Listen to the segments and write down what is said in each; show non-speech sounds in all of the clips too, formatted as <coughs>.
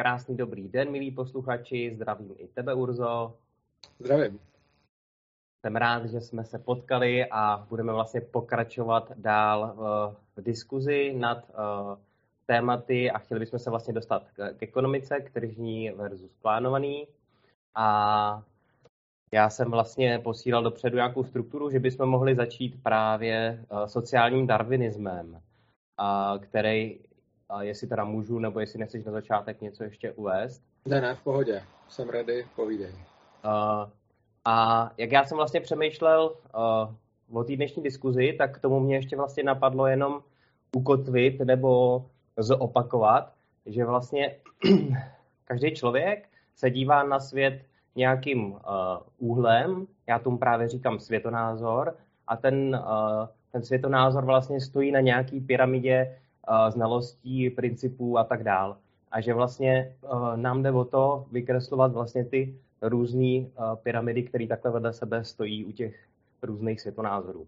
Krásný dobrý den, milí posluchači, zdravím i tebe, Urzo. Zdravím. Jsem rád, že jsme se potkali a budeme vlastně pokračovat dál v, v diskuzi nad uh, tématy a chtěli bychom se vlastně dostat k, k ekonomice, k tržní versus plánovaný. A já jsem vlastně posílal dopředu nějakou strukturu, že bychom mohli začít právě uh, sociálním darwinismem, který a jestli teda můžu, nebo jestli nechceš na začátek něco ještě uvést. Ne, ne, v pohodě. Jsem ready, povídej. Uh, a jak já jsem vlastně přemýšlel uh, o té dnešní diskuzi, tak k tomu mě ještě vlastně napadlo jenom ukotvit nebo zopakovat, že vlastně <clears throat> každý člověk se dívá na svět nějakým uh, úhlem, já tomu právě říkám světonázor, a ten, uh, ten světonázor vlastně stojí na nějaký pyramidě znalostí, principů a tak dál. A že vlastně nám jde o to vykreslovat vlastně ty různé pyramidy, které takhle vedle sebe stojí u těch různých světonázorů.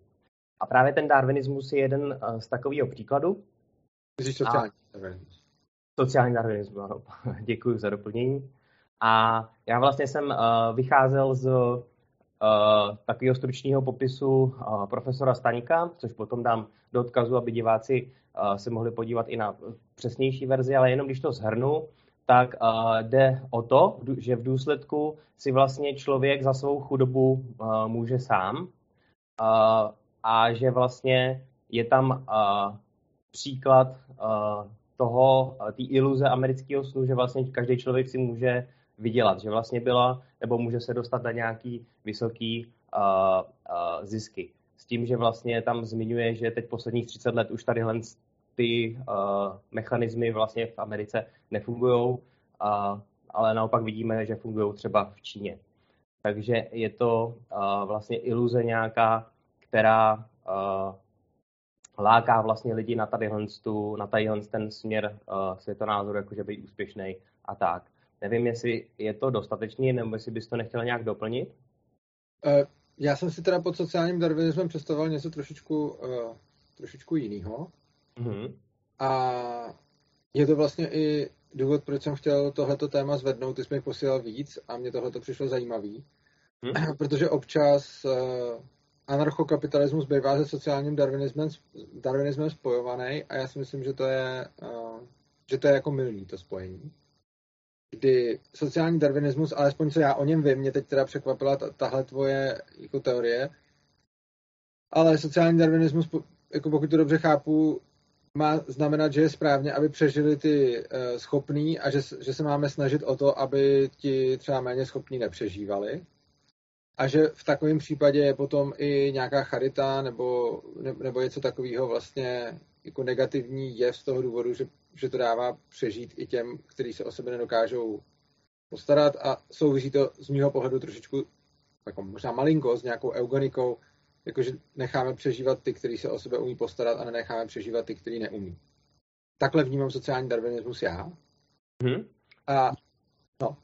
A právě ten darwinismus je jeden z takového příkladů. Myslíš sociální darwinismus? Sociální darwinismus, ano. <laughs> Děkuji za doplnění. A já vlastně jsem vycházel z takového stručného popisu profesora Staníka, což potom dám do odkazu, aby diváci se mohli podívat i na přesnější verzi, ale jenom když to zhrnu, tak jde o to, že v důsledku si vlastně člověk za svou chudobu může sám a že vlastně je tam příklad toho, té iluze amerického snu, že vlastně každý člověk si může vydělat, že vlastně byla, nebo může se dostat na nějaký vysoký zisky s tím, že vlastně tam zmiňuje, že teď posledních 30 let už tady ty uh, mechanismy vlastně v Americe nefungují, uh, ale naopak vidíme, že fungují třeba v Číně. Takže je to uh, vlastně iluze nějaká, která uh, láká vlastně lidi na tady tu, na tady ten směr uh, světonázoru, jakože být úspěšný a tak. Nevím, jestli je to dostatečný, nebo jestli bys to nechtěl nějak doplnit? Uh, já jsem si teda pod sociálním darwinismem představoval něco trošičku, uh, trošičku jiného. Mm-hmm. A je to vlastně i důvod, proč jsem chtěl tohleto téma zvednout. Ty jsi mi posílal víc a mě tohleto přišlo zajímavý. Mm-hmm. <clears throat> Protože občas uh, anarchokapitalismus bývá se sociálním darwinismem, darwinismem spojovaný a já si myslím, že to je, uh, že to je jako milný to spojení kdy sociální darwinismus, alespoň co já o něm vím, mě teď teda překvapila tahle tvoje jako teorie, ale sociální darwinismus, jako pokud to dobře chápu, má znamenat, že je správně, aby přežili ty uh, schopní a že, že se máme snažit o to, aby ti třeba méně schopní nepřežívali. A že v takovém případě je potom i nějaká charita nebo, ne, nebo něco takového vlastně jako negativní je z toho důvodu, že že to dává přežít i těm, kteří se o sebe nedokážou postarat a souvisí to z mého pohledu trošičku jako možná malinko s nějakou eugenikou, jakože necháme přežívat ty, kteří se o sebe umí postarat a nenecháme přežívat ty, kteří neumí. Takhle vnímám sociální darwinismus já. Hmm. A no.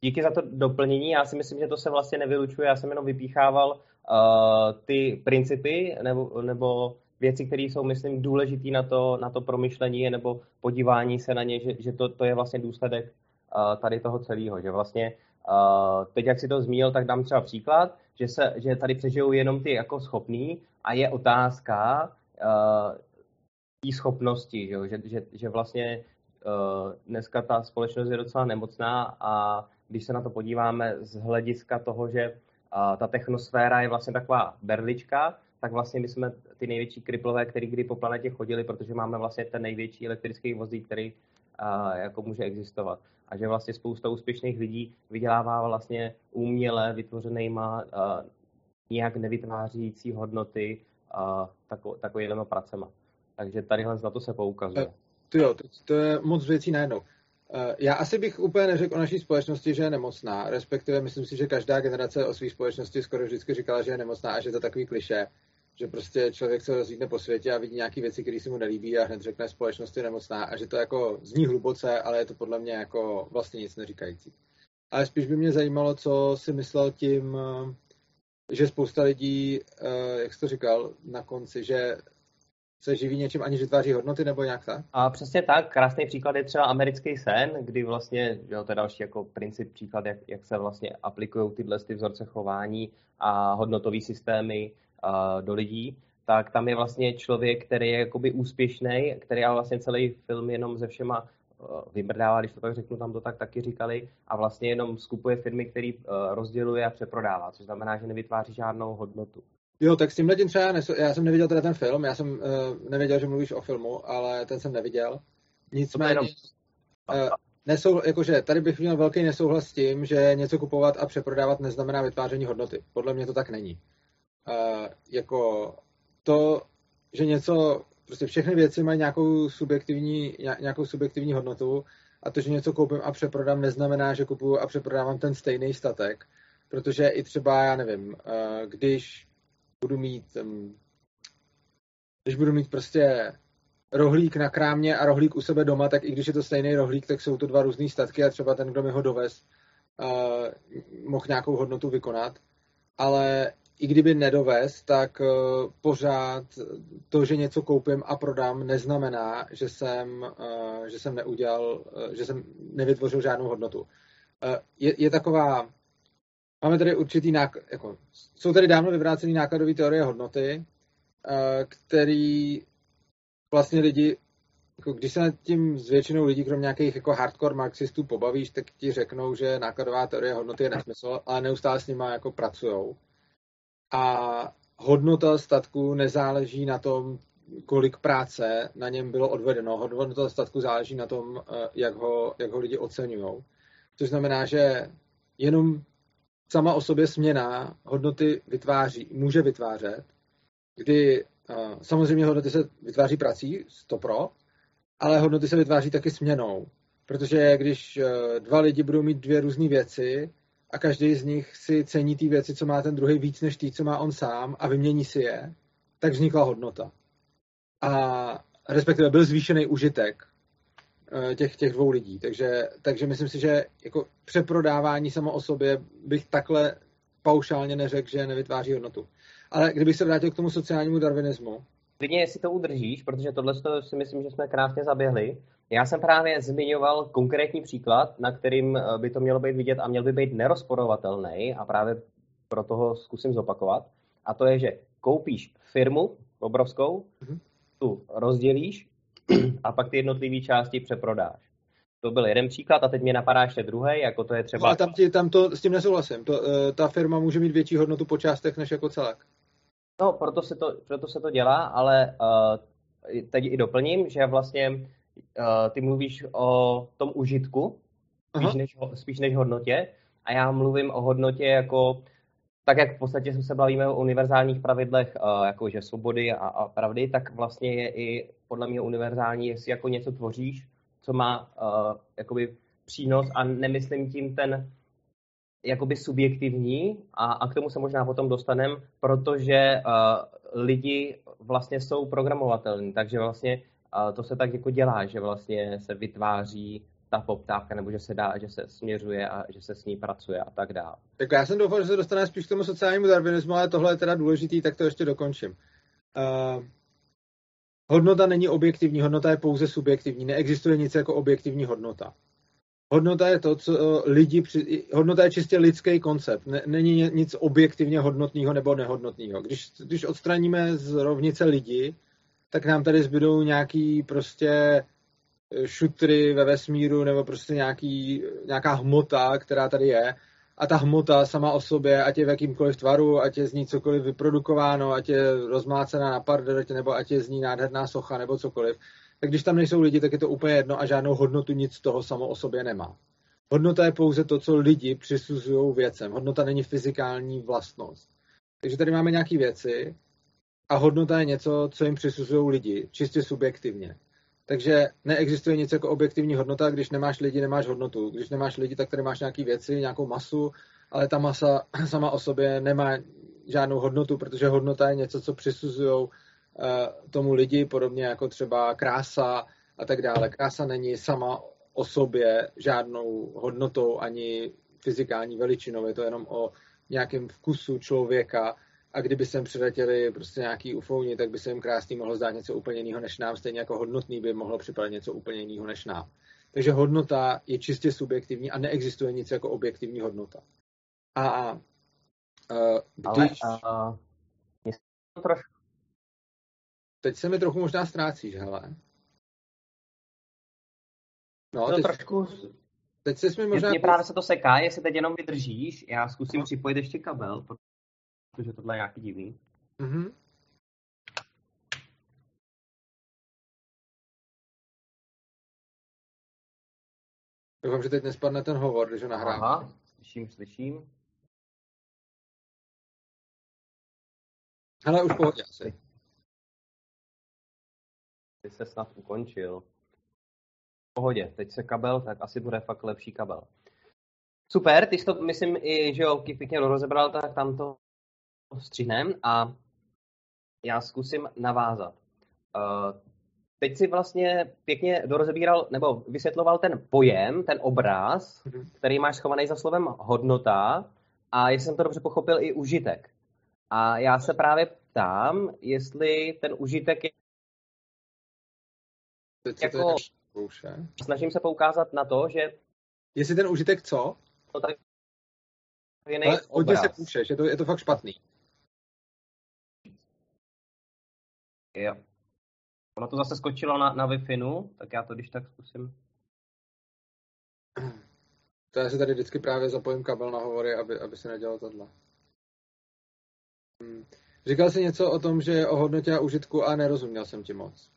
Díky za to doplnění. Já si myslím, že to se vlastně nevylučuje. Já jsem jenom vypíchával uh, ty principy nebo, nebo věci, které jsou, myslím, důležité na to, na to promyšlení nebo podívání se na ně, že, že to, to je vlastně důsledek uh, tady toho celého, že vlastně uh, teď, jak si to zmínil, tak dám třeba příklad, že, se, že tady přežijou jenom ty jako schopný a je otázka uh, té schopnosti, že, že, že, že vlastně uh, dneska ta společnost je docela nemocná a když se na to podíváme z hlediska toho, že uh, ta technosféra je vlastně taková berlička, tak vlastně my jsme ty největší kriplové, který kdy po planetě chodili, protože máme vlastně ten největší elektrický vozík, který uh, jako může existovat. A že vlastně spousta úspěšných lidí vydělává vlastně uměle vytvořenýma uh, nějak nevytvářící hodnoty uh, tako, takovýhlema pracema. Takže tadyhle na to se poukazuje. To jo, to, to je moc věcí najednou. Já asi bych úplně neřekl o naší společnosti, že je nemocná, respektive myslím si, že každá generace o své společnosti skoro vždycky říkala, že je nemocná a že je to takový kliše že prostě člověk se rozjídne po světě a vidí nějaké věci, které se mu nelíbí a hned řekne společnost je nemocná a že to jako zní hluboce, ale je to podle mě jako vlastně nic neříkající. Ale spíš by mě zajímalo, co si myslel tím, že spousta lidí, eh, jak jsi to říkal na konci, že se živí něčím, aniž vytváří hodnoty, nebo nějak tak? A přesně tak. Krásný příklad je třeba americký sen, kdy vlastně, jo, to je další jako princip, příklad, jak, jak se vlastně aplikují tyhle ty vzorce chování a hodnotové systémy do lidí tak tam je vlastně člověk, který je jakoby úspěšný, který ale vlastně celý film jenom ze všema eh, vybrdává, když to tak řeknu, tam to tak taky říkali, a vlastně jenom skupuje firmy, který uh, rozděluje a přeprodává, což znamená, že nevytváří žádnou hodnotu. Jo, tak s tímhle tím třeba, nesou, já jsem neviděl teda ten film, já jsem uh, nevěděl, že mluvíš o filmu, ale ten jsem neviděl. Nicméně, jenom... uh, nesou, jakože tady bych měl velký nesouhlas s tím, že něco kupovat a přeprodávat neznamená vytváření hodnoty. Podle mě to tak není. Jako to, že něco, prostě všechny věci mají nějakou subjektivní, nějakou subjektivní hodnotu a to, že něco koupím a přeprodám, neznamená, že kupuju a přeprodávám ten stejný statek, protože i třeba, já nevím, eh, když budu mít když budu mít prostě rohlík na krámě a rohlík u sebe doma, tak i když je to stejný rohlík, tak jsou to dva různé statky a třeba ten, kdo mi ho dovez, uh, mohl nějakou hodnotu vykonat. Ale i kdyby nedovez, tak uh, pořád to, že něco koupím a prodám, neznamená, že jsem, uh, že jsem neudělal, uh, že jsem nevytvořil žádnou hodnotu. Je, je taková, máme tady určitý náklad, jako, jsou tady dávno vyvrácený nákladové teorie hodnoty, který vlastně lidi, jako když se nad tím s většinou lidí, krom nějakých jako hardcore marxistů pobavíš, tak ti řeknou, že nákladová teorie hodnoty je nesmysl, ale neustále s nima jako pracujou a hodnota statku nezáleží na tom, kolik práce na něm bylo odvedeno. Hodnota statku záleží na tom, eh, jak ho, jak ho lidi oceňují. Což znamená, že jenom sama o sobě směna hodnoty vytváří, může vytvářet, kdy eh, samozřejmě hodnoty se vytváří prací, to pro, ale hodnoty se vytváří taky směnou. Protože když eh, dva lidi budou mít dvě různé věci, a každý z nich si cení ty věci, co má ten druhý víc než ty, co má on sám a vymění si je, tak vznikla hodnota. A respektive byl zvýšený užitek eh, těch, těch dvou lidí. Takže, takže myslím si, že jako přeprodávání samo o sobě bych takhle paušálně neřekl, že nevytváří hodnotu. Ale kdybych se vrátil k tomu sociálnímu darwinismu. Klidně, jestli to udržíš, protože tohle si myslím, že jsme krásně zaběhli, já jsem právě zmiňoval konkrétní příklad, na kterým eh, by to mělo být vidět a měl by být nerozporovatelný a právě pro toho zkusím zopakovat. A to je, že koupíš firmu obrovskou, mm-hmm. tu rozdělíš <clears throat> a pak ty jednotlivé části přeprodáš. To byl jeden příklad a teď mě napadá ještě druhý, jako to je třeba... No a tam, ti, tam to s tím nesouhlasím. To, uh, ta firma může mít větší hodnotu po částech než jako celek. No, proto se to, proto se to dělá, ale uh, teď i doplním, že vlastně uh, ty mluvíš o tom užitku, spíš než, spíš než hodnotě, a já mluvím o hodnotě jako, tak jak v podstatě se bavíme o univerzálních pravidlech, uh, jako že svobody a, a pravdy, tak vlastně je i podle mě univerzální, jestli jako něco tvoříš, co má uh, jakoby přínos. A nemyslím tím ten jakoby subjektivní a, a k tomu se možná potom dostanem, protože uh, lidi vlastně jsou programovatelní, takže vlastně to se tak jako dělá, že vlastně se vytváří ta poptávka, nebo že se dá, že se směřuje a že se s ní pracuje a tak dále. Tak já jsem doufal, že se dostane spíš k tomu sociálnímu darwinismu, ale tohle je teda důležitý, tak to ještě dokončím. Uh, hodnota není objektivní, hodnota je pouze subjektivní. Neexistuje nic jako objektivní hodnota. Hodnota je to, co lidi, při... hodnota je čistě lidský koncept. Není nic objektivně hodnotného nebo nehodnotného. Když, když odstraníme z rovnice lidi, tak nám tady zbydou nějaký prostě eh, šutry ve vesmíru nebo prostě nějaký, nějaká hmota, která tady je. A ta hmota sama o sobě, ať je v jakýmkoliv tvaru, ať je z ní cokoliv vyprodukováno, ať je rozmácená na parderotě, nebo ať je z ní nádherná socha, nebo cokoliv, tak když tam nejsou lidi, tak je to úplně jedno a žádnou hodnotu nic toho samo o sobě nemá. Hodnota je pouze to, co lidi přisuzují věcem. Hodnota není fyzikální vlastnost. Takže tady máme nějaké věci, a hodnota je něco, co jim přisuzují lidi, čistě subjektivně. Takže neexistuje nic jako objektivní hodnota, když nemáš lidi, nemáš hodnotu. Když nemáš lidi, tak tady máš nějaké věci, nějakou masu, ale ta masa <clears throat> sama o sobě nemá žádnou hodnotu, protože hodnota je něco, co přisuzují uh, tomu lidi, podobně jako třeba krása a tak dále. Krása není sama o sobě žádnou hodnotou ani fyzikální veličinou, je to jenom o nějakém vkusu člověka a kdyby sem přiletěli prostě nějaký ufouni, tak by se jim krásný mohlo zdát něco úplně jiného než nám, stejně jako hodnotný by mohlo připadat něco úplně jiného než nám. Takže hodnota je čistě subjektivní a neexistuje nic jako objektivní hodnota. A, a uh, když... Ale, uh, trošku... Teď se mi trochu možná ztrácíš, hele. No, to teď, trošku... Teď se mi možná... Mně právě se to seká, jestli teď jenom vydržíš, já zkusím no. připojit ještě kabel, protože tohle je nějaký divný. Mhm. Doufám, že teď nespadne ten hovor, když ho nahrávám. Aha, slyším, slyším. Hele, už pohodě asi. Ty se snad ukončil. V pohodě, teď se kabel, tak asi bude fakt lepší kabel. Super, ty jsi to, myslím, i, že jo, pěkně rozebral, tak tam to střihnem a já zkusím navázat. Uh, teď si vlastně pěkně dorozebíral, nebo vysvětloval ten pojem, ten obraz, mm-hmm. který máš schovaný za slovem hodnota a jestli jsem to dobře pochopil, i užitek. A já se právě ptám, jestli ten užitek je Teď jako... Snažím se poukázat na to, že... Jestli ten užitek co? To tak Ale se půjšeš, je to, je to fakt špatný. Jo. Ono to zase skočilo na, na wi tak já to když tak zkusím. <clears throat> To já si tady vždycky právě zapojím kabel na hovory, aby, aby se nedělal tohle. Hmm. Říkal jsi něco o tom, že je o hodnotě a užitku a nerozuměl jsem ti moc.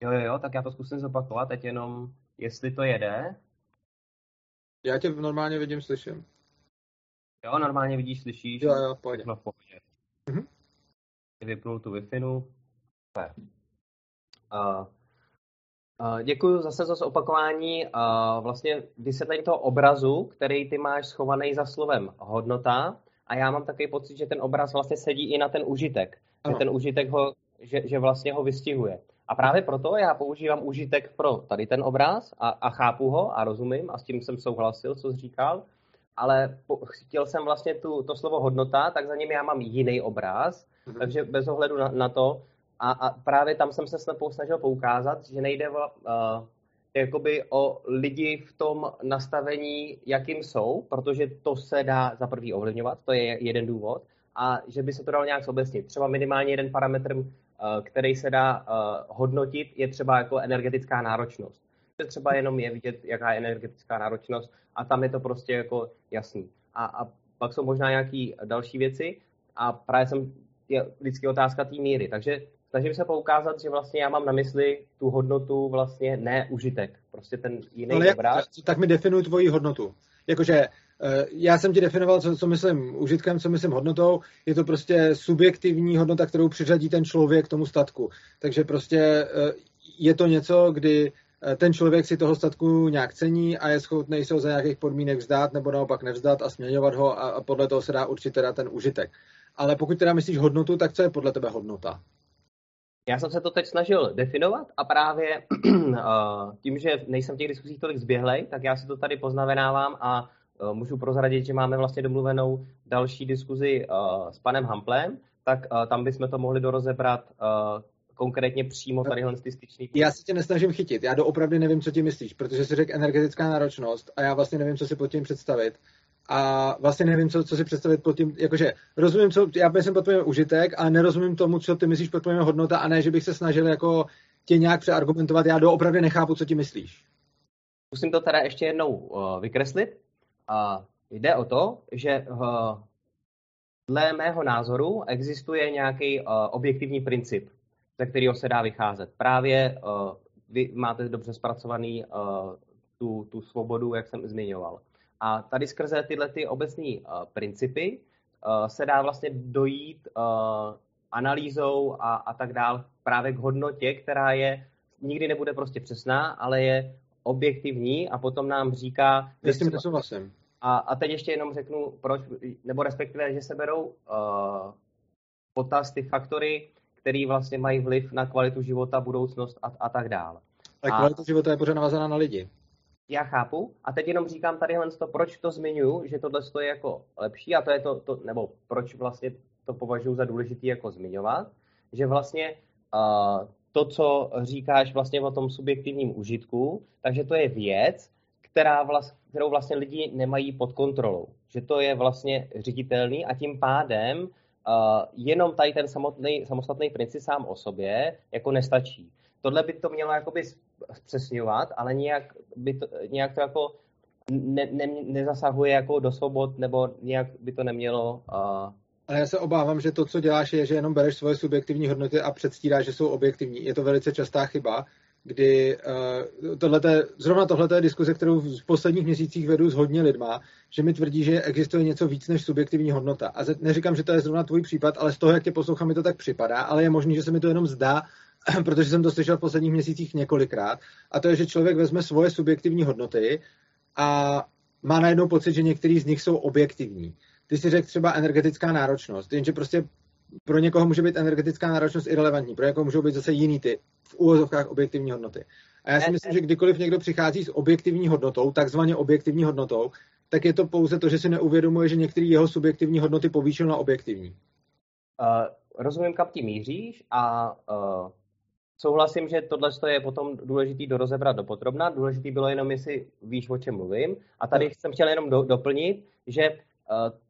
Jo, jo, jo, tak já to zkusím zopakovat, teď jenom, jestli to jede. Já tě normálně vidím, slyším. Jo, normálně vidíš, slyšíš. Jo, jo, pojď. v pohodě. Mhm. Vypnul tu Wi-Fi. Super. Uh, uh, děkuji zase za zopakování uh, vlastně vysvětlení toho obrazu, který ty máš schovaný za slovem hodnota a já mám takový pocit, že ten obraz vlastně sedí i na ten užitek. Ano. Že ten užitek ho, že, že vlastně ho vystihuje. A právě proto já používám užitek pro tady ten obraz a, a chápu ho a rozumím a s tím jsem souhlasil, co jsi říkal, ale po, chtěl jsem vlastně tu, to slovo hodnota, tak za ním já mám jiný obraz, mm-hmm. takže bez ohledu na, na to, a, a právě tam jsem se snažil poukázat, že nejde uh, jakoby o lidi v tom nastavení, jakým jsou, protože to se dá za prvý ovlivňovat, to je jeden důvod, a že by se to dalo nějak obecnit. Třeba minimálně jeden parametr, uh, který se dá uh, hodnotit, je třeba jako energetická náročnost. Třeba jenom je vidět, jaká je energetická náročnost a tam je to prostě jako jasný. A, a pak jsou možná nějaké další věci a právě jsem je vždycky otázka té míry. Takže snažím se poukázat, že vlastně já mám na mysli tu hodnotu vlastně ne užitek. Prostě ten jiný Ale obraz. tak mi definuj tvoji hodnotu. Jakože eh, já jsem ti definoval, co, co myslím užitkem, co myslím hodnotou. Je to prostě subjektivní hodnota, kterou přiřadí ten člověk k tomu statku. Takže prostě eh, je to něco, kdy eh, ten člověk si toho statku nějak cení a je schopný se ho za nějakých podmínek vzdát nebo naopak nevzdat a směňovat ho a, a podle toho se dá určit teda ten užitek. Ale pokud teda myslíš hodnotu, tak co je podle tebe hodnota? Já jsem se to teď snažil definovat a právě <clears throat> eh, tím, že nejsem v těch diskusích tolik zběhlej, tak já si to tady poznamenávám a eh, můžu prozradit, že máme vlastně domluvenou další diskuzi eh, s panem Hamplem, tak tam bychom to mohli dorozebrat konkrétně přímo tady ty styčný. Já se tě nesnažím chytit, já doopravdy nevím, co ti myslíš, protože jsi řekl energetická náročnost a já vlastně nevím, co si pod tím představit a vlastně nevím, co, co si představit pod tím, jakože rozumím, co, já myslím pod pojmem užitek, ale nerozumím tomu, co ty myslíš pod pojmem hodnota a ne, že bych se snažil jako tě nějak přeargumentovat, já doopravdy nechápu, co ti myslíš. Musím to teda ještě jednou uh, vykreslit. Uh, jde o to, že uh, dle mého názoru existuje nějaký uh, objektivní princip, ze kterého se dá vycházet. Právě uh, vy máte dobře zpracovaný uh, tu, tu svobodu, jak jsem zmiňoval. A tady skrze tyhle ty obecné uh, principy uh, se dá vlastně dojít uh, analýzou a, a tak dál právě k hodnotě, která je nikdy nebude prostě přesná, ale je objektivní a potom nám říká... Já s tím nesouhlasím. A, a teď ještě jenom řeknu, proč, nebo respektive, že se berou uh, potaz ty faktory, které vlastně mají vliv na kvalitu života, budoucnost a, a tak dále. Ale kvalita života je pořád navazaná na lidi já chápu. A teď jenom říkám tady to, proč to zmiňuji, že tohle je jako lepší a to je to, to, nebo proč vlastně to považuji za důležitý jako zmiňovat, že vlastně uh, to, co říkáš vlastně o tom subjektivním užitku, takže to je věc, která vlast, kterou vlastně lidi nemají pod kontrolou. Že to je vlastně ředitelný a tím pádem uh, jenom tady ten samotný, samostatný princip sám o sobě jako nestačí. Tohle by to mělo jakoby zpřesňovat, ale nějak, by to, nějak to jako ne, ne, nezasahuje jako do svobod, nebo nějak by to nemělo uh, ale já se obávám, že to, co děláš, je, že jenom bereš svoje subjektivní hodnoty a předstíráš, že jsou objektivní. Je to velice častá chyba, kdy uh, tohleté, zrovna tohle je diskuze, kterou v posledních měsících vedu s hodně lidma, že mi tvrdí, že existuje něco víc než subjektivní hodnota. A neříkám, že to je zrovna tvůj případ, ale z toho, jak tě poslouchám, mi to tak připadá, ale je možné, že se mi to jenom zdá, <clears throat> protože jsem to slyšel v posledních měsících několikrát. A to je, že člověk vezme svoje subjektivní hodnoty a má najednou pocit, že některý z nich jsou objektivní. Ty si řekl třeba energetická náročnost, jenže prostě pro někoho může být energetická náročnost irrelevantní, pro někoho můžou být zase jiný ty v úvozovkách objektivní hodnoty. A já si myslím, že kdykoliv někdo přichází s objektivní hodnotou, takzvaně objektivní hodnotou, tak je to pouze to, že si neuvědomuje, že některé jeho subjektivní hodnoty povýšil na objektivní. Uh, rozumím, kam tím míříš a uh, souhlasím, že tohle je potom důležitý do rozebrat do podrobna. Důležitý bylo jenom, jestli víš, o čem mluvím. A tady no. jsem chtěl jenom do, doplnit, že uh,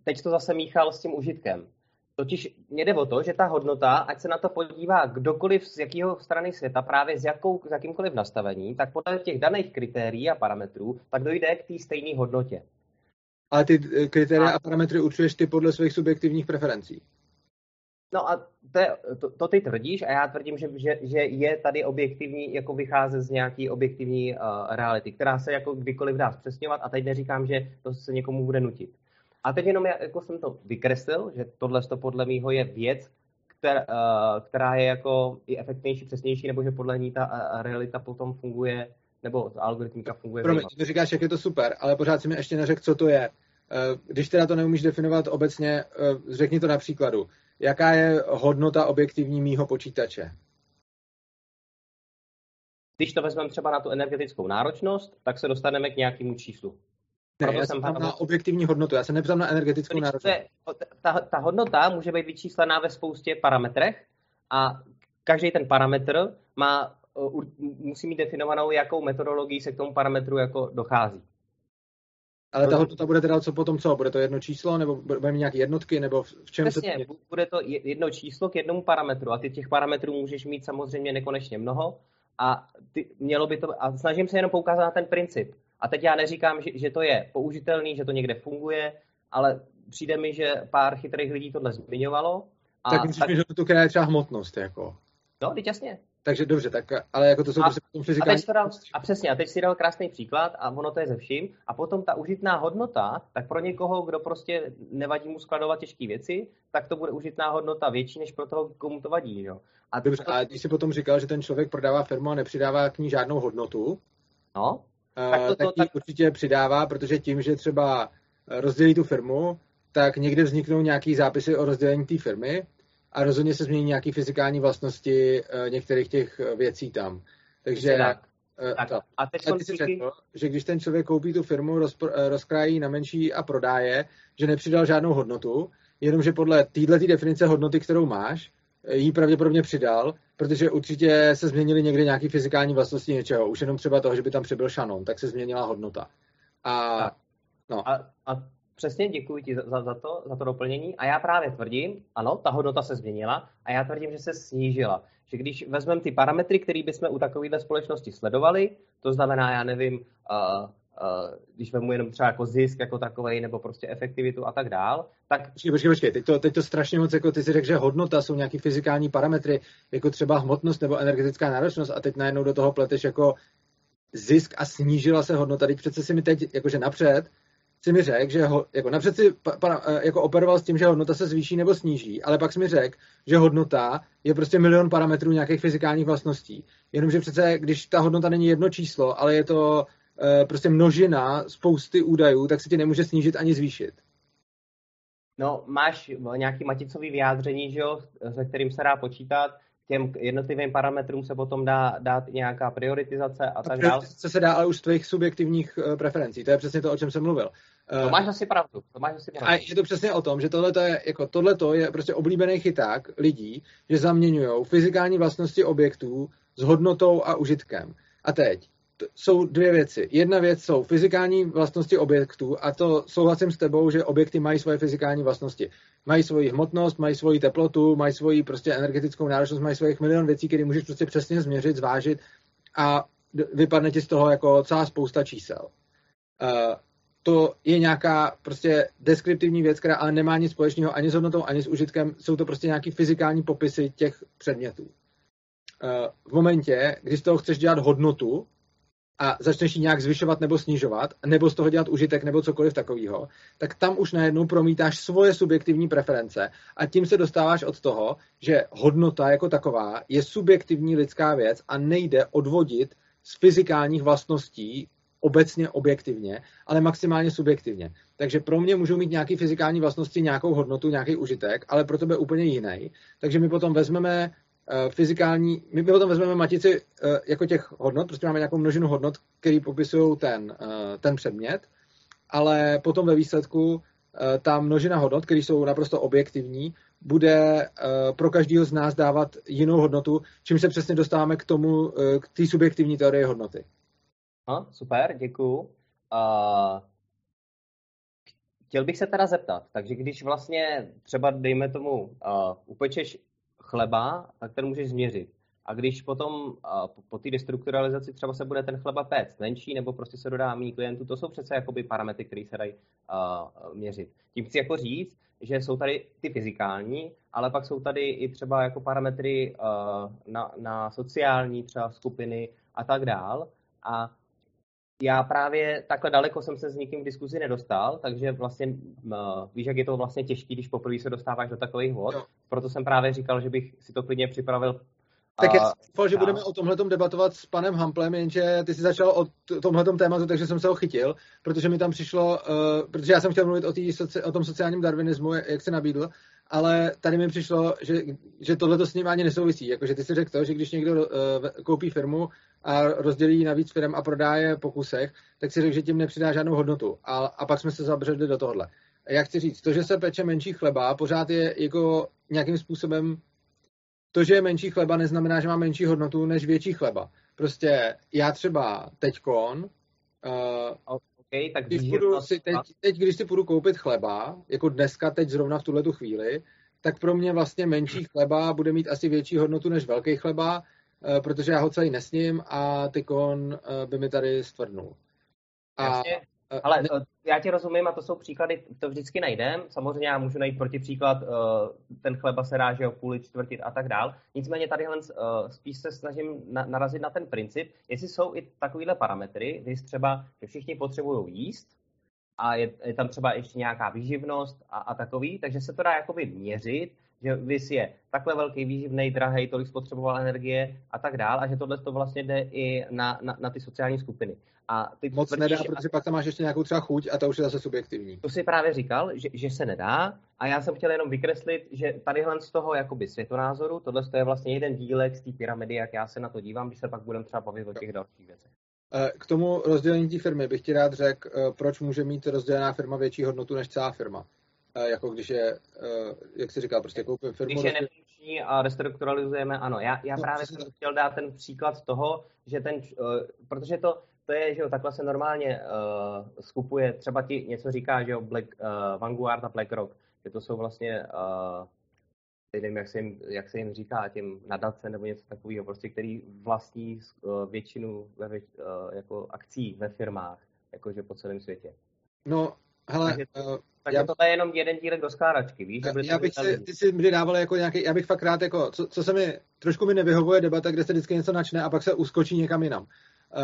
teď to zase míchal s tím užitkem. Totiž mě jde o to, že ta hodnota, ať se na to podívá kdokoliv z jakého strany světa, právě s, jakou, s jakýmkoliv nastavení, tak podle těch daných kritérií a parametrů, tak dojde k té stejné hodnotě. Ale ty eh, kritéria a, a parametry určuješ ty podle svých subjektivních preferencí. No a to, je, to, to ty tvrdíš a já tvrdím, že, že, že je tady objektivní, jako vycházet z nějaký objektivní uh, reality, která se jako kdykoliv dá zpřesňovat a teď neříkám, že to se někomu bude nutit. A teď jenom jako jsem to vykreslil, že tohle to podle mého je věc, která, uh, která je jako i efektnější, přesnější, nebo že podle ní ta uh, realita potom funguje, nebo ta algoritmika funguje. Promiň, ty říkáš, jak je to super, ale pořád si mi ještě neřekl, co to je. Když teda to neumíš definovat obecně, řekni to na příkladu jaká je hodnota objektivní mýho počítače? Když to vezmeme třeba na tu energetickou náročnost, tak se dostaneme k nějakému číslu. Ne, Proto já jsem na objektivní hodnotu, já se nepřám na energetickou náročnost. Ta, ta hodnota může být vyčíslená ve spoustě parametrech a každý ten parametr má, musí mít definovanou, jakou metodologii se k tomu parametru jako dochází. Ale ta hodnota bude teda co potom co? Bude to jedno číslo, nebo bude mít nějaké jednotky, nebo v čem Přesně, se to... bude to jedno číslo k jednomu parametru a ty těch parametrů můžeš mít samozřejmě nekonečně mnoho a ty, mělo by to, a snažím se jenom poukázat na ten princip. A teď já neříkám, že, že to je použitelný, že to někde funguje, ale přijde mi, že pár chytrých lidí tohle zmiňovalo. A tak myslíš, tak... že to je třeba hmotnost, jako? No, teď jasně. Takže dobře, tak, ale jako to jsou a, prostě potom fyzikální... A, dal, a přesně, a teď si dal krásný příklad a ono to je ze vším. A potom ta užitná hodnota, tak pro někoho, kdo prostě nevadí mu skladovat těžké věci, tak to bude užitná hodnota větší, než pro toho, komu to vadí. Jo? A, dobře, to... a když si potom říkal, že ten člověk prodává firmu a nepřidává k ní žádnou hodnotu, no, uh, tak, to, to, tak tak... určitě přidává, protože tím, že třeba rozdělí tu firmu, tak někde vzniknou nějaký zápisy o rozdělení té firmy a rozhodně se změní nějaké fyzikální vlastnosti uh, některých těch eh, věcí tam. Takže tak. Uh, tak. A, teď a ty jsi řekl, že když ten člověk koupí tu firmu, rozpr, rozkrájí na menší a prodáje, že nepřidal žádnou hodnotu, jenomže podle této definice hodnoty, kterou máš, jí pravděpodobně přidal, protože určitě se změnily někde nějaké fyzikální vlastnosti něčeho. Už jenom třeba toho, že by tam přibyl šanon, tak se změnila hodnota. A, no. a, a Přesně, děkuji ti za, za, to, za to doplnění. A já právě tvrdím, ano, ta hodnota se změnila a já tvrdím, že se snížila. Že když vezmeme ty parametry, které bychom u takovéhle společnosti sledovali, to znamená, já nevím, uh, uh, když vezmu jenom třeba jako zisk jako takový, nebo prostě efektivitu a tak dál, tak... Počkej, počkej, počkej. Teď to, teď to strašně moc, jako ty si řekl, že hodnota jsou nějaký fyzikální parametry, jako třeba hmotnost nebo energetická náročnost a teď najednou do toho pleteš jako zisk a snížila se hodnota. Teď přece si mi teď, jakože napřed, si mi řekl, že ho, jako napřed si pa, pa, eh, jako operoval s tím, že hodnota se zvýší nebo sníží, ale pak si mi řekl, že hodnota je prostě milion parametrů nějakých fyzikálních vlastností. Jenomže přece, když ta hodnota není jedno číslo, ale je to e, prostě množina spousty údajů, tak se ti nemůže snížit ani zvýšit. No, máš nějaký maticový vyjádření, že jo, se kterým se dá počítat, těm jednotlivým parametrům se potom dá dát nějaká prioritizace a, tak dále. Co se dá ale už z tvých subjektivních uh, preferencí. To je přesně to, o čem jsem mluvil. Uh, to máš asi pravdu. To máš asi pravdu. A je to přesně o tom, že tohle je, jako tohleto je prostě oblíbený chyták lidí, že zaměňují fyzikální vlastnosti objektů s hodnotou a užitkem. A teď, jsou dvě věci. Jedna věc jsou fyzikální vlastnosti objektů a to souhlasím s tebou, že objekty mají svoje fyzikální vlastnosti. Mají svoji hmotnost, mají svoji teplotu, mají svoji prostě energetickou náročnost, mají svých milion věcí, které můžeš prostě přesně změřit, zvážit a vypadne ti z toho jako celá spousta čísel. Uh, to je nějaká prostě deskriptivní věc, která ale nemá nic společného ani s hodnotou, ani s užitkem. Jsou to prostě nějaký fyzikální popisy těch předmětů. Uh, v momentě, kdy z toho chceš dělat hodnotu, a začneš ji nějak zvyšovat nebo snižovat, nebo z toho dělat užitek nebo cokoliv takového, tak tam už najednou promítáš svoje subjektivní preference a tím se dostáváš od toho, že hodnota jako taková je subjektivní lidská věc a nejde odvodit z fyzikálních vlastností obecně objektivně, ale maximálně subjektivně. Takže pro mě můžou mít nějaké fyzikální vlastnosti nějakou hodnotu, nějaký užitek, ale pro tebe úplně jiný. Takže my potom vezmeme Eh, fyzikální, my potom vezmeme matici eh, jako těch hodnot, prostě máme nějakou množinu hodnot, který popisují ten, eh, ten předmět, ale potom ve výsledku ta množina hodnot, které jsou naprosto objektivní, bude pro každého z nás dávat jinou hodnotu, čím se přesně dostáváme k tomu, k té subjektivní teorie hodnoty. No, super, děkuju. Uh, chtěl bych se teda zeptat, takže když vlastně třeba, dejme tomu, uh, upečeš chleba, tak ten můžeš změřit. A když potom po té destrukturalizaci třeba se bude ten chleba péct menší, nebo prostě se dodá méně klientů, to jsou přece jakoby parametry, které se dají uh, měřit. Tím chci jako říct, že jsou tady ty fyzikální, ale pak jsou tady i třeba jako parametry uh, na, na sociální třeba skupiny a tak dál. A já právě takhle daleko jsem se s nikým v diskuzi nedostal, takže vlastně uh, víš, jak je to vlastně těžké, když poprvé se dostáváš do takových vod. Jo. Proto jsem právě říkal, že bych si to klidně připravil tak já jsem že budeme o tomhle debatovat s panem Hamplem, jenže ty jsi začal o tomhle tématu, takže jsem se ho chytil, protože mi tam přišlo, uh, protože já jsem chtěl mluvit o, tý, o tom sociálním darwinismu, jak se nabídl, ale tady mi přišlo, že, že tohle to s ním ani nesouvisí. Jakože ty si řekl to, že když někdo uh, koupí firmu a rozdělí ji na víc firm a prodá je po kusech, tak si řekl, že tím nepřidá žádnou hodnotu. A, a pak jsme se zabředli do tohle. Já chci říct, to, že se peče menší chleba, pořád je jako nějakým způsobem to, že je menší chleba, neznamená, že má menší hodnotu než větší chleba. Prostě já třeba teďkon, uh, okay, tak když budu si teď, teď, když si půjdu koupit chleba, jako dneska, teď zrovna v tuhle tu chvíli, tak pro mě vlastně menší chleba bude mít asi větší hodnotu než velký chleba, uh, protože já ho celý nesním a tykon uh, by mi tady stvrdnul. A, Jasně. Ale ne... já ti rozumím a to jsou příklady, to vždycky najdem. Samozřejmě já můžu najít protipříklad, ten chleba se ráže o půli čtvrtit a tak dál. Nicméně tady spíš se snažím narazit na ten princip, jestli jsou i takovéhle parametry, když třeba, že všichni potřebují jíst, a je, je tam třeba ještě nějaká výživnost a, a takový, takže se to dá jakoby měřit, že vys je takhle velký, výživný, drahý, tolik spotřeboval energie a tak dál, a že tohle to vlastně jde i na, na, na ty sociální skupiny. A ty Moc tvrdíš, nedá, protože pak tam máš ještě nějakou třeba chuť a to už je zase subjektivní. To si právě říkal, že, že se nedá a já jsem chtěl jenom vykreslit, že tadyhle z toho jakoby světonázoru, tohle je vlastně jeden dílek z té pyramidy, jak já se na to dívám, když se pak budeme třeba bavit o těch dalších věcech. Eh, k tomu rozdělení té firmy bych ti rád řekl, eh, proč může mít rozdělená firma větší hodnotu než celá firma. Eh, jako když je, jak jsi říkal, prostě koupím firmu. Když je nefunkční a restrukturalizujeme, ano. Já, já no, právě jsem chtěl dát ten příklad toho, že ten, protože to, to je, že jo, takhle se normálně uh, skupuje, třeba ti něco říká, že jo, Black, uh, Vanguard a BlackRock, že to jsou vlastně, uh, nevím, jak se, jim, jak se jim říká, těm nadace nebo něco takového, prostě, který vlastní uh, většinu ve, uh, jako akcí ve firmách, jakože po celém světě. No, hele, takže, uh, takže já, tohle je jenom jeden dílek do skládačky, víš? Já, já bych si, ty si mi dával jako nějaký, já bych fakt rád jako, co, co se mi, trošku mi nevyhovuje debata, kde se vždycky něco načne a pak se uskočí někam jinam.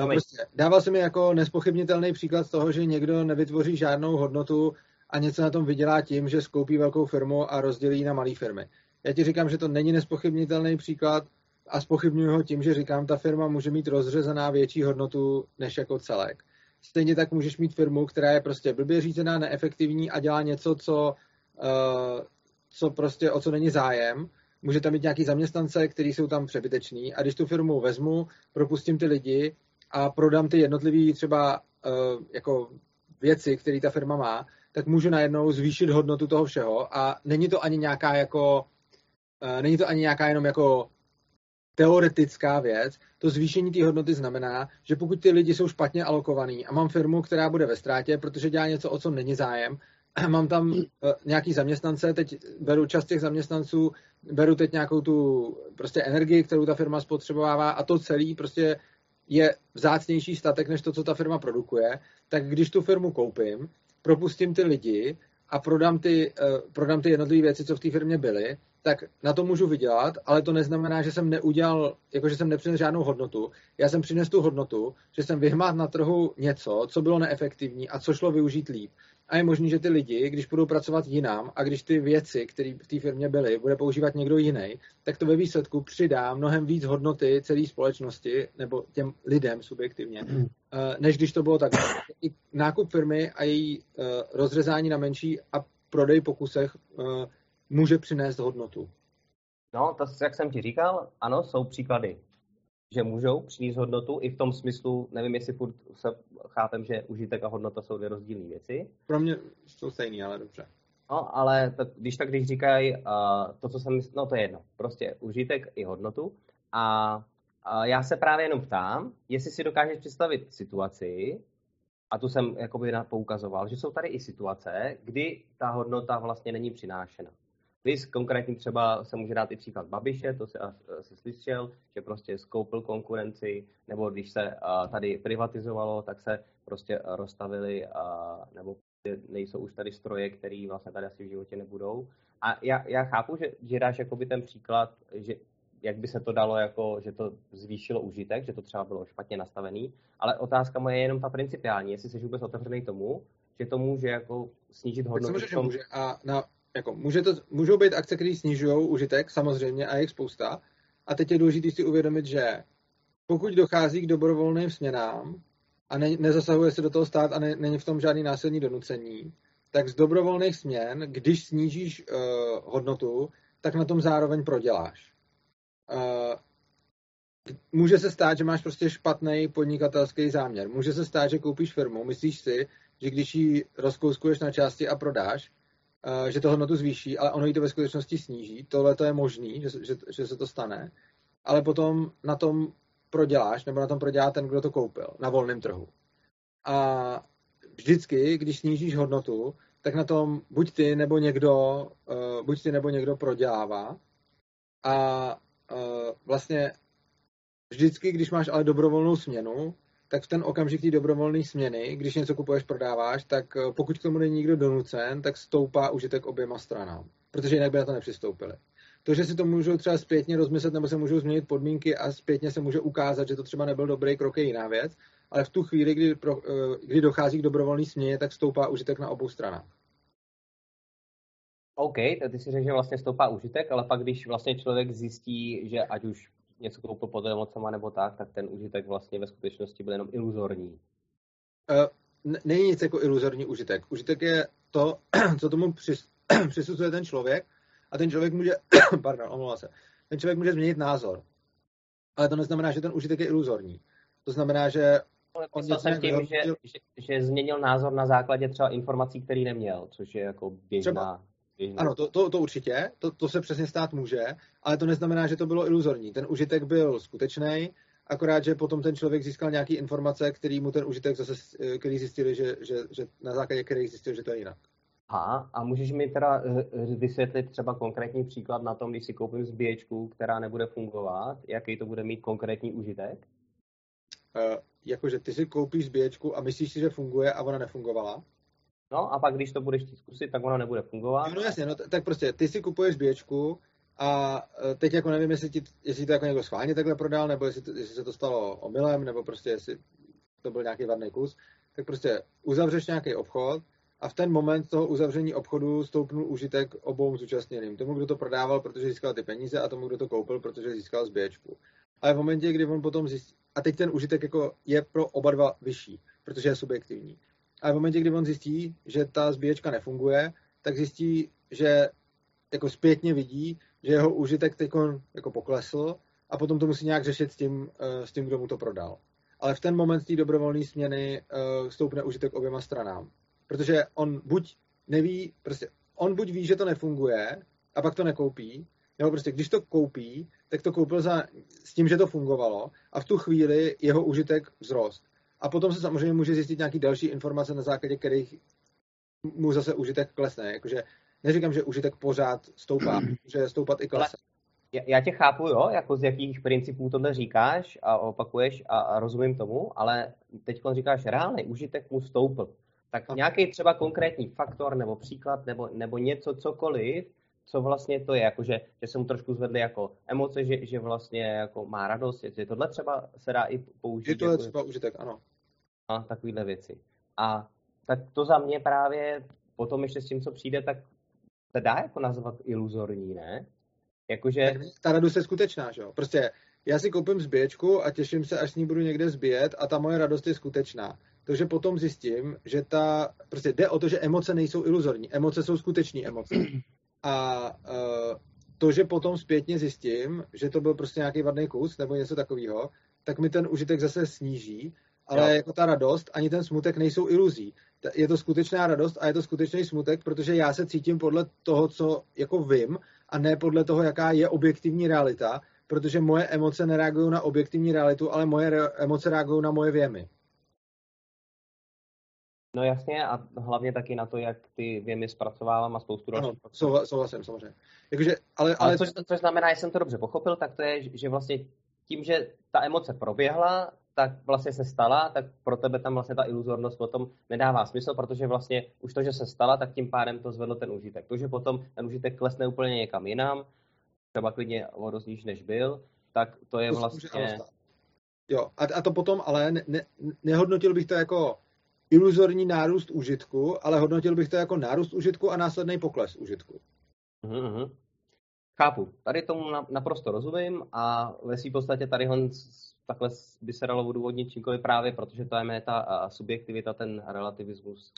Uh, prostě, dával se mi jako nespochybnitelný příklad toho, že někdo nevytvoří žádnou hodnotu a něco na tom vydělá tím, že skoupí velkou firmu a rozdělí na malé firmy. Já ti říkám, že to není nespochybnitelný příklad a spochybnuju ho tím, že říkám, ta firma může mít rozřezaná větší hodnotu než jako celek. Stejně tak můžeš mít firmu, která je prostě blbě řízená, neefektivní a dělá něco, co, uh, co prostě, o co není zájem. Může mít nějaký zaměstnance, kteří jsou tam přebyteční. A když tu firmu vezmu, propustím ty lidi a prodám ty jednotlivé třeba uh, jako věci, které ta firma má, tak můžu najednou zvýšit hodnotu toho všeho. A není to ani nějaká jako uh, není to ani nějaká jenom jako teoretická věc. To zvýšení té hodnoty znamená, že pokud ty lidi jsou špatně alokovaný a mám firmu, která bude ve ztrátě, protože dělá něco, o co není zájem, <clears throat> mám tam uh, nějaký zaměstnance, teď beru čas těch zaměstnanců, beru teď nějakou tu prostě energii, kterou ta firma spotřebovává a to celý prostě je vzácnější statek, než to, co ta firma produkuje, tak když tu firmu koupím, propustím ty lidi a prodám ty, uh, prodám ty jednotlivé věci, co v té firmě byly, tak na to můžu vydělat, ale to neznamená, že jsem neudělal, jako že jsem nepřinesl žádnou hodnotu. Já jsem přinesl tu hodnotu, že jsem vyhmát na trhu něco, co bylo neefektivní a co šlo využít líp. A je možné, že ty lidi, když budou pracovat jinam a když ty věci, které v té firmě byly, bude používat někdo jiný, tak to ve výsledku přidá mnohem víc hodnoty celé společnosti nebo těm lidem subjektivně, mm. než když to bylo tak. I nákup firmy a její eh, rozřezání na menší a prodej po kusech eh, může přinést hodnotu. No, to, jak jsem ti říkal, ano, jsou příklady, že můžou přinést hodnotu i v tom smyslu, nevím, jestli furt se chápem, že užitek a hodnota jsou dvě rozdílné věci. Pro mě jsou stejný, ale dobře. No, ale to, když tak, když říkají uh, to, co jsem myslel, no to je jedno, prostě užitek i hodnotu. A uh, já se právě jenom ptám, jestli si dokážeš představit situaci, a tu jsem jakoby poukazoval, že jsou tady i situace, kdy ta hodnota vlastně není přinášena. Vys konkrétně třeba se může dát i příklad Babiše, to se asi slyšel, že prostě skoupil konkurenci, nebo když se tady privatizovalo, tak se prostě rozstavili, nebo nejsou už tady stroje, které vlastně tady asi v životě nebudou. A já, já chápu, že, že dáš jakoby ten příklad, že jak by se to dalo, jako, že to zvýšilo užitek, že to třeba bylo špatně nastavený, ale otázka moje je jenom ta principiální, jestli jsi vůbec otevřený tomu, že to může jako snížit hodnotu. Tak tom... může. A na jako může to, můžou být akce, které snižují užitek, samozřejmě, a je jich spousta. A teď je důležité si uvědomit, že pokud dochází k dobrovolným směnám a ne, nezasahuje se do toho stát a ne, není v tom žádný násilný donucení, tak z dobrovolných směn, když snížíš uh, hodnotu, tak na tom zároveň proděláš. Uh, může se stát, že máš prostě špatný podnikatelský záměr. Může se stát, že koupíš firmu, myslíš si, že když ji rozkouskuješ na části a prodáš, že to hodnotu zvýší, ale ono jí to ve skutečnosti sníží. Tohle to je možný, že, že, že se to stane, ale potom na tom proděláš, nebo na tom prodělá ten, kdo to koupil, na volném trhu. A vždycky, když snížíš hodnotu, tak na tom buď ty nebo někdo, uh, buď ty nebo někdo prodělává. A uh, vlastně vždycky, když máš ale dobrovolnou směnu, tak v ten okamžik té dobrovolné směny, když něco kupuješ, prodáváš, tak eh, pokud k tomu není nikdo donucen, tak stoupá užitek oběma stranám, protože jinak by na to nepřistoupili. To, že si to můžou třeba zpětně rozmyslet nebo se můžou změnit podmínky a zpětně se může ukázat, že to třeba nebyl dobrý krok, je jiná věc, ale v tu chvíli, kdy, pro, eh, kdy dochází k dobrovolné směně, tak stoupá užitek na obou stranách. OK, tak ty si řekl, že vlastně stoupá užitek, ale pak když vlastně člověk zjistí, že ať už něco koupil pod emocema nebo tak, tak ten užitek vlastně ve skutečnosti byl jenom iluzorní. Uh, není nic jako iluzorní užitek. Užitek je to, <clears throat> co tomu přis, <clears throat> přisuzuje ten člověk a ten člověk může, <clears throat> pardon, omlouvá se, ten člověk může změnit názor. Ale to neznamená, že ten užitek je iluzorní. To znamená, že on jsem tím, že, že, že, změnil názor na základě třeba informací, který neměl, což je jako běžná. Třeba, ano, to, to, to určitě, to, to se přesně stát může, ale to neznamená, že to bylo iluzorní. Ten užitek byl skutečný, akorát, že potom ten člověk získal nějaké informace, který mu ten užitek zase, který zjistili, že, že, že na základě kterých zjistil, že to je jinak. Aha, a můžeš mi teda eh, eh, vysvětlit třeba konkrétní příklad na tom, když si koupím zbíječku, která nebude fungovat, jaký to bude mít konkrétní užitek? Uh, jakože ty si koupíš zbíječku a myslíš si, že funguje a ona nefungovala? No a pak, když to budeš zkusit, tak ona nebude fungovat. No jasně, no tak prostě ty si kupuješ běčku a e, teď jako nevím, jestli, ti, jestli to jako někdo schválně takhle prodal, nebo jestli, to, jestli se to stalo omylem, nebo prostě jestli to byl nějaký vadný kus, tak prostě uzavřeš nějaký obchod a v ten moment toho uzavření obchodu stoupnul užitek obou zúčastněným. Tomu, kdo to prodával, protože získal ty peníze a tomu, kdo to koupil, protože získal zběčku. Ale v momentě, kdy on potom zjistí, a teď ten užitek jako je pro oba dva vyšší, protože je subjektivní. A v momentě, kdy on zjistí, že ta zbíječka nefunguje, tak zjistí, že jako zpětně vidí, že jeho užitek teď jako poklesl a potom to musí nějak řešit s tím, eh, s tím kdo mu to prodal. Ale v ten moment té dobrovolné směny uh, stoupne užitek oběma stranám. Protože on buď neví, prostě on buď ví, že to nefunguje a pak to nekoupí, nebo prostě když to koupí, tak to koupil za, s tím, že to fungovalo a v tu chvíli jeho užitek vzrost. A potom se samozřejmě může zjistit nějaký další informace, na základě kterých mu zase užitek klesne. Jakože neříkám, že užitek pořád stoupá, <clears throat> že stoupat i klesne. Já tě chápu, jo, jako z jakých principů tohle říkáš a opakuješ a, a rozumím tomu, ale teď říkáš, reálný užitek mu stoupl. Tak nějaký třeba konkrétní faktor nebo příklad nebo, nebo něco, cokoliv, co vlastně to je, jakože, že se mu trošku zvedly jako emoce, že, že vlastně jako má radost, že tohle třeba se dá i použít. Je to jako, třeba užitek, ano. A takovýhle věci. A tak to za mě právě potom ještě s tím, co přijde, tak se dá jako nazvat iluzorní, ne? Jakože... Ta radost je skutečná, že jo? Prostě já si koupím zběječku a těším se, až s ní budu někde zbíjet a ta moje radost je skutečná. Takže potom zjistím, že ta, prostě jde o to, že emoce nejsou iluzorní. Emoce jsou skutečné emoce. A uh, to, že potom zpětně zjistím, že to byl prostě nějaký vadný kus nebo něco takového, tak mi ten užitek zase sníží, ale jo. jako ta radost ani ten smutek nejsou iluzí. Je to skutečná radost a je to skutečný smutek, protože já se cítím podle toho, co jako vím a ne podle toho, jaká je objektivní realita, protože moje emoce nereagují na objektivní realitu, ale moje re- emoce reagují na moje věmy. No jasně a hlavně taky na to, jak ty věmy zpracovávám a spoustu dalších. Ano, souhlasím, samozřejmě. Jakože, ale, ale... ale což, což znamená, že jsem to dobře pochopil, tak to je, že vlastně tím, že ta emoce proběhla, tak vlastně se stala, tak pro tebe tam vlastně ta iluzornost potom nedává smysl, protože vlastně už to, že se stala, tak tím pádem to zvedlo ten užitek. To, že potom ten užitek klesne úplně někam jinam, třeba klidně o dost níž než byl, tak to je vlastně... Jo, a, a to potom ale ne, ne, nehodnotil bych to jako iluzorní nárůst užitku, ale hodnotil bych to jako nárůst užitku a následný pokles užitku. Mm-hmm. Chápu. Tady tomu naprosto rozumím a ve svým podstatě tady hon takhle by se dalo odůvodnit čímkoliv právě, protože to je ta subjektivita, ten relativismus.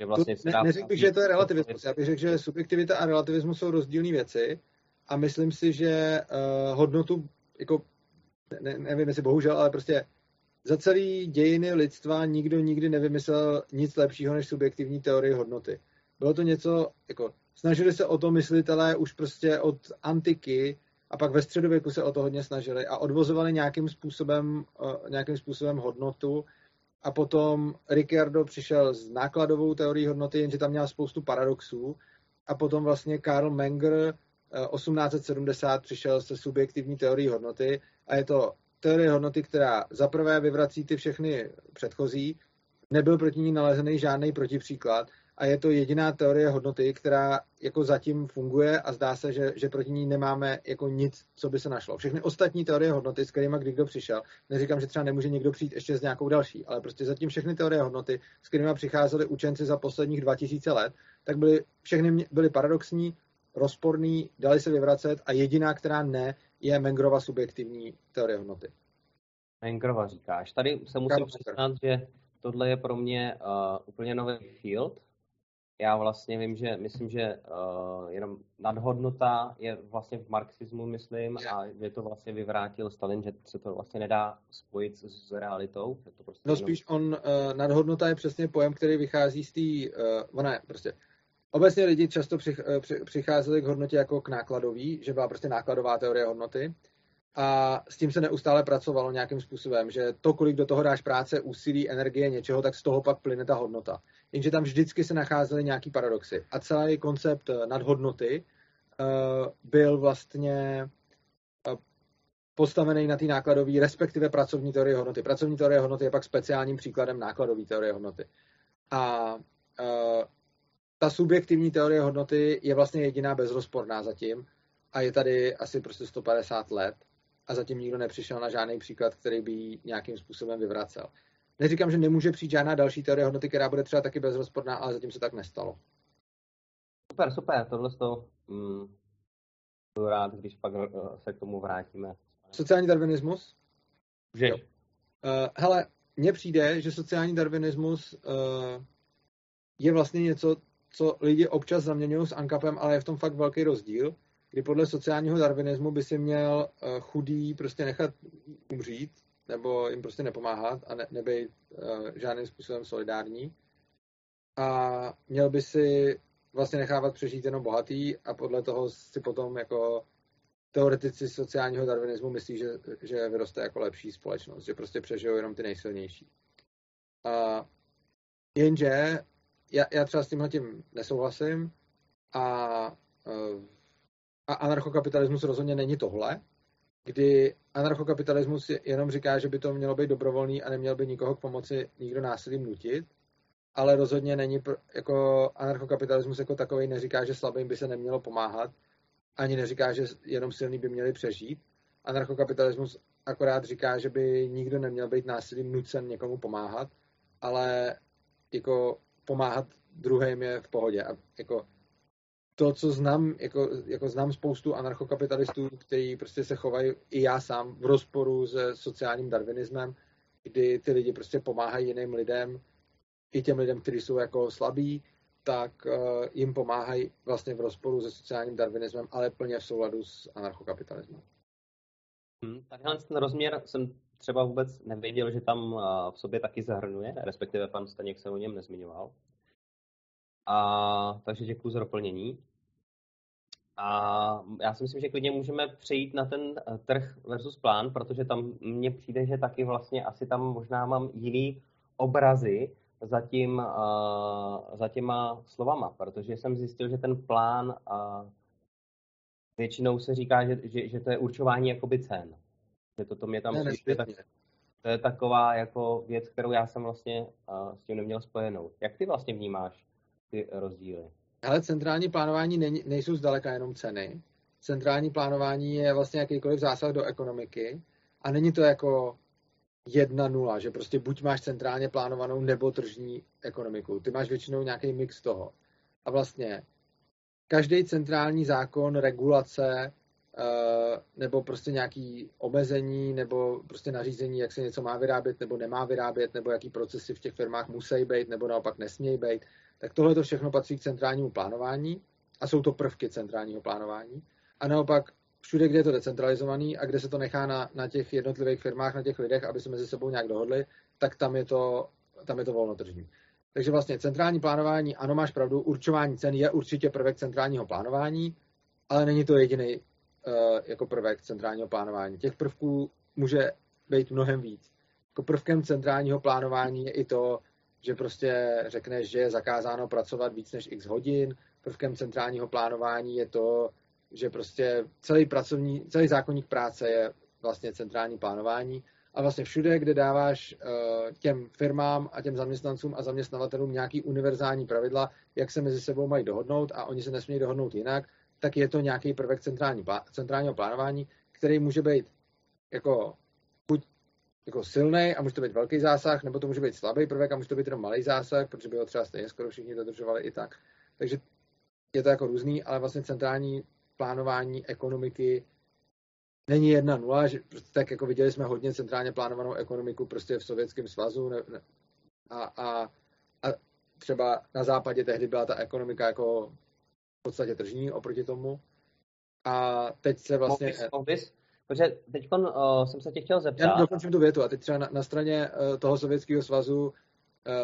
Že vlastně ne, neřekl bych, že to je relativismus. Já bych řekl, že subjektivita a relativismus jsou rozdílné věci a myslím si, že uh, hodnotu, jako, ne, nevím jestli bohužel, ale prostě za celý dějiny lidstva nikdo nikdy nevymyslel nic lepšího než subjektivní teorie hodnoty. Bylo to něco, jako, snažili se o to myslitelé už prostě od antiky a pak ve středověku se o to hodně snažili a odvozovali nějakým způsobem, uh, nějakým způsobem hodnotu. A potom Ricardo přišel s nákladovou teorií hodnoty, jenže tam měl spoustu paradoxů. A potom vlastně Karl Menger 1870 přišel se subjektivní teorií hodnoty. A je to teorie hodnoty, která zaprvé vyvrací ty všechny předchozí, nebyl proti ní nalezený žádný protipříklad a je to jediná teorie hodnoty, která jako zatím funguje a zdá se, že, že proti ní nemáme jako nic, co by se našlo. Všechny ostatní teorie hodnoty, s kterými kdy kdo přišel, neříkám, že třeba nemůže někdo přijít ještě s nějakou další, ale prostě zatím všechny teorie hodnoty, s kterými přicházeli učenci za posledních 2000 let, tak byly, všechny byly paradoxní, rozporný, dali se vyvracet a jediná, která ne, je Mengrova subjektivní teorie hodnoty. Mengrova říkáš. Tady se musím přiznat, že tohle je pro mě uh, úplně nový field. Já vlastně vím, že myslím, že uh, jenom nadhodnota je vlastně v marxismu, myslím, a že to vlastně vyvrátil Stalin, že se to vlastně nedá spojit s, s realitou. Že to prostě no jenom... spíš on, uh, nadhodnota je přesně pojem, který vychází z té, uh, ona je prostě Obecně lidi často eh, přicházeli k hodnotě jako k nákladový, že byla prostě nákladová teorie hodnoty. A s tím se neustále pracovalo nějakým způsobem, že to, kolik do toho dáš práce, úsilí, energie, něčeho, tak z toho pak plyne ta hodnota. Jenže tam vždycky se nacházely nějaký paradoxy. A celý koncept eh, nadhodnoty uh, byl vlastně postavený na té nákladové, respektive pracovní teorie hodnoty. Pracovní teorie hodnoty je pak speciálním příkladem nákladové teorie hodnoty. A ta subjektivní teorie hodnoty je vlastně jediná bezrozporná zatím a je tady asi prostě 150 let a zatím nikdo nepřišel na žádný příklad, který by ji nějakým způsobem vyvracel. Neříkám, že nemůže přijít žádná další teorie hodnoty, která bude třeba taky bezrozporná, ale zatím se tak nestalo. Super, super, tohle to mm, budu rád, když pak eh, se k tomu vrátíme. Sociální darwinismus? Že? Uh, hele, mně přijde, že sociální darwinismus uh, je vlastně něco, co lidi občas zaměňují s ANCAPem, ale je v tom fakt velký rozdíl. Kdy podle sociálního darwinismu by si měl uh, chudý prostě nechat umřít, nebo jim prostě nepomáhat a ne, nebejt uh, žádným způsobem solidární. A měl by si vlastně nechávat přežít jenom bohatý a podle toho si potom jako teoretici sociálního darwinismu myslí, že, že vyroste jako lepší společnost, že prostě přežijou jenom ty nejsilnější. A jenže já, já třeba s tímhle tím nesouhlasím a, a anarchokapitalismus rozhodně není tohle, kdy anarchokapitalismus jenom říká, že by to mělo být dobrovolný a neměl by nikoho k pomoci nikdo násilím nutit, ale rozhodně není jako anarchokapitalismus jako takový neříká, že slabým by se nemělo pomáhat, ani neříká, že jenom silní by měli přežít. Anarchokapitalismus akorát říká, že by nikdo neměl být násilím nucen někomu pomáhat, ale jako pomáhat druhým je v pohodě. A jako to, co znám, jako, jako znám spoustu anarchokapitalistů, kteří prostě se chovají i já sám v rozporu se sociálním darwinismem, kdy ty lidi prostě pomáhají jiným lidem, i těm lidem, kteří jsou jako slabí, tak uh, jim pomáhají vlastně v rozporu se sociálním darwinismem, ale plně v souladu s anarchokapitalismem. Hmm, takhle ten rozměr jsem třeba vůbec nevěděl, že tam uh, v sobě taky zahrnuje, respektive pan Staněk se o něm nezmiňoval. A, takže děkuji za doplnění. A já si myslím, že klidně můžeme přejít na ten eh, trh versus plán, protože tam mně přijde, že taky vlastně asi tam možná mám jiný obrazy, za, tím, uh, za těma slovama, protože jsem zjistil, že ten plán uh, většinou se říká, že, že, že to je určování jakoby cen. Že to, to mě tam ne, tak, to je taková jako věc, kterou já jsem vlastně uh, s tím neměl spojenou. Jak ty vlastně vnímáš ty rozdíly? Ale centrální plánování není, nejsou zdaleka jenom ceny. Centrální plánování je vlastně jakýkoliv zásah do ekonomiky a není to jako 1-0, že prostě buď máš centrálně plánovanou nebo tržní ekonomiku. Ty máš většinou nějaký mix toho. A vlastně každý centrální zákon, regulace eh, nebo prostě nějaký omezení nebo prostě nařízení, jak se něco má vyrábět nebo nemá vyrábět, nebo jaký procesy v těch firmách musí být nebo naopak nesmějí být, tak tohle to všechno patří k centrálnímu plánování a jsou to prvky centrálního plánování. A naopak všude, kde je to decentralizovaný a kde se to nechá na, na těch jednotlivých firmách, na těch lidech, aby se mezi sebou nějak dohodli, tak tam je to, tam je to volnotržní. Takže vlastně centrální plánování, ano, máš pravdu, určování cen je určitě prvek centrálního plánování, ale není to jediný uh, jako prvek centrálního plánování. Těch prvků může být mnohem víc. Jako prvkem centrálního plánování je i to, že prostě řekneš, že je zakázáno pracovat víc než x hodin. Prvkem centrálního plánování je to, že prostě celý pracovní, celý zákonník práce je vlastně centrální plánování a vlastně všude, kde dáváš uh, těm firmám a těm zaměstnancům a zaměstnavatelům nějaký univerzální pravidla, jak se mezi sebou mají dohodnout a oni se nesmějí dohodnout jinak, tak je to nějaký prvek centrální, centrálního plánování, který může být jako jako silný a může to být velký zásah, nebo to může být slabý prvek a může to být jenom malý zásah, protože by ho třeba stejně skoro všichni dodržovali i tak. Takže je to jako různý, ale vlastně centrální plánování ekonomiky není jedna nula, že prostě tak jako viděli jsme hodně centrálně plánovanou ekonomiku prostě v Sovětském svazu ne, ne, a, a, a třeba na západě tehdy byla ta ekonomika jako v podstatě tržní oproti tomu. A teď se vlastně... Mohl bys? Protože teď uh, jsem se tě chtěl zeptat. Já dokončím tu větu. A teď třeba na, na straně uh, toho Sovětského svazu uh,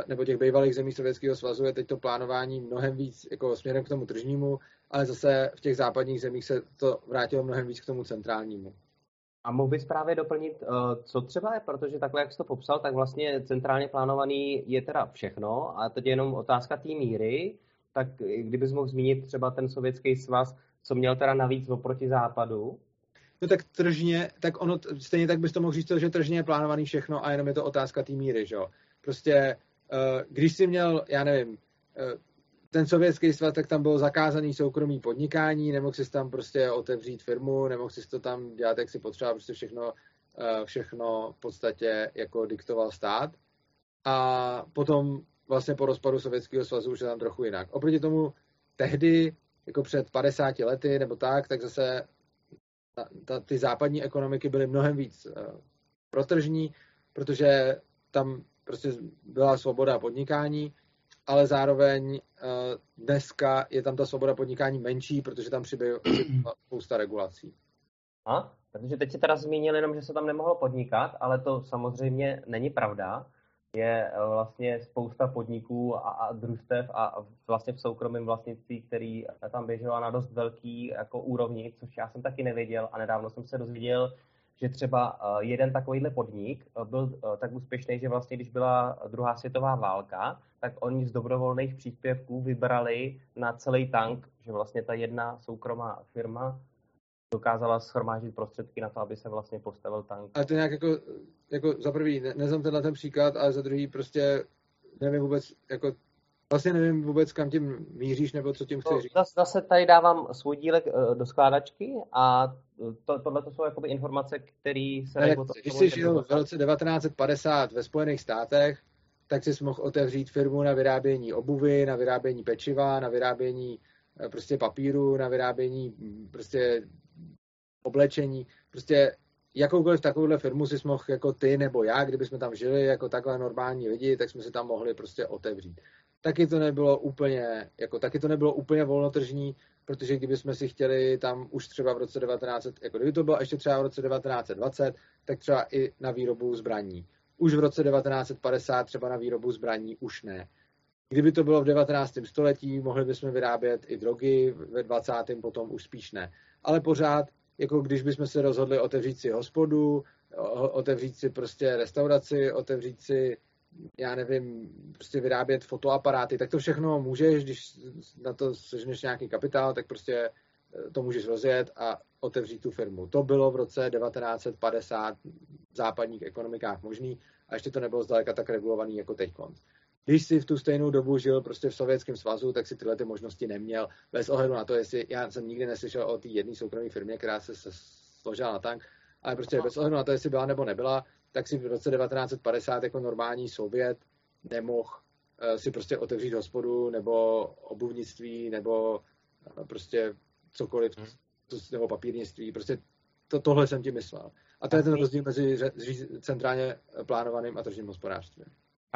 nebo těch bývalých zemí Sovětského svazu je teď to plánování mnohem víc jako směrem k tomu tržnímu ale zase v těch západních zemích se to vrátilo mnohem víc k tomu centrálnímu. A mohl bys právě doplnit, co třeba je, protože takhle, jak jsi to popsal, tak vlastně centrálně plánovaný je teda všechno a teď je jenom otázka té míry, tak kdybys mohl zmínit třeba ten sovětský svaz, co měl teda navíc oproti západu? No tak tržně, tak ono, stejně tak bys to mohl říct, že tržně je plánovaný všechno a jenom je to otázka té míry, že jo. Prostě, eh, když jsi měl, já nevím, eh, ten sovětský svaz, tak tam bylo zakázaný soukromý podnikání, nemohl si tam prostě otevřít firmu, nemohl si to tam dělat, jak si potřeba, prostě všechno, eh, všechno v podstatě jako diktoval stát. A potom vlastně po rozpadu Sovětského svazu už je tam trochu jinak. Oproti tomu tehdy, jako před 50 lety nebo tak, tak zase ta, ta, ty západní ekonomiky byly mnohem víc uh, protržní, protože tam prostě byla svoboda podnikání ale zároveň uh, dneska je tam ta svoboda podnikání menší, protože tam přibyla <clears throat> spousta regulací. A? Protože teď si teda zmínil jenom, že se tam nemohlo podnikat, ale to samozřejmě není pravda. Je eh, vlastně spousta podniků a, a družstev a vlastně v soukromém vlastnictví, který tam běžela na dost velký jako úrovni, což já jsem taky nevěděl a nedávno jsem se dozvěděl, že třeba eh, jeden takovýhle podnik eh, byl tak úspěšný, že vlastně když byla druhá světová válka, tak oni z dobrovolných příspěvků vybrali na celý tank, že vlastně ta jedna soukromá firma dokázala schromáždit prostředky na to, aby se vlastně postavil tank. Ale to nějak jako, jako za prvý, ne, neznám tenhle ten příklad, ale za druhý prostě nevím vůbec, jako Vlastně nevím vůbec, kam tím míříš, nebo co tím chceš no, říct. Zase tady dávám svůj dílek eh, do skládačky a to, tohle to jsou jakoby informace, které se... Ne, když jsi žil v roce 1950 ve Spojených státech, tak jsi mohl otevřít firmu na vyrábění obuvy, na vyrábění pečiva, na vyrábění eh, prostě papíru, na vyrábění prostě oblečení, prostě jakoukoliv takovouhle firmu si mohl jako ty nebo já, kdyby jsme tam žili jako takhle normální lidi, tak jsme si tam mohli prostě otevřít. Taky to nebylo úplně, jako taky to nebylo úplně volnotržní, protože kdyby jsme si chtěli tam už třeba v roce 19, jako kdyby to bylo ještě třeba v roce 1920, tak třeba i na výrobu zbraní. Už v roce 1950 třeba na výrobu zbraní už ne. Kdyby to bylo v 19. století, mohli bychom vyrábět i drogy, ve 20. potom už spíš ne. Ale pořád jako když bychom se rozhodli otevřít si hospodu, otevřít si prostě restauraci, otevřít si, já nevím, prostě vyrábět fotoaparáty, tak to všechno můžeš, když na to sežneš nějaký kapitál, tak prostě eh, to můžeš rozjet a otevřít tu firmu. To bylo v roce 1950 v západních ekonomikách možný a ještě to nebylo zdaleka tak regulovaný jako teď když si v tu stejnou dobu žil prostě v Sovětském svazu, tak si tyhle ty možnosti neměl. Bez ohledu na to, jestli já jsem nikdy neslyšel o té jedné soukromé firmě, která se, složila na tank, ale prostě Aha. bez ohledu na to, jestli byla nebo nebyla, tak si v roce 1950 jako normální Sovět nemohl uh, si prostě otevřít hospodu nebo obuvnictví nebo uh, prostě cokoliv, hmm. nebo papírnictví. Prostě to, tohle jsem ti myslel. A to je ten rozdíl mezi centrálně plánovaným a tržním hospodářstvím.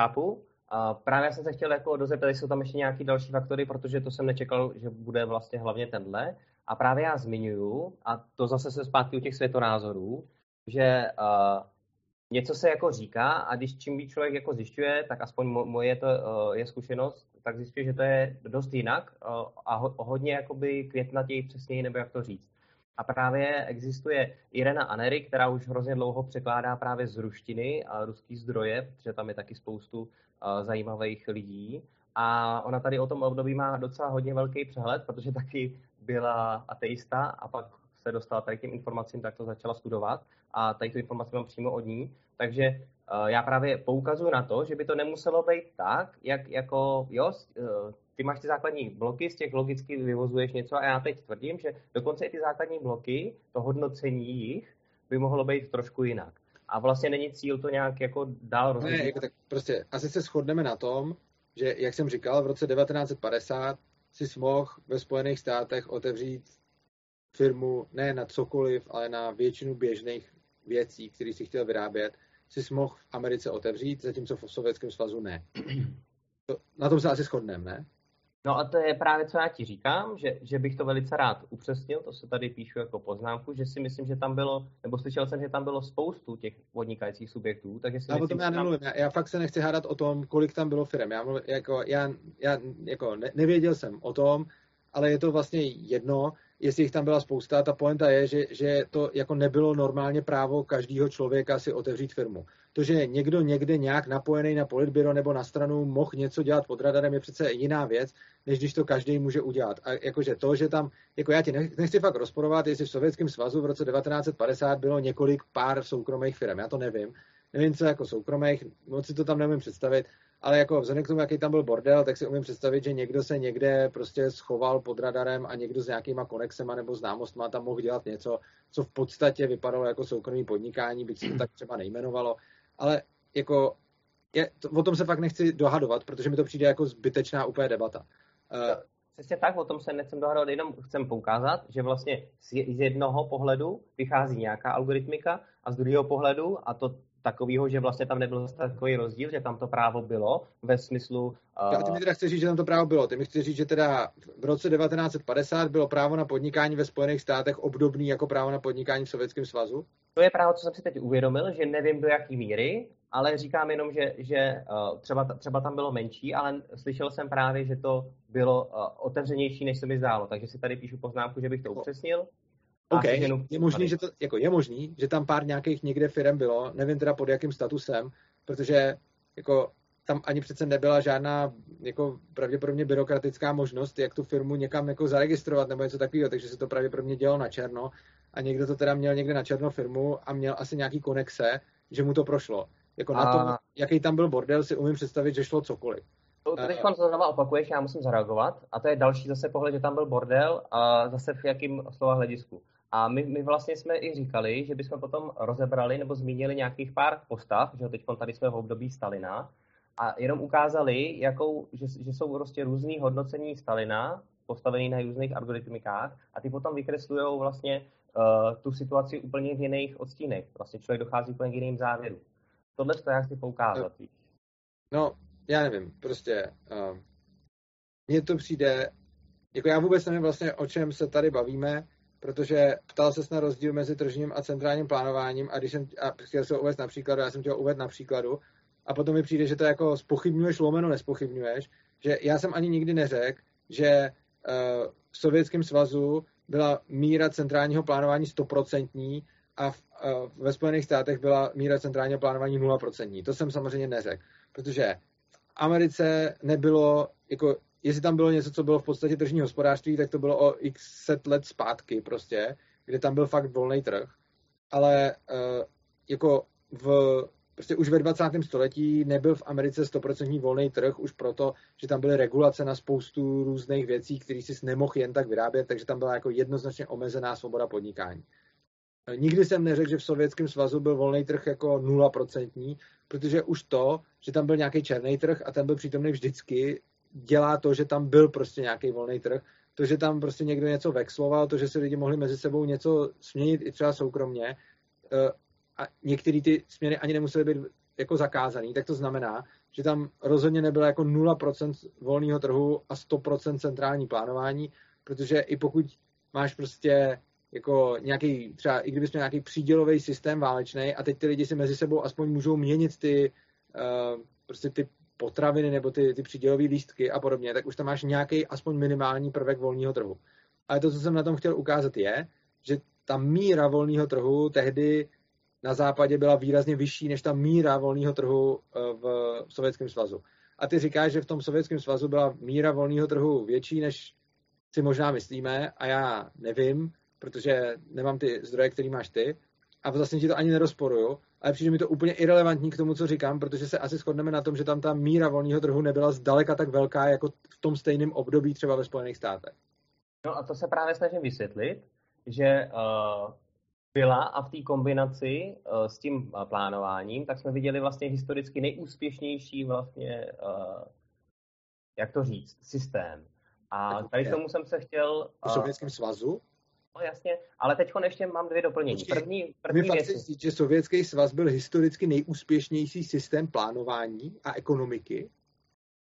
Chápu. A právě jsem se chtěl jako dozeptat, jestli jsou tam ještě nějaký další faktory, protože to jsem nečekal, že bude vlastně hlavně tenhle. A právě já zmiňuju, a to zase se zpátky u těch světonázorů, že uh, něco se jako říká a když čím víc člověk jako zjišťuje, tak aspoň moje to uh, je zkušenost, tak zjišťuje, že to je dost jinak uh, a ho, hodně jakoby květnatěji přesněji, nebo jak to říct. A právě existuje Irena Anery, která už hrozně dlouho překládá právě z ruštiny a ruský zdroje, protože tam je taky spoustu uh, zajímavých lidí. A ona tady o tom období má docela hodně velký přehled, protože <laughs> taky byla ateista a pak se dostala tady k těm informacím, tak to začala studovat a tady tu informaci mám přímo od ní. Takže uh, já právě poukazuji na to, že by to nemuselo být tak, jak jako, jo, uh, ty máš ty základní bloky, z těch logicky vyvozuješ něco a já teď tvrdím, že dokonce i ty základní bloky, to hodnocení jich, by mohlo být trošku jinak. A vlastně není cíl to nějak jako dál rozhodnout. Ne, jako tak prostě asi se shodneme na tom, že, jak jsem říkal, v roce 1950 si mohl ve Spojených státech otevřít firmu ne na cokoliv, ale na většinu běžných věcí, které si chtěl vyrábět, si mohl v Americe otevřít, zatímco v Sovětském svazu ne. To, na tom se asi shodneme, ne? No a to je právě, co já ti říkám, že, že bych to velice rád upřesnil, to se tady píšu jako poznámku, že si myslím, že tam bylo, nebo slyšel jsem, že tam bylo spoustu těch podnikajících subjektů, takže si já myslím, o tom já nemluvím, tam... já, já fakt se nechci hádat o tom, kolik tam bylo firm, já, mluvím, jako, já, já jako ne, nevěděl jsem o tom, ale je to vlastně jedno, jestli jich tam byla spousta, ta poenta je, že, že to jako nebylo normálně právo každého člověka si otevřít firmu. To, že někdo někde nějak napojený na politbyro nebo na stranu mohl něco dělat pod radarem, je přece jiná věc, než když to každý může udělat. A jakože to, že tam, jako já ti nechci fakt rozporovat, jestli v Sovětském svazu v roce 1950 bylo několik pár soukromých firm, já to nevím. Nevím, co jako soukromých, moc si to tam nevím představit, ale jako vzhledem k tomu, jaký tam byl bordel, tak si umím představit, že někdo se někde prostě schoval pod radarem a někdo s nějakýma konexema nebo známostma tam mohl dělat něco, co v podstatě vypadalo jako soukromý podnikání, byť se to tak třeba nejmenovalo. Ale jako je, to, o tom se fakt nechci dohadovat, protože mi to přijde jako zbytečná úplně debata. Uh, Přesně tak, o tom se nechcem dohadovat, jenom chcem poukázat, že vlastně z jednoho pohledu vychází nějaká algoritmika a z druhého pohledu, a to takového, že vlastně tam nebyl takový rozdíl, že tam to právo bylo ve smyslu... Uh... ty mi teda chceš říct, že tam to právo bylo. Ty mi chceš říct, že teda v roce 1950 bylo právo na podnikání ve Spojených státech obdobný jako právo na podnikání v Sovětském svazu? To je právo, co jsem si teď uvědomil, že nevím do jaký míry, ale říkám jenom, že, že uh, třeba, třeba tam bylo menší, ale slyšel jsem právě, že to bylo uh, otevřenější, než se mi zdálo. Takže si tady píšu poznámku, že bych to upřesnil. OK, je možný, že to, jako je možný, že tam pár nějakých někde firm bylo, nevím teda pod jakým statusem, protože jako tam ani přece nebyla žádná jako pravděpodobně byrokratická možnost, jak tu firmu někam jako zaregistrovat nebo něco takového, takže se to pravděpodobně dělalo na černo a někdo to teda měl někde na černo firmu a měl asi nějaký konexe, že mu to prošlo. Jako a... na tom, jaký tam byl bordel, si umím představit, že šlo cokoliv. To teď znova opakuješ, já musím zareagovat. A to je další zase pohled, že tam byl bordel a zase v jakým slova hledisku. A my, my vlastně jsme i říkali, že bychom potom rozebrali nebo zmínili nějakých pár postav, že teď tady jsme v období Stalina, a jenom ukázali, jakou, že, že jsou prostě různý hodnocení Stalina, postavený na různých algoritmikách a ty potom vykreslují vlastně uh, tu situaci úplně v jiných odstínech. Vlastně člověk dochází úplně k jiným závěrům. Tohle to já chci poukázat. No, no já nevím, prostě uh, mně to přijde, jako já vůbec nevím vlastně, o čem se tady bavíme, protože ptal se na rozdíl mezi tržním a centrálním plánováním a když jsem a chtěl se uvést na příkladu, já jsem chtěl uvést na příkladu a potom mi přijde, že to jako spochybňuješ, lomeno nespochybňuješ, že já jsem ani nikdy neřekl, že uh, v Sovětském svazu byla míra centrálního plánování stoprocentní a v, uh, ve Spojených státech byla míra centrálního plánování 0%. To jsem samozřejmě neřekl, protože v Americe nebylo jako jestli tam bylo něco, co bylo v podstatě tržní hospodářství, tak to bylo o x set let zpátky prostě, kde tam byl fakt volný trh. Ale uh, jako v, prostě už ve 20. století nebyl v Americe 100% volný trh, už proto, že tam byly regulace na spoustu různých věcí, které si nemohl jen tak vyrábět, takže tam byla jako jednoznačně omezená svoboda podnikání. Eh, nikdy jsem neřekl, že v Sovětském svazu byl volný trh jako 0%, protože už to, že tam byl nějaký černý trh a ten byl přítomný vždycky, dělá to, že tam byl prostě nějaký volný trh, to, že tam prostě někdo něco vexloval, to, že si lidi mohli mezi sebou něco směnit i třeba soukromně eh, a některé ty směny ani nemusely být jako zakázaný, tak to znamená, že tam rozhodně nebylo jako 0% volného trhu a 100% centrální plánování, protože i pokud máš prostě jako nějaký, třeba i kdybys měl nějaký přídělový systém válečný a teď ty lidi si mezi sebou aspoň můžou měnit ty, uh, prostě ty potraviny nebo ty, ty přídělové lístky a podobně, tak už tam máš nějaký aspoň minimální prvek volného trhu. Ale to, co jsem na tom chtěl ukázat, je, že ta míra volného trhu tehdy na západě byla výrazně vyšší než ta míra volného trhu eh, v Sovětském svazu. A ty říkáš, že v tom Sovětském svazu byla míra volného trhu větší, než si možná myslíme, a já nevím, protože nemám ty zdroje, které máš ty, a vlastně ti to ani nerozporuju, ale přijde mi to úplně irrelevantní k tomu, co říkám, protože se asi shodneme na tom, že tam ta míra volného trhu nebyla zdaleka tak velká, jako v tom stejném období třeba ve Spojených státech. No a to se právě snažím vysvětlit, že uh, byla a v té kombinaci uh, s tím uh, plánováním, tak jsme viděli vlastně historicky nejúspěšnější vlastně, uh, jak to říct, systém. A tady tomu jsem se chtěl... Uh, v Sovětském svazu? No jasně, ale teď ještě mám dvě doplnění. Počkej, první, první mi fakt říct, že Sovětský svaz byl historicky nejúspěšnější systém plánování a ekonomiky?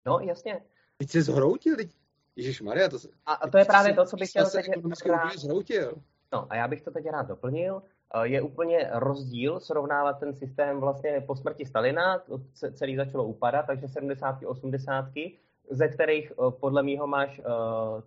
No jasně. Teď se zhroutil, teď... Ježíš Maria, to se... A, a to je právě to, co bych chtěl teď rád... zhroutil. No a já bych to teď rád doplnil. Eh, je úplně rozdíl srovnávat ten systém vlastně po smrti Stalina, celý začalo upadat, takže 70. 80 ze kterých eh, podle mýho máš uh,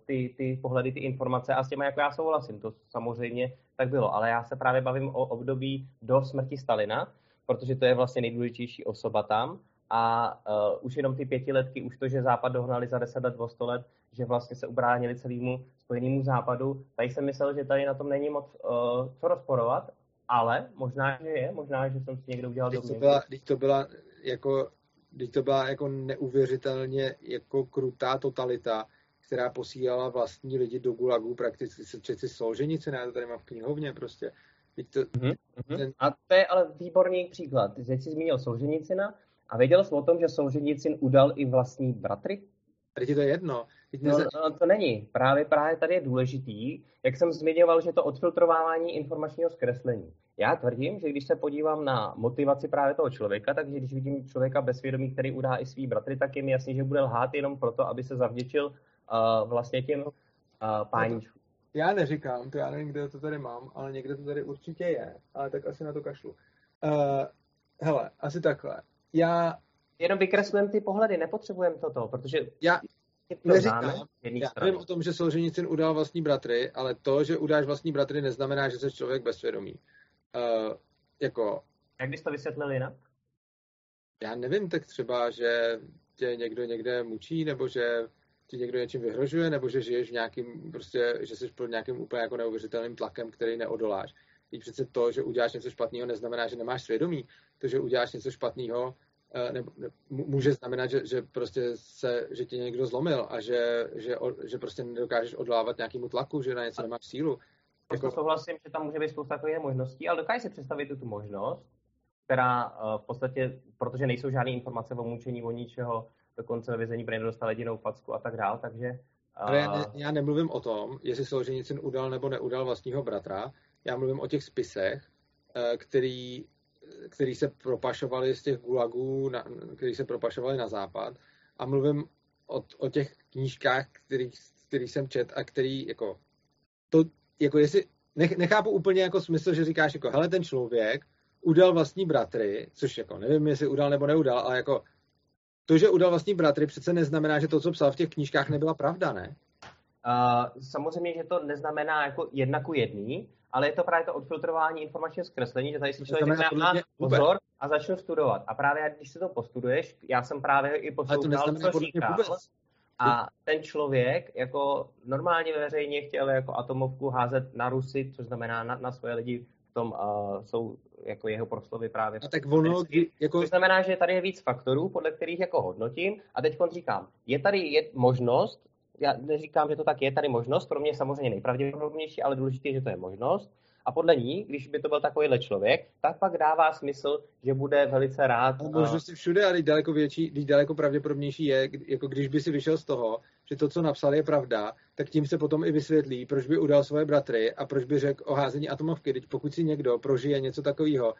ty, ty pohledy, ty informace a s těmi jako já souhlasím, to samozřejmě tak bylo, ale já se právě bavím o období do smrti Stalina, protože to je vlastně nejdůležitější osoba tam. A uh, už jenom ty pětiletky, už to, že Západ dohnali za deset let, o sto let, že vlastně se ubránili celému spojenému západu, tady jsem myslel, že tady na tom není moc uh, co rozporovat, ale možná, že je, možná, že jsem si někdo udělal teď to byla, teď to byla jako Teď to byla jako neuvěřitelně jako krutá totalita, která posílala vlastní lidi do gulagu, prakticky se čeci Solženici, ne, to tady mám v knihovně prostě. Teď to, mm-hmm. ten... A to je ale výborný příklad. Ty jsi zmínil Solženicina a věděl jsi o tom, že Solženicin udal i vlastní bratry? Teď je to jedno. No, no, to není. Právě, právě tady je důležitý, jak jsem zmiňoval, že to odfiltrovávání informačního zkreslení. Já tvrdím, že když se podívám na motivaci právě toho člověka, takže když vidím člověka bezvědomí, který udá i svý bratry, tak je mi jasný, že bude lhát jenom proto, aby se zavděčil uh, vlastně těm uh, páničkům. Já neříkám, to já nevím, kde to tady mám, ale někde to tady určitě je, ale tak asi na to kašlu. Uh, hele, asi takhle. Já... Jenom vykreslím ty pohledy, nepotřebujeme toto, protože... Já, neříkám, já vím o tom, že Solženicin udal vlastní bratry, ale to, že udáš vlastní bratry, neznamená, že jsi člověk bezsvědomý. Uh, jako... Jak bys to vysvětlil jinak? Já nevím, tak třeba, že tě někdo někde mučí, nebo že ti někdo něčím vyhrožuje, nebo že žiješ v nějakým, prostě, že jsi pod nějakým úplně jako neuvěřitelným tlakem, který neodoláš. I přece to, že uděláš něco špatného, neznamená, že nemáš svědomí. To, že uděláš něco špatného, eh, nebo, ne, může znamenat, že, že prostě se, že tě někdo zlomil a že, že, že prostě nedokážeš odlávat nějakému tlaku, že na něco nemáš sílu. Jako... souhlasím, že tam může být spousta takových možností, ale dokážeš si představit tu možnost, která eh, v podstatě, protože nejsou žádné informace o mučení, o ničeho, dokonce ve vězení Brain dostal jedinou facku a tak dál, takže... Ale já, ne, já nemluvím o tom, jestli Solženicin udal nebo neudal vlastního bratra, já mluvím o těch spisech, eh, který, který se propašovali z těch gulagů, na, který se propašovali na západ a mluvím o, o těch knížkách, který, který jsem čet a který jako to, jako jestli, nech, nechápu úplně jako smysl, že říkáš jako, hele, ten člověk udal vlastní bratry, což jako nevím, jestli udal nebo neudal, ale jako to, že udal vlastní bratry, přece neznamená, že to, co psal v těch knížkách, nebyla pravda, ne? Uh, samozřejmě, že to neznamená jako jedna ku jedný, ale je to právě to odfiltrování informačního zkreslení, že tady si člověk řekne, pozor a začnu studovat. A právě když se to postuduješ, já jsem právě i poslouchal, co říkal, a ten člověk jako normálně veřejně chtěl jako atomovku házet na Rusy, což znamená na, na svoje lidi v tom uh, jsou jako jeho proslovy právě. A tak ono, jako... To znamená, že tady je víc faktorů, podle kterých jako hodnotím. A teď říkám, je tady je možnost, já neříkám, že to tak je, tady možnost, pro mě samozřejmě nejpravděpodobnější, ale důležité, že to je možnost. A podle ní, když by to byl takovýhle člověk, tak pak dává smysl, že bude velice rád. No, možnosti všude, ale daleko větší, daleko pravděpodobnější je, jako když by si vyšel z toho, že to, co napsal, je pravda, tak tím se potom i vysvětlí, proč by udal svoje bratry a proč by řekl o házení atomovky. Teď pokud si někdo prožije něco takového,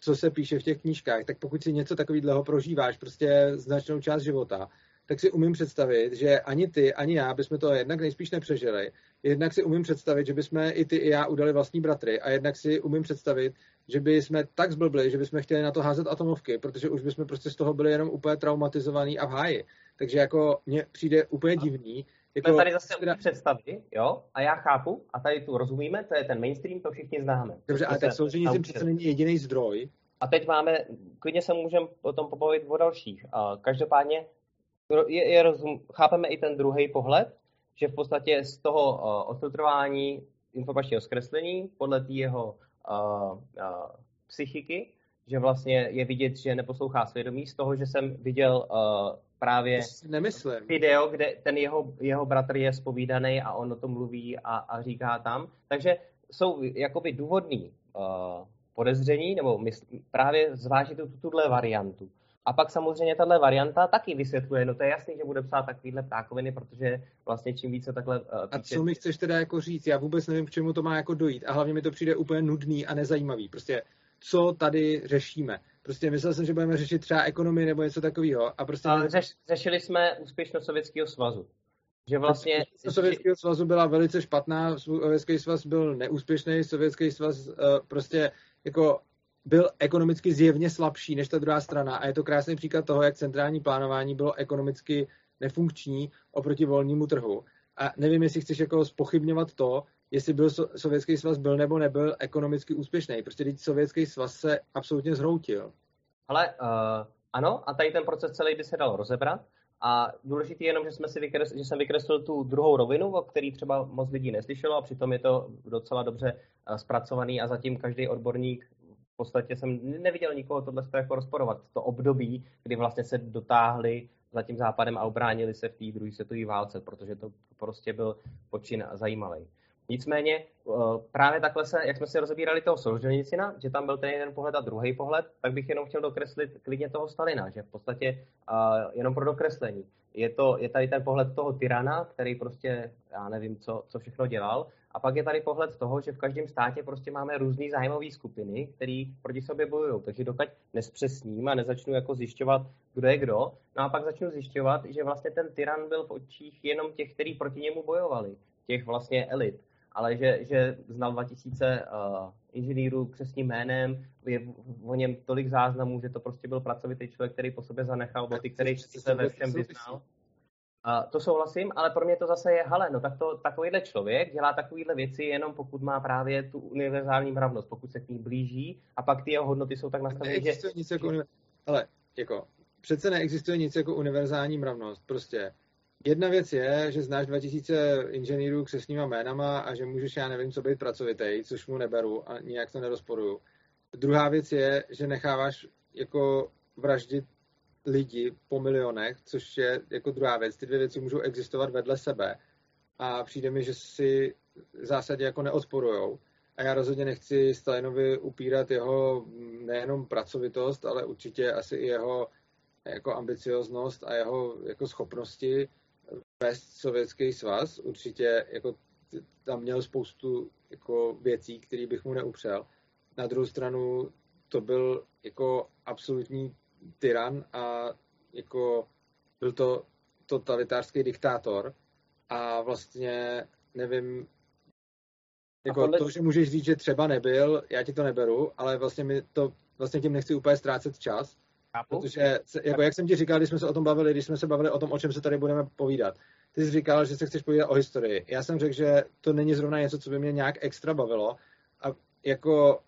co se píše v těch knížkách, tak pokud si něco takového prožíváš prostě značnou část života, tak si umím představit, že ani ty, ani já bychom to jednak nejspíš nepřežili. Jednak si umím představit, že bychom i ty, i já udali vlastní bratry. A jednak si umím představit, že by jsme tak zblbli, že bychom chtěli na to házet atomovky, protože už bychom prostě z toho byli jenom úplně traumatizovaný a v háji. Takže jako mně přijde úplně divný. Jako, tady zase teda... představy, jo, a já chápu, a tady tu rozumíme, to je ten mainstream, to všichni známe. Dobře, ale tak Solženicin přece není jediný zdroj. A teď máme, klidně se můžeme potom pobavit o dalších. Každopádně je, je rozum, chápeme i ten druhý pohled, že v podstatě z toho uh, odfiltrování informačního zkreslení podle té jeho uh, uh, psychiky, že vlastně je vidět, že neposlouchá svědomí, z toho, že jsem viděl uh, právě Nemyslím. video, kde ten jeho, jeho bratr je spovídaný a on o tom mluví a, a říká tam. Takže jsou jakoby důvodný uh, podezření, nebo mysl, právě zvážit tu, tuhle variantu. A pak samozřejmě tahle varianta taky vysvětluje, no to je jasný, že bude psát takovýhle ptákoviny, protože vlastně čím více takhle... Uh, píče... A co mi chceš teda jako říct? Já vůbec nevím, k čemu to má jako dojít. A hlavně mi to přijde úplně nudný a nezajímavý. Prostě co tady řešíme. Prostě myslel jsem, že budeme řešit třeba ekonomii nebo něco takového. A prostě... A řeš, řešili jsme úspěšnost Sovětského svazu. Že vlastně... Sovětského svazu byla velice špatná, Sovětský svaz byl neúspěšný, Sovětský svaz uh, prostě jako byl ekonomicky zjevně slabší než ta druhá strana a je to krásný příklad toho, jak centrální plánování bylo ekonomicky nefunkční oproti volnému trhu. A nevím, jestli chceš jako spochybňovat to, jestli byl Sovětský svaz byl nebo nebyl ekonomicky úspěšný. Prostě teď Sovětský svaz se absolutně zhroutil. Ale uh, ano, a tady ten proces celý by se dal rozebrat. A důležitý je jenom, že, jsme si vykres, že jsem vykreslil tu druhou rovinu, o který třeba moc lidí neslyšelo a přitom je to docela dobře uh, zpracovaný a zatím každý odborník podstatě jsem neviděl nikoho tohle jako rozporovat. To období, kdy vlastně se dotáhli za tím západem a obránili se v té druhé světové válce, protože to prostě byl počin zajímavý. Nicméně eh, právě takhle se, jak jsme si rozebírali toho Solženicina, že tam byl ten jeden pohled a druhý pohled, tak bych jenom chtěl dokreslit klidně toho Stalina, že v podstatě uh, jenom pro dokreslení, je, to, je tady ten pohled toho tyrana, který prostě, já nevím, co, co všechno dělal, a pak je tady pohled toho, že v každém státě prostě máme různé zájmové skupiny, které proti sobě bojují. Takže dokud nespřesním a nezačnu jako zjišťovat, kdo je kdo, no a pak začnu zjišťovat, že vlastně ten tyran byl v očích jenom těch, kteří proti němu bojovali, těch vlastně elit. Ale že, že znal 2000 uh, inženýrů křesním jménem, je o něm tolik záznamů, že to prostě byl pracovitý člověk, který po sobě zanechal boty, který se ve všem vyznal. Uh, to souhlasím, ale pro mě to zase je, hele, no tak to takovýhle člověk dělá takovýhle věci jenom pokud má právě tu univerzální mravnost, pokud se k ní blíží a pak ty jeho hodnoty jsou tak nastavené, že... Nic jako univer... Ale jako, přece neexistuje nic jako univerzální mravnost, prostě Jedna věc je, že znáš 2000 inženýrů křesníma jménama a že můžeš, já nevím, co být pracovitý, což mu neberu a nijak to nerozporuju. Druhá věc je, že necháváš jako vraždit lidi po milionech, což je jako druhá věc. Ty dvě věci můžou existovat vedle sebe a přijde mi, že si v zásadě jako neodporujou. A já rozhodně nechci Stalinovi upírat jeho nejenom pracovitost, ale určitě asi i jeho jako ambicioznost a jeho jako schopnosti vést sovětský svaz. Určitě jako tam měl spoustu jako věcí, které bych mu neupřel. Na druhou stranu to byl jako absolutní tyran a jako byl to totalitářský diktátor a vlastně nevím, jako podle... to, že můžeš říct, že třeba nebyl, já ti to neberu, ale vlastně mi to, vlastně tím nechci úplně ztrácet čas. Protože, jako jak jsem ti říkal, když jsme se o tom bavili, když jsme se bavili o tom, o čem se tady budeme povídat, ty jsi říkal, že se chceš povídat o historii. Já jsem řekl, že to není zrovna něco, co by mě nějak extra bavilo a jako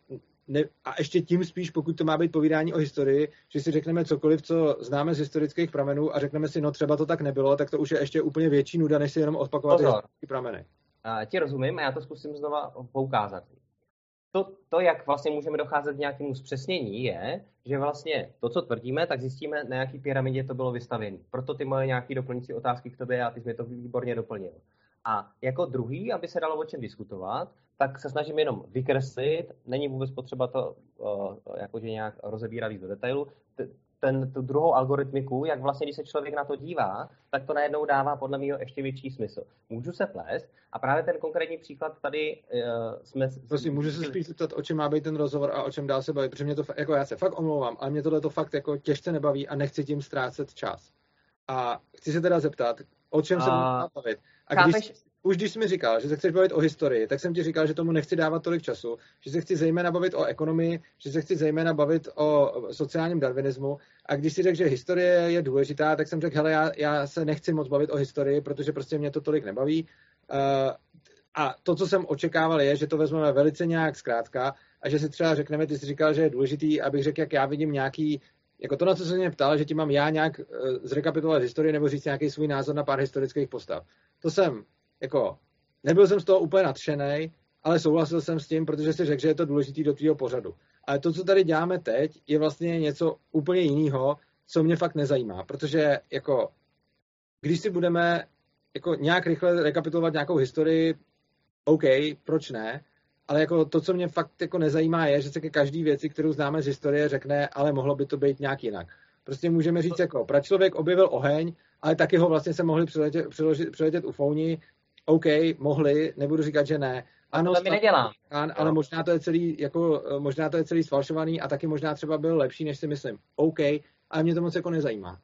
ne, a ještě tím spíš, pokud to má být povídání o historii, že si řekneme cokoliv, co známe z historických pramenů a řekneme si, no třeba to tak nebylo, tak to už je ještě úplně větší nuda, než si jenom odpakovat ty prameny. A ti rozumím a já to zkusím znova poukázat. To, to, jak vlastně můžeme docházet k nějakému zpřesnění, je, že vlastně to, co tvrdíme, tak zjistíme, na jaký pyramidě to bylo vystavěné. Proto ty moje nějaké doplňující otázky k tobě a ty jsi mi to výborně doplnil. A jako druhý, aby se dalo o čem diskutovat, tak se snažím jenom vykreslit, není vůbec potřeba to uh, jakože nějak rozebírat do detailu, ten, tu druhou algoritmiku, jak vlastně, když se člověk na to dívá, tak to najednou dává podle mě ještě větší smysl. Můžu se plést a právě ten konkrétní příklad tady uh, jsme... Prosím, můžu se spíš zeptat, o čem má být ten rozhovor a o čem dál se bavit, protože mě to, jako já se fakt omlouvám, ale mě tohle to fakt jako těžce nebaví a nechci tím ztrácet čas. A chci se teda zeptat, o čem se a... bavit. A když, už když jsi mi říkal, že se chceš bavit o historii, tak jsem ti říkal, že tomu nechci dávat tolik času, že se chci zejména bavit o ekonomii, že se chci zejména bavit o sociálním darwinismu. A když si řekl, že historie je důležitá, tak jsem řekl, hele, já, já se nechci moc bavit o historii, protože prostě mě to tolik nebaví. Uh, a to, co jsem očekával, je, že to vezmeme velice nějak zkrátka a že si třeba řekneme, ty jsi říkal, že je důležitý, abych řekl, jak já vidím nějaký jako to, na co se mě ptal, že ti mám já nějak uh, zrekapitulovat historii nebo říct nějaký svůj názor na pár historických postav. To jsem jako nebyl jsem z toho úplně nadšený, ale souhlasil jsem s tím, protože si řekl, že je to důležitý do tvýho pořadu. Ale to, co tady děláme teď, je vlastně něco úplně jiného, co mě fakt nezajímá, protože jako když si budeme jako nějak rychle rekapitulovat nějakou historii, OK, proč ne, ale jako to, co mě fakt jako nezajímá, je, že se ke každý věci, kterou známe z historie, řekne, ale mohlo by to být nějak jinak. Prostě můžeme říct jako, pračlověk objevil oheň, ale taky ho vlastně se mohli přiletět, přiletět ufouni, OK, mohli, nebudu říkat, že ne. Ano, to mi nedělám. An, ale možná to je celý, jako, možná to je celý sfalšovaný a taky možná třeba byl lepší, než si myslím. OK, ale mě to moc jako nezajímá.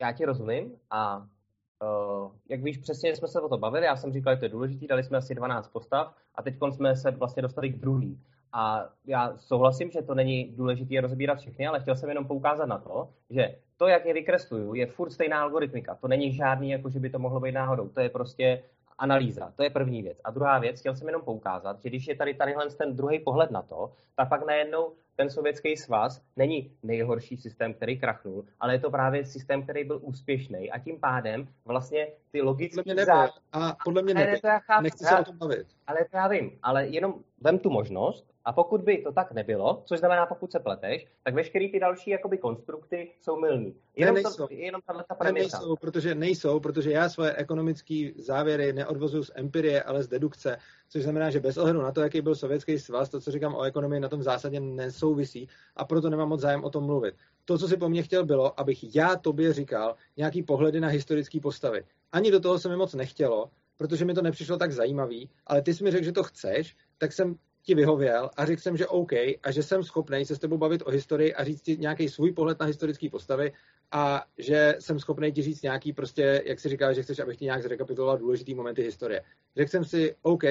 Já ti rozumím a uh, jak víš, přesně jsme se o to bavili, já jsem říkal, že to je důležité, dali jsme asi 12 postav a teď jsme se vlastně dostali k druhý. A já souhlasím, že to není důležité rozbírat všechny, ale chtěl jsem jenom poukázat na to, že to, jak je vykresluju, je furt stejná algoritmika. To není žádný, jako že by to mohlo být náhodou. To je prostě analýza. To je první věc. A druhá věc, chtěl jsem jenom poukázat, že když je tady tadyhle ten druhý pohled na to, tak pak najednou ten sovětský svaz není nejhorší systém, který krachnul, ale je to právě systém, který byl úspěšný a tím pádem vlastně ty logické... Podle mě nebyl. A podle mě nebyl. Nechci se o tom bavit. Ale to já vím. Ale jenom vem tu možnost, a pokud by to tak nebylo, což znamená, pokud se pleteš, tak veškeré ty další jakoby konstrukty jsou mylný. Jenom, ne, nejsou. To, jenom tato nejsou, protože nejsou, protože já svoje ekonomické závěry neodvozuju z empirie, ale z dedukce, což znamená, že bez ohledu na to, jaký byl sovětský svaz, to, co říkám o ekonomii, na tom zásadě nesouvisí a proto nemám moc zájem o tom mluvit. To, co si po mně chtěl, bylo, abych já tobě říkal nějaký pohledy na historické postavy. Ani do toho se mi moc nechtělo, protože mi to nepřišlo tak zajímavý, ale ty jsi mi řekl, že to chceš, tak jsem ti vyhověl a řekl jsem, že OK a že jsem schopný se s tebou bavit o historii a říct ti nějaký svůj pohled na historické postavy a že jsem schopný ti říct nějaký prostě, jak si říká, že chceš, abych ti nějak zrekapituloval důležitý momenty historie. Řekl jsem si, OK,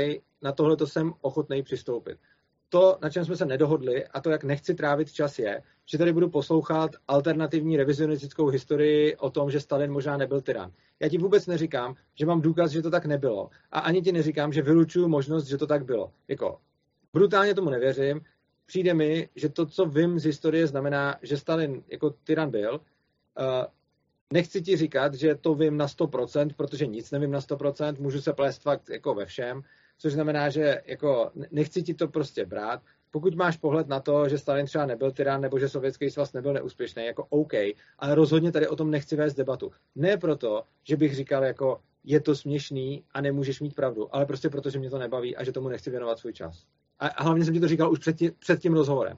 na tohle to jsem ochotný přistoupit. To, na čem jsme se nedohodli a to, jak nechci trávit čas, je, že tady budu poslouchat alternativní revizionistickou historii o tom, že Stalin možná nebyl tyran. Já ti vůbec neříkám, že mám důkaz, že to tak nebylo. A ani ti neříkám, že vylučuju možnost, že to tak bylo. Jako, brutálně tomu nevěřím. Přijde mi, že to, co vím z historie, znamená, že Stalin jako tyran byl. Nechci ti říkat, že to vím na 100%, protože nic nevím na 100%, můžu se plést fakt jako ve všem, což znamená, že jako nechci ti to prostě brát. Pokud máš pohled na to, že Stalin třeba nebyl tyran nebo že Sovětský svaz nebyl neúspěšný, jako OK, ale rozhodně tady o tom nechci vést debatu. Ne proto, že bych říkal jako je to směšný a nemůžeš mít pravdu, ale prostě proto, že mě to nebaví a že tomu nechci věnovat svůj čas. A hlavně jsem ti to říkal už před, před tím rozhovorem.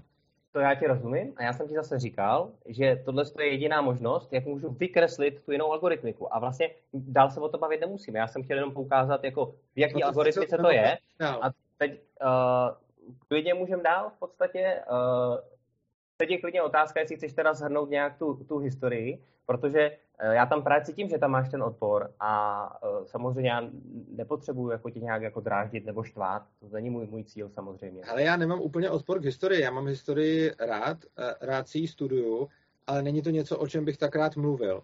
To já ti rozumím a já jsem ti zase říkal, že tohle je jediná možnost, jak můžu vykreslit tu jinou algoritmiku. A vlastně dál se o to bavit nemusím. Já jsem chtěl jenom poukázat, jako v jaký no algoritmice to je. A teď uh, klidně můžeme dál v podstatě. Uh, teď je klidně otázka, jestli chceš teda zhrnout nějak tu, tu historii, protože eh, já tam právě cítím, že tam máš ten odpor a uh, samozřejmě já nepotřebuju jako tě nějak jako dráždit nebo štvát, to není můj, můj cíl samozřejmě. Ale já nemám úplně odpor k historii, já mám historii rád, uh, rád si ji studuju, ale není to něco, o čem bych tak rád mluvil.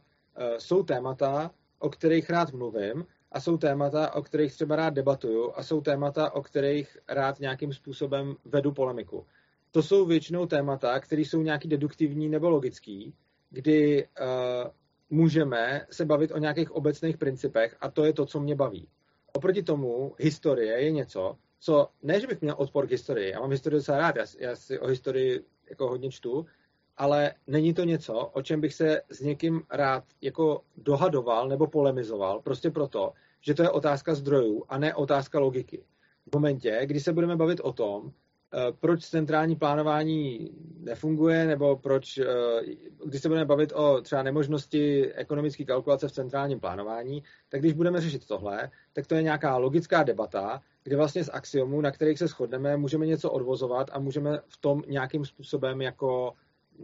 Jsou témata, o kterých rád mluvím a jsou témata, o kterých třeba rád debatuju a jsou témata, o kterých rád nějakým způsobem vedu polemiku. To jsou většinou témata, které jsou nějaký deduktivní nebo logický, kdy uh, můžeme se bavit o nějakých obecných principech a to je to, co mě baví. Oproti tomu historie je něco, co, ne, že bych měl odpor k historii, já mám historii docela rád, já, já si o historii jako hodně čtu, ale není to něco, o čem bych se s někým rád jako dohadoval nebo polemizoval, prostě proto, že to je otázka zdrojů a ne otázka logiky. V momentě, kdy se budeme bavit o tom, proč centrální plánování nefunguje, nebo proč, eh, když se budeme bavit o třeba nemožnosti ekonomické kalkulace v centrálním plánování, tak když budeme řešit tohle, tak to je nějaká logická debata, kde vlastně z axiomů, na kterých se shodneme, můžeme něco odvozovat a můžeme v tom nějakým způsobem jako,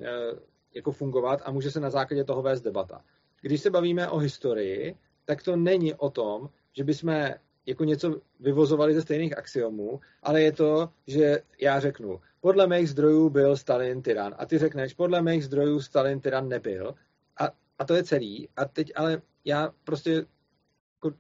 eh, jako fungovat a může se na základě toho vést debata. Když se bavíme o historii, tak to není o tom, že bychom jako něco vyvozovali ze stejných axiomů, ale je to, že já řeknu, podle mých zdrojů byl Stalin tyran. A ty řekneš, podle mých zdrojů Stalin tyran nebyl. A, a to je celý. A teď ale já prostě jako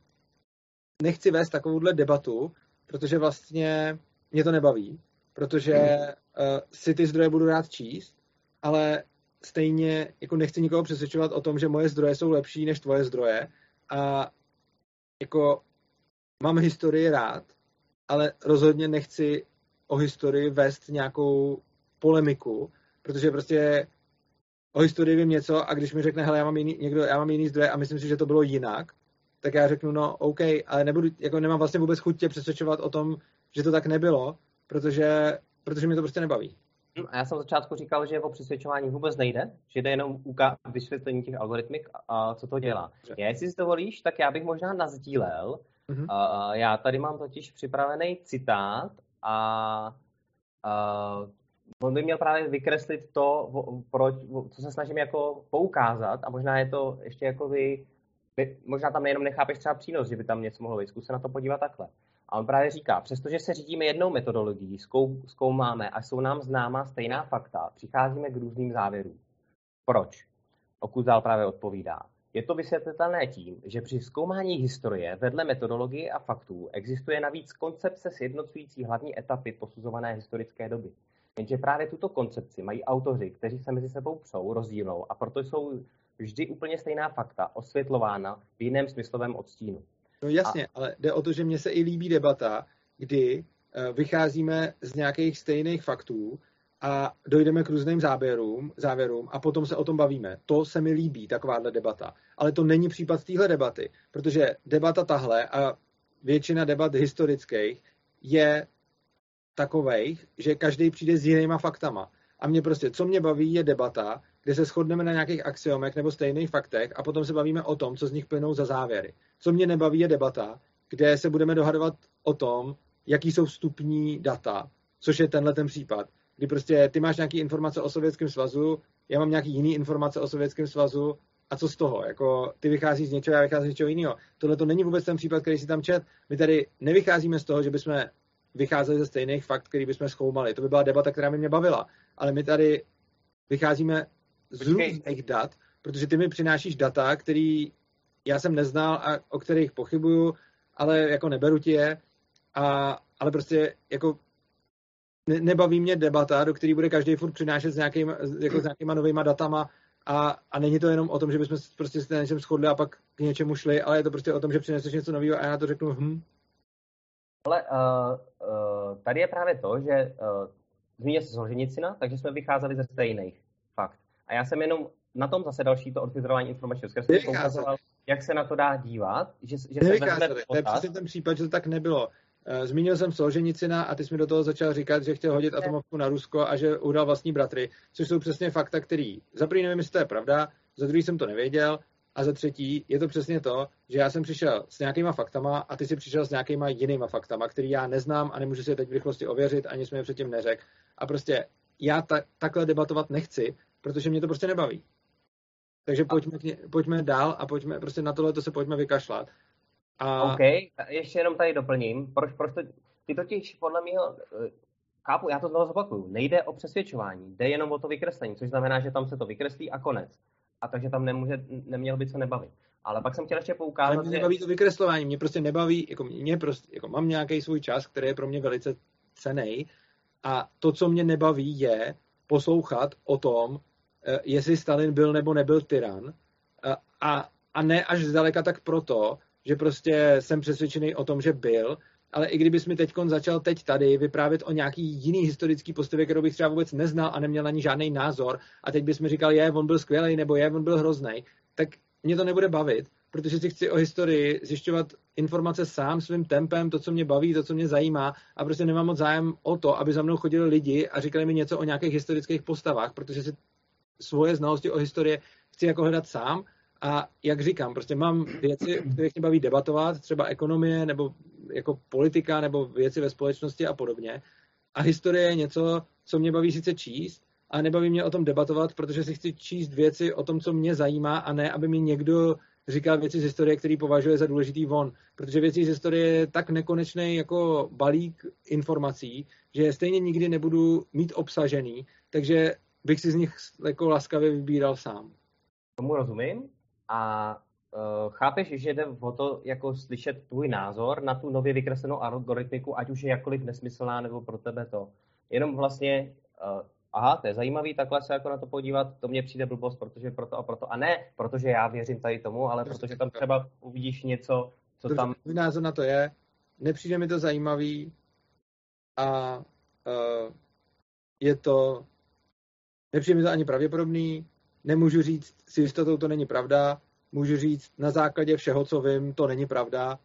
nechci vést takovouhle debatu, protože vlastně mě to nebaví, protože uh, si ty zdroje budu rád číst, ale stejně jako nechci nikoho přesvědčovat o tom, že moje zdroje jsou lepší než tvoje zdroje. A jako mám historii rád, ale rozhodně nechci o historii vést nějakou polemiku, protože prostě o historii vím něco a když mi řekne, hele, já mám jiný, někdo, já mám jiný zdroje a myslím si, že to bylo jinak, tak já řeknu, no OK, ale nebudu, jako nemám vlastně vůbec chuť tě přesvědčovat o tom, že to tak nebylo, protože, protože mě to prostě nebaví. A já jsem začátku říkal, že o přesvědčování vůbec nejde, že jde jenom uka- vysvětlení těch algoritmik a co to dělá. Já, jestli si to volíš, tak já bych možná nazdílel Uh, já tady mám totiž připravený citát a uh, on by měl právě vykreslit to, proč, co se snažím jako poukázat a možná je to ještě jako vy, vy možná tam nejenom nechápeš třeba přínos, že by tam něco mohlo být, zkus se na to podívat takhle. A on právě říká, přestože se řídíme jednou metodologií, zkou, zkoumáme a jsou nám známá stejná fakta, přicházíme k různým závěrům. Proč? Okuzál právě odpovídá. Je to vysvětlitelné tím, že při zkoumání historie vedle metodologie a faktů existuje navíc koncepce sjednocující hlavní etapy posuzované historické doby. Jenže právě tuto koncepci mají autoři, kteří se mezi sebou přou, rozdílnou a proto jsou vždy úplně stejná fakta osvětlována v jiném smyslovém odstínu. No jasně, a... ale jde o to, že mně se i líbí debata, kdy eh, vycházíme z nějakých stejných faktů a dojdeme k různým závěrům, závěrům a potom se o tom bavíme. To se mi líbí, takováhle debata. Ale to není případ téhle debaty, protože debata tahle a většina debat historických je takových, že každý přijde s jinýma faktama. A mě prostě, co mě baví, je debata, kde se shodneme na nějakých axiomech nebo stejných faktech a potom se bavíme o tom, co z nich plynou za závěry. Co mě nebaví je debata, kde se budeme dohadovat o tom, jaký jsou vstupní data, což je tenhle ten případ, kdy prostě ty máš nějaké informace o Sovětském svazu, já mám nějaký jiný informace o Sovětském svazu a co z toho? Jako, ty vycházíš z něčeho, já vycházím z něčeho jiného. Tohle to není vůbec ten případ, který si tam čet. My tady nevycházíme z toho, že bychom vycházeli ze stejných fakt, který bychom zkoumali. To by byla debata, která by mě bavila. Ale my tady vycházíme z různých dat, protože ty mi přinášíš data, který já jsem neznal a o kterých pochybuju, ale jako neberu ti je. A, ale prostě jako ne, nebaví mě debata, do které bude každý furt přinášet s, nějakým, jako s nějakýma novýma datama a, a není to jenom o tom, že bychom prostě se na něčem shodli a pak k něčemu šli, ale je to prostě o tom, že přineseš něco nového a já na to řeknu hm. Ale uh, uh, tady je právě to, že uh, zmínil se Solženicina, takže jsme vycházeli ze stejných fakt. A já jsem jenom na tom zase další to odfiltrování informačního poukazoval, jak se na to dá dívat. Že, že se to je přesně ten případ, že to tak nebylo. Eh, zmínil jsem Solženicina a ty jsi mi do toho začal říkat, že chtěl hodit atomovku na Rusko a že udal vlastní bratry, což jsou přesně fakta, který za první nevím, jestli to je pravda, za druhý jsem to nevěděl a za třetí je to přesně to, že já jsem přišel s nějakýma faktama a ty jsi přišel s nějakýma jinýma faktama, který já neznám a nemůžu si je teď v rychlosti ověřit, ani jsme je předtím neřekl. A prostě já ta, takhle debatovat nechci, protože mě to prostě nebaví. Takže pojďme, pojďme dál a pojďme prostě na tohle to se pojďme vykašlat. A... OK, ještě jenom tady doplním. Proč, proč to, ty totiž podle mě eh, chápu, já to znovu zopakuju, nejde o přesvědčování, jde jenom o to vykreslení, což znamená, že tam se to vykreslí a konec. A takže tam nemůže, neměl by se nebavit. Ale pak jsem chtěl ještě poukázat, Ale mě nebaví to vykreslování, mě prostě nebaví, jako mě prostě, jako mám nějaký svůj čas, který je pro mě velice cený a to, co mě nebaví, je poslouchat o tom, eh, jestli Stalin byl nebo nebyl tyran eh, a, a ne až zdaleka tak proto, že prostě jsem přesvědčený o tom, že byl, ale i kdybys mi teď začal teď tady vyprávět o nějaký jiný historický postavě, kterou bych třeba vůbec neznal a neměl na ní žádný názor, a teď bys mi říkal, je, on byl skvělý, nebo je, on byl hrozný, tak mě to nebude bavit, protože si chci o historii zjišťovat informace sám svým tempem, to, co mě baví, to, co mě zajímá a prostě nemám moc zájem o to, aby za mnou chodili lidi a říkali mi něco o nějakých historických postavách, protože si svoje znalosti o historii chci jako hledat sám a jak říkám, prostě mám věci, o kterých mě baví debatovat, třeba ekonomie nebo jako politika nebo věci ve společnosti a podobně. A historie je něco, co mě baví sice číst, a nebaví mě o tom debatovat, protože si chci číst věci o tom, co mě zajímá a ne, aby mi někdo říkal věci z historie, který považuje za důležitý von. Protože věci z historie je tak nekonečný jako balík informací, že stejně nikdy nebudu mít obsažený, takže bych si z nich jako laskavě vybíral sám. Tomu rozumím a uh, chápeš, že jde o to jako slyšet tvůj názor na tu nově vykreslenou algoritmiku, ať už je jakkoliv nesmyslná nebo pro tebe to. Jenom vlastně, uh, aha, to je zajímavý, takhle se jako na to podívat, to mně přijde blbost, protože proto a proto. A ne, protože já věřím tady tomu, ale prostě protože tam třeba uvidíš něco, co tam... Můj názor na to je, nepřijde mi to zajímavý a uh, je to, nepřijde mi to ani pravděpodobný, nemůžu říct s jistotou, to není pravda, můžu říct na základě všeho, co vím, to není pravda.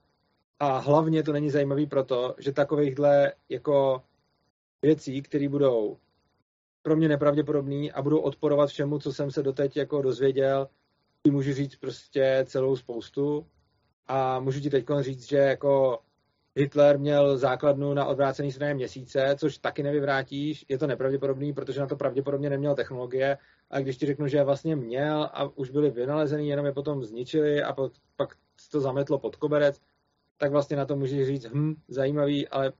A hlavně to není zajímavý proto, že takovýchhle jako věcí, které budou pro mě nepravděpodobný a budou odporovat všemu, co jsem se doteď jako dozvěděl, můžu říct prostě celou spoustu. A můžu ti teď říct, že jako Hitler měl základnu na odvrácený straně měsíce, což taky nevyvrátíš, je to nepravděpodobný, protože na to pravděpodobně neměl technologie a když ti řeknu, že vlastně měl a už byly vynalezený, jenom je potom zničili a pak, pak to zametlo pod koberec, tak vlastně na to můžeš říct, hm, zajímavý, ale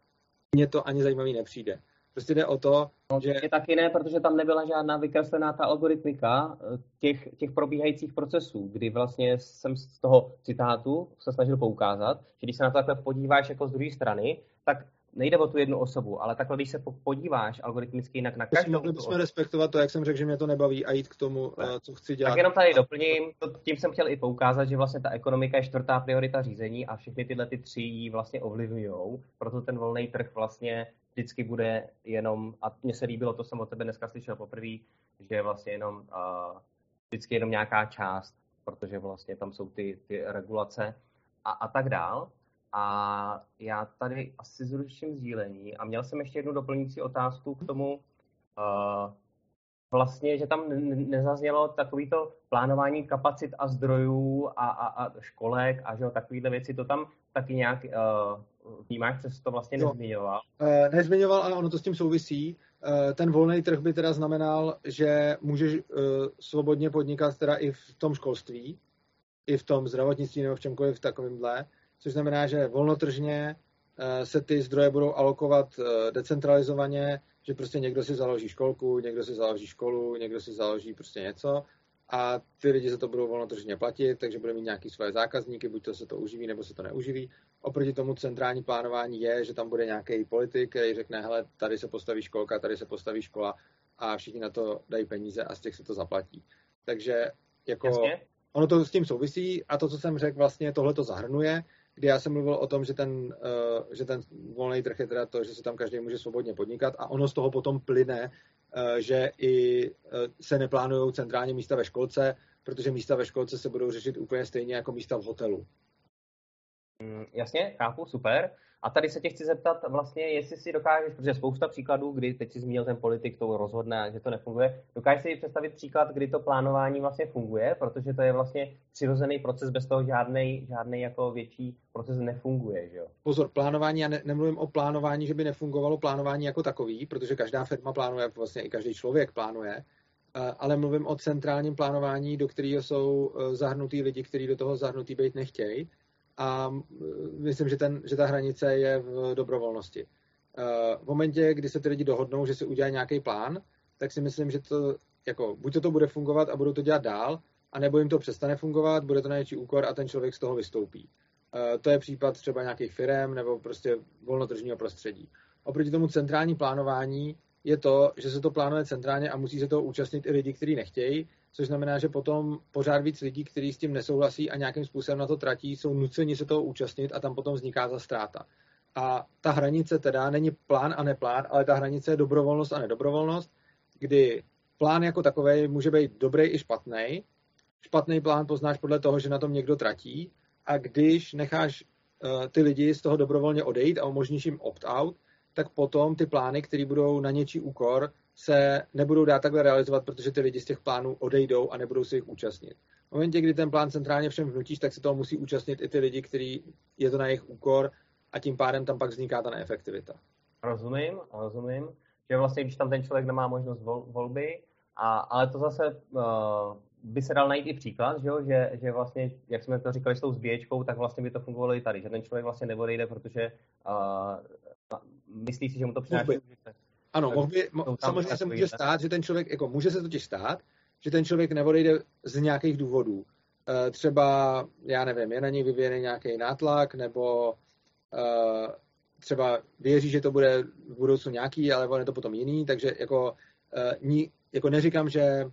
mně to ani zajímavý nepřijde. Prostě jde o to, no, že... Je taky ne, protože tam nebyla žádná vykreslená ta algoritmika eh, těch, těch probíhajících procesů, kdy vlastně jsem z toho citátu se snažil poukázat, že když se na to takhle podíváš jako z druhé strany, tak nejde o tu jednu osobu, ale takhle, když se podíváš algoritmicky jinak na každou... Mohli bychom respektovat to, jak jsem řekl, že mě to nebaví a jít k tomu, ne. Eh, co chci dělat. Tak jenom tady doplním, tím jsem chtěl i poukázat, že vlastně ta ekonomika je čtvrtá priorita řízení a všechny tyhle ty tři ji vlastně ovlivňují, proto ten volný trh vlastně vždycky bude jenom, a mně se líbilo, to jsem od tebe dneska slyšel poprvé, že je vlastně jenom uh, vždycky jenom nějaká část, protože vlastně tam jsou ty, ty regulace a, a tak dál. A já tady asi zruším sdílení a měl jsem ještě jednu doplňující otázku k tomu, uh, vlastně, že tam nezaznělo takovýto plánování kapacit a zdrojů a, a, a školek a že takovýhle věci, to tam taky nějak uh, vnímáš, přes to vlastně nezmiňoval? Uh, nezmiňoval, ale ono to s tím souvisí. Uh, ten volný trh by teda znamenal, že můžeš uh, svobodně podnikat teda i v tom školství, i v tom zdravotnictví nebo v čemkoliv takovýmhle, což znamená, že volnotržně se ty zdroje budou alokovat decentralizovaně, že prostě někdo si založí školku, někdo si založí školu, někdo si založí prostě něco a ty lidi za to budou volnotržně platit, takže bude mít nějaký svoje zákazníky, buď to se to uživí, nebo se to neuživí. Oproti tomu centrální plánování je, že tam bude nějaký politik, který řekne, hele, tady se postaví školka, tady se postaví škola a všichni na to dají peníze a z těch se to zaplatí. Takže jako Jasně. ono to s tím souvisí a to, co jsem řekl, vlastně tohle to zahrnuje, kdy já jsem mluvil o tom, že ten, uh, že ten volný trh je teda to, že se tam každý může svobodně podnikat a ono z toho potom plyne, že i uh, se neplánují centrálně místa ve školce, protože místa ve školce se budou řešit úplně stejně jako místa v hotelu. Mm, jasně, chápu, super. A tady se tě chci zeptat vlastně, jestli si dokážeš, protože spousta příkladů, kdy teď si zmínil ten politik, to rozhodne, že to nefunguje, dokážeš si představit příklad, kdy to plánování vlastně funguje, protože to je vlastně přirozený proces, bez toho žádný, žádný jako větší proces nefunguje, že jo? Pozor, plánování, já ne, nemluvím o plánování, že by nefungovalo plánování jako takový, protože každá firma plánuje, vlastně i každý člověk plánuje, eh, ale mluvím o centrálním plánování, do kterého jsou eh, zahrnutí lidi, kteří do toho zahrnutí být nechtějí a myslím, že, ten, že ta hranice je v dobrovolnosti. V momentě, kdy se ty lidi dohodnou, že si udělají nějaký plán, tak si myslím, že to jako, buď to, to bude fungovat a budou to dělat dál, anebo jim to přestane fungovat, bude to na něčí úkor a ten člověk z toho vystoupí. To je případ třeba nějakých firm nebo prostě volnotržního prostředí. Oproti tomu centrální plánování je to, že se to plánuje centrálně a musí se toho účastnit i lidi, kteří nechtějí, což znamená, že potom pořád víc lidí, kteří s tím nesouhlasí a nějakým způsobem na to tratí, jsou nuceni se toho účastnit a tam potom vzniká ta ztráta. A ta hranice teda není plán a neplán, ale ta hranice je dobrovolnost a nedobrovolnost, kdy plán jako takový může být dobrý i špatný. Špatný plán poznáš podle toho, že na tom někdo tratí a když necháš uh, ty lidi z toho dobrovolně odejít a umožníš jim opt-out, tak potom ty plány, které budou na něčí úkor, se nebudou dát takhle realizovat, protože ty lidi z těch plánů odejdou a nebudou se jich účastnit. V momentě, kdy ten plán centrálně všem vnutíš, tak se toho musí účastnit i ty lidi, kteří je to na jejich úkor a tím pádem tam pak vzniká ta neefektivita. Rozumím, rozumím, že vlastně, když tam ten člověk nemá možnost vol, volby, a, ale to zase uh, by se dal najít i příklad, že, jo? Že, že vlastně, jak jsme to říkali s tou zbíječkou, tak vlastně by to fungovalo i tady, že ten člověk vlastně neodejde, protože uh, myslí si, že mu to přináší ano, mohl by, mo, samozřejmě se může stát, že ten člověk, jako může se totiž stát, že ten člověk neodejde z nějakých důvodů. E, třeba, já nevím, je na něj vyvíjený nějaký nátlak, nebo e, třeba věří, že to bude v budoucnu nějaký, ale on je to potom jiný, takže jako, e, ní, jako neříkám, že e,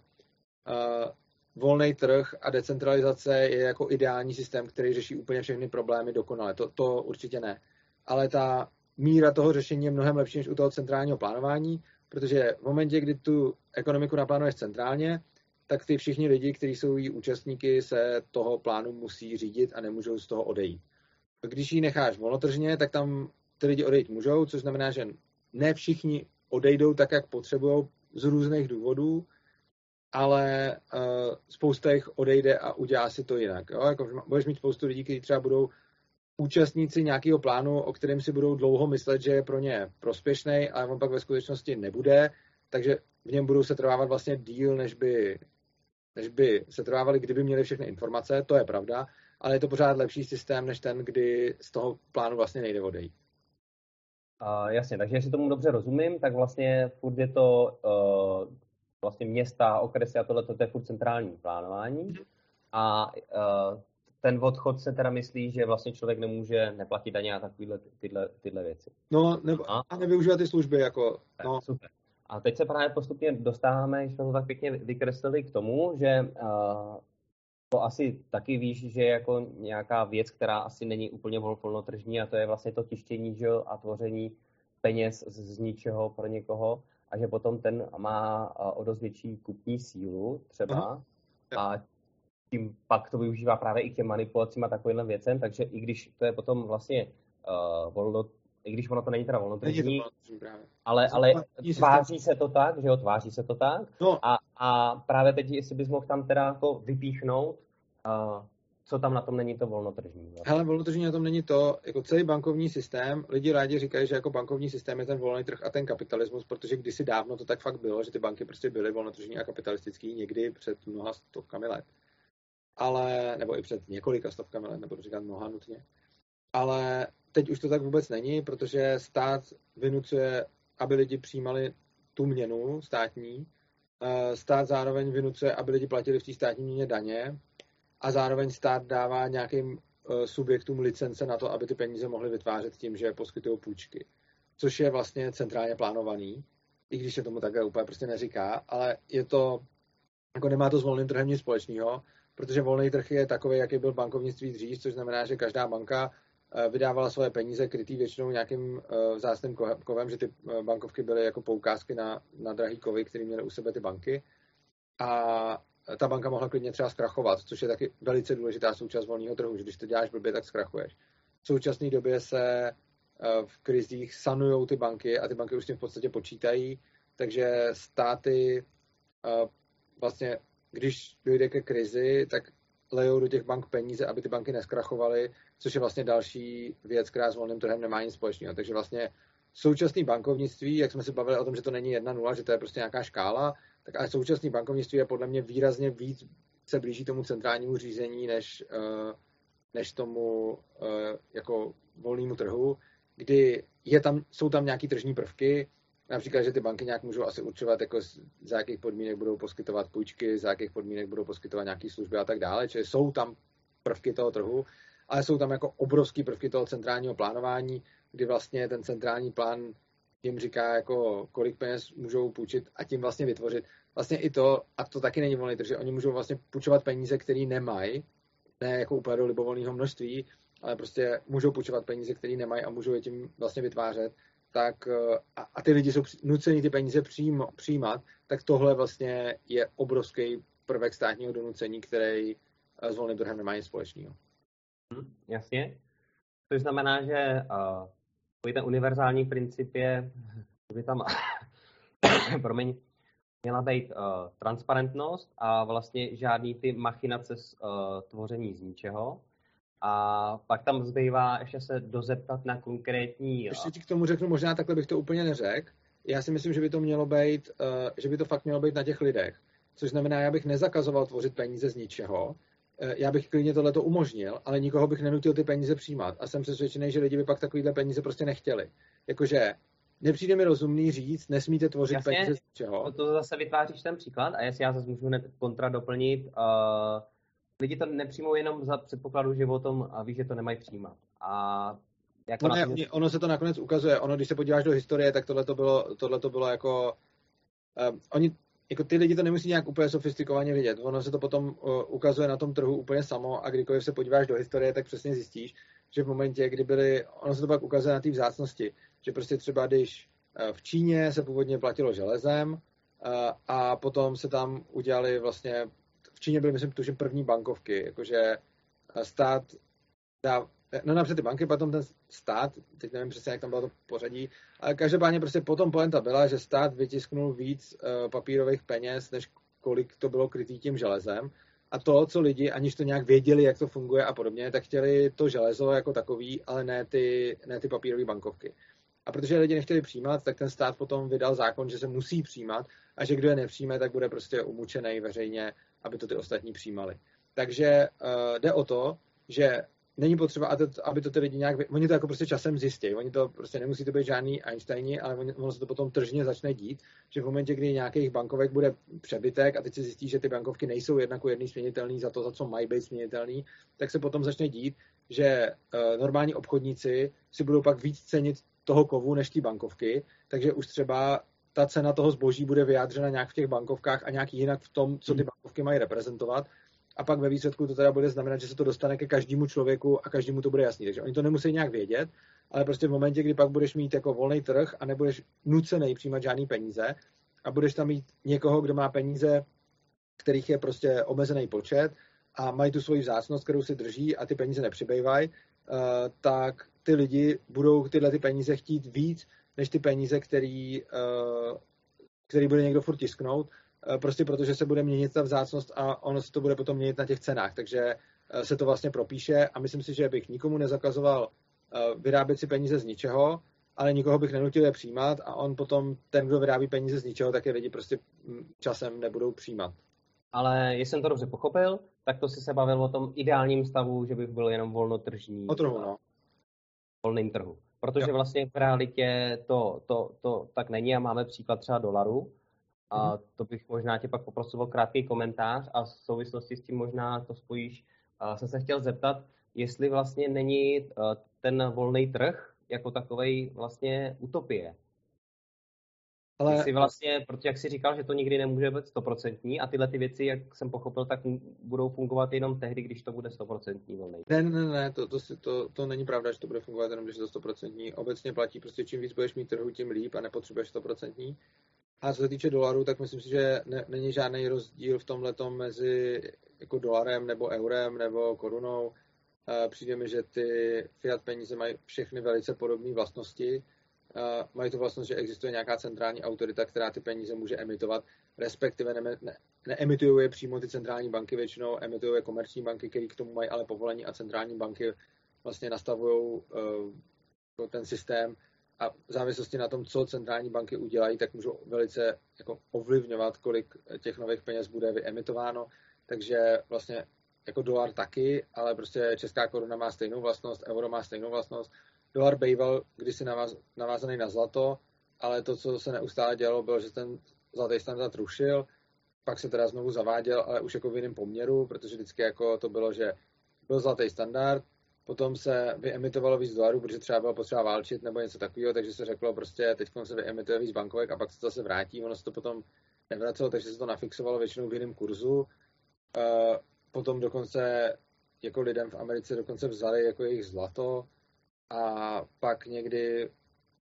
volný trh a decentralizace je jako ideální systém, který řeší úplně všechny problémy dokonale. To, to určitě ne. Ale ta míra toho řešení je mnohem lepší než u toho centrálního plánování, protože v momentě, kdy tu ekonomiku naplánuješ centrálně, tak ty všichni lidi, kteří jsou její účastníky, se toho plánu musí řídit a nemůžou z toho odejít. Když ji necháš volnotržně, tak tam ty lidi odejít můžou, což znamená, že ne všichni odejdou tak, jak potřebují z různých důvodů, ale uh, spousta jich odejde a udělá si to jinak. Jo? Jako, budeš mít spoustu lidí, kteří třeba budou účastníci nějakého plánu, o kterém si budou dlouho myslet, že je pro ně prospěšný, ale on pak ve skutečnosti nebude, takže v něm budou se trvávat vlastně díl, než by, než by se trvávali, kdyby měli všechny informace, to je pravda, ale je to pořád lepší systém, než ten, kdy z toho plánu vlastně nejde odejít. Uh, jasně, takže jestli tomu dobře rozumím, tak vlastně furt je to uh, vlastně města, okresy a tohle, to je furt centrální plánování. Mm-hmm. A uh, ten odchod se teda myslí, že vlastně člověk nemůže neplatit daně a takovýhle tyhle, tyhle věci. No, nebo, a, a nevyužívat ty služby, jako, no. Super. A teď se právě postupně dostáváme, když jsme to tak pěkně vykreslili k tomu, že uh, to asi taky víš, že je jako nějaká věc, která asi není úplně volnotržní a to je vlastně to tištění že, a tvoření peněz z, z ničeho pro někoho a že potom ten má o dost větší kupní sílu třeba Aha. a tím pak to využívá právě i k těm manipulacím a takovým věcem, takže i když to je potom vlastně uh, volno, i když ono to není teda volnotržní, ale, ale tváří se to tak, že jo, tváří se to tak. No. A, a právě teď, jestli bys mohl tam teda jako vypíchnout, uh, co tam na tom není to volnotržní. Vlastně. Hele, volnotržní na tom není to, jako celý bankovní systém, lidi rádi říkají, že jako bankovní systém je ten volný trh a ten kapitalismus, protože kdysi dávno to tak fakt bylo, že ty banky prostě byly volnotržní a kapitalistický někdy před mnoha stovkami let. Ale, nebo i před několika stovkami let, nebudu říkat mnoha nutně. Ale teď už to tak vůbec není, protože stát vynucuje, aby lidi přijímali tu měnu státní, stát zároveň vynucuje, aby lidi platili v té státní měně daně a zároveň stát dává nějakým eh, subjektům licence na to, aby ty peníze mohly vytvářet tím, že poskytují půjčky. Což je vlastně centrálně plánovaný, i když se tomu takhle úplně prostě neříká, ale je to, jako nemá to s volným trhem nic společného, protože volný trh je takový, jaký byl bankovnictví dřív, což znamená, že každá banka eh, vydávala svoje peníze krytý většinou nějakým eh, vzácným kovem, že ty bankovky byly jako poukázky na, na drahý kovy, které měly u sebe ty banky. A ta banka mohla klidně třeba zkrachovat, což je taky velice důležitá součást volného trhu, že když to děláš blbě, tak zkrachuješ. V současné době se eh, v krizích sanují ty banky a ty banky už s tím v podstatě počítají, takže státy eh, vlastně, když dojde ke krizi, tak lejou do těch bank peníze, aby ty banky neskrachovaly, což je vlastně další věc, která s volným trhem nemá nic společného. Takže vlastně současné bankovnictví, jak jsme se bavili o tom, že to není jedna nula, že to je prostě nějaká škála, tak ale současné bankovnictví je podle mě výrazně víc se blíží tomu centrálnímu řízení, než, eh, než tomu eh, jako volnému trhu, kdy je tam, jsou tam nějaký tržní prvky, například, že ty banky nějak můžou asi určovat, jako za jakých podmínek budou poskytovat půjčky, za jakých podmínek budou poskytovat nějaké služby a tak dále, čili jsou tam prvky toho trhu, ale jsou tam jako obrovský prvky toho centrálního plánování, kdy vlastně ten centrální plán jim říká, jako kolik peněz můžou půjčit a tím vlastně vytvořit. Vlastně i to, a to taky není volný že oni můžou vlastně půjčovat peníze, které nemají, ne jako úplně do libovolného množství, ale prostě můžou půjčovat peníze, které nemají a můžou je tím vlastně vytvářet, tak a, a ty lidi jsou nuceni ty peníze přijím, přijímat, tak tohle vlastně je obrovský prvek státního donucení, který s volným trhem nemá nic společného. Hmm, jasně. To znamená, že uh, ten univerzální princip je, <laughs> by tam, <coughs> promiň, měla být uh, transparentnost a vlastně žádný ty machinace z uh, tvoření z ničeho. A pak tam zbývá ještě se dozeptat na konkrétní... Ještě ti k tomu řeknu, možná takhle bych to úplně neřekl. Já si myslím, že by to mělo být, uh, že by to fakt mělo být na těch lidech. Což znamená, já bych nezakazoval tvořit peníze z ničeho, Eh, já bych klidně tohle to umožnil, ale nikoho bych nenutil ty peníze přijímat. A jsem přesvědčený, že lidi by pak takovýhle peníze prostě nechtěli. Jakože nepřijde mi rozumný říct, nesmíte tvořit Jasně, peníze z čeho. To zase vytváříš ten příklad a jestli já zase můžu hned kontra doplnit, uh, lidi to nepřijmou jenom za předpokladu, že o tom a ví, že to nemají přijímat. A jako no ne, tom... ono se to nakonec ukazuje. Ono, když se podíváš do historie, tak tohle to bylo, tohle to bylo jako... Uh, oni jako ty lidi to nemusí nějak úplně sofistikovaně vidět. Ono se to potom uh, ukazuje na tom trhu úplně samo a kdykoliv se podíváš do historie, tak přesně zjistíš, že v momentě, kdy byly, ono se to pak ukazuje na té vzácnosti, že prostě třeba když uh, v Číně se původně platilo železem a potom se tam udělali vlastně, v Číně byly, myslím, tužím první bankovky, jakože stát dá, no napřed ty banky, potom ten stát, teď nevím přesně, jak tam bylo to pořadí, ale každopádně prostě potom poenta byla, že stát vytisknul víc uh, papírových peněz, než kolik to bylo krytý tím železem. A to, co lidi, aniž to nějak věděli, jak to funguje a podobně, tak chtěli to železo jako takový, ale ne ty, ne ty papírové bankovky. A protože lidi nechtěli přijímat, tak ten stát potom vydal zákon, že se musí přijímat a že kdo je nepřijme, tak bude prostě umučený veřejně, aby to ty ostatní přijímali. Takže uh, jde o to, že není potřeba, aby to ty lidi nějak, oni to jako prostě časem zjistí, oni to prostě nemusí to být žádný Einsteini, ale ono se to potom tržně začne dít, že v momentě, kdy nějakých bankovek bude přebytek a teď se zjistí, že ty bankovky nejsou jedna ku jedný směnitelný za to, za co mají být směnitelný, tak se potom začne dít, že uh, normální obchodníci si budou pak víc cenit toho kovu než ty bankovky, takže už třeba ta cena toho zboží bude vyjádřena nějak v těch bankovkách a nějak jinak v tom, co ty hmm. bankovky mají reprezentovat a pak ve výsledku to teda bude znamenat, že se to dostane ke každému člověku a každému to bude jasný. Takže oni to nemusí nějak vědět, ale prostě v momentě, kdy pak budeš mít jako volný trh a nebudeš nucený přijímat žádný peníze a budeš tam mít někoho, kdo má peníze, kterých je prostě omezený počet a mají tu svoji vzácnost, kterou si drží a ty peníze nepřibývají, uh, tak ty lidi budou tyhle ty peníze chtít víc, než ty peníze, který, uh, který bude někdo furt tisknout, uh, prostě protože se bude měnit ta vzácnost a ono se to bude potom měnit na těch cenách, takže uh, se to vlastně propíše a myslím si, že bych nikomu nezakazoval vyrábět si peníze z ničeho, ale nikoho bych nenutil je přijímat a on potom, ten, kdo vyrábí peníze z ničeho, tak je lidi prostě mm, časem nebudou přijímat. Ale jestli jsem to dobře pochopil, tak to si se bavil o tom ideálním stavu, že bych byl jenom volnotržní. O trhu, no. Volným trhu. Protože jo. vlastně v realitě to, to, to tak není a máme příklad třeba dolaru. A mm. to bych možná tě pak poprosil o krátký komentář a v souvislosti s tím možná to spojíš. A jsem se chtěl zeptat, jestli vlastně není ten volný trh jako takový vlastně utopie. Ale... Jsi vlastně, protože jak jsi říkal, že to nikdy nemůže být stoprocentní a tyhle ty věci, jak jsem pochopil, tak budou fungovat jenom tehdy, když to bude stoprocentní volný. Ne, ne, ne, to, to, to, to, není pravda, že to bude fungovat jenom, když je to stoprocentní. Obecně platí prostě čím víc budeš mít trhu, tím líp a nepotřebuješ stoprocentní. A co se týče dolarů, tak myslím si, že ne, není žádný rozdíl v tomhle mezi jako dolarem nebo eurem nebo korunou. Přijde mi, že ty fiat peníze mají všechny velice podobné vlastnosti. Mají tu vlastnost, že existuje nějaká centrální autorita, která ty peníze může emitovat, respektive ne, ne, neemitují je přímo ty centrální banky, většinou emitují je komerční banky, které k tomu mají ale povolení a centrální banky vlastně nastavují uh, ten systém a v závislosti na tom, co centrální banky udělají, tak můžou velice jako ovlivňovat, kolik těch nových peněz bude vyemitováno. Takže vlastně jako dolar taky, ale prostě česká koruna má stejnou vlastnost, euro má stejnou vlastnost. Dolar býval kdysi navaz, navázaný na zlato, ale to, co se neustále dělalo, bylo, že ten zlatý standard rušil, pak se teda znovu zaváděl, ale už jako v jiném poměru, protože vždycky jako to bylo, že byl zlatý standard, potom se vyemitovalo víc dolarů, protože třeba bylo potřeba válčit nebo něco takového, takže se řeklo prostě, teď se vyemituje víc bankovek a pak se to zase vrátí, ono se to potom nevracelo, takže se to nafixovalo většinou v jiném kurzu. Uh, potom dokonce jako lidem v Americe dokonce vzali jako jejich zlato a pak někdy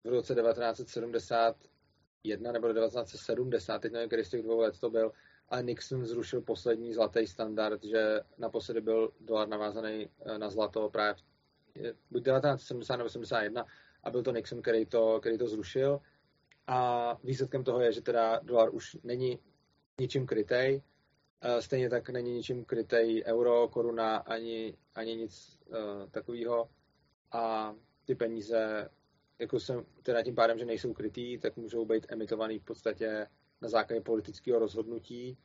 v roce 1971 nebo 1970, teď nevím, který z těch dvou let to byl, ale Nixon zrušil poslední zlatý standard, že naposledy byl dolar navázaný eh, na zlato právě buď 1970 nebo 71 a byl to Nixon, který to, který to zrušil. A výsledkem toho je, že teda dolar už není ničím krytej, Stejně tak není ničím krytej euro, koruna, ani, ani nic uh, takového. A ty peníze, jako jsem, teda tím pádem, že nejsou krytý, tak můžou být emitovaný v podstatě na základě politického rozhodnutí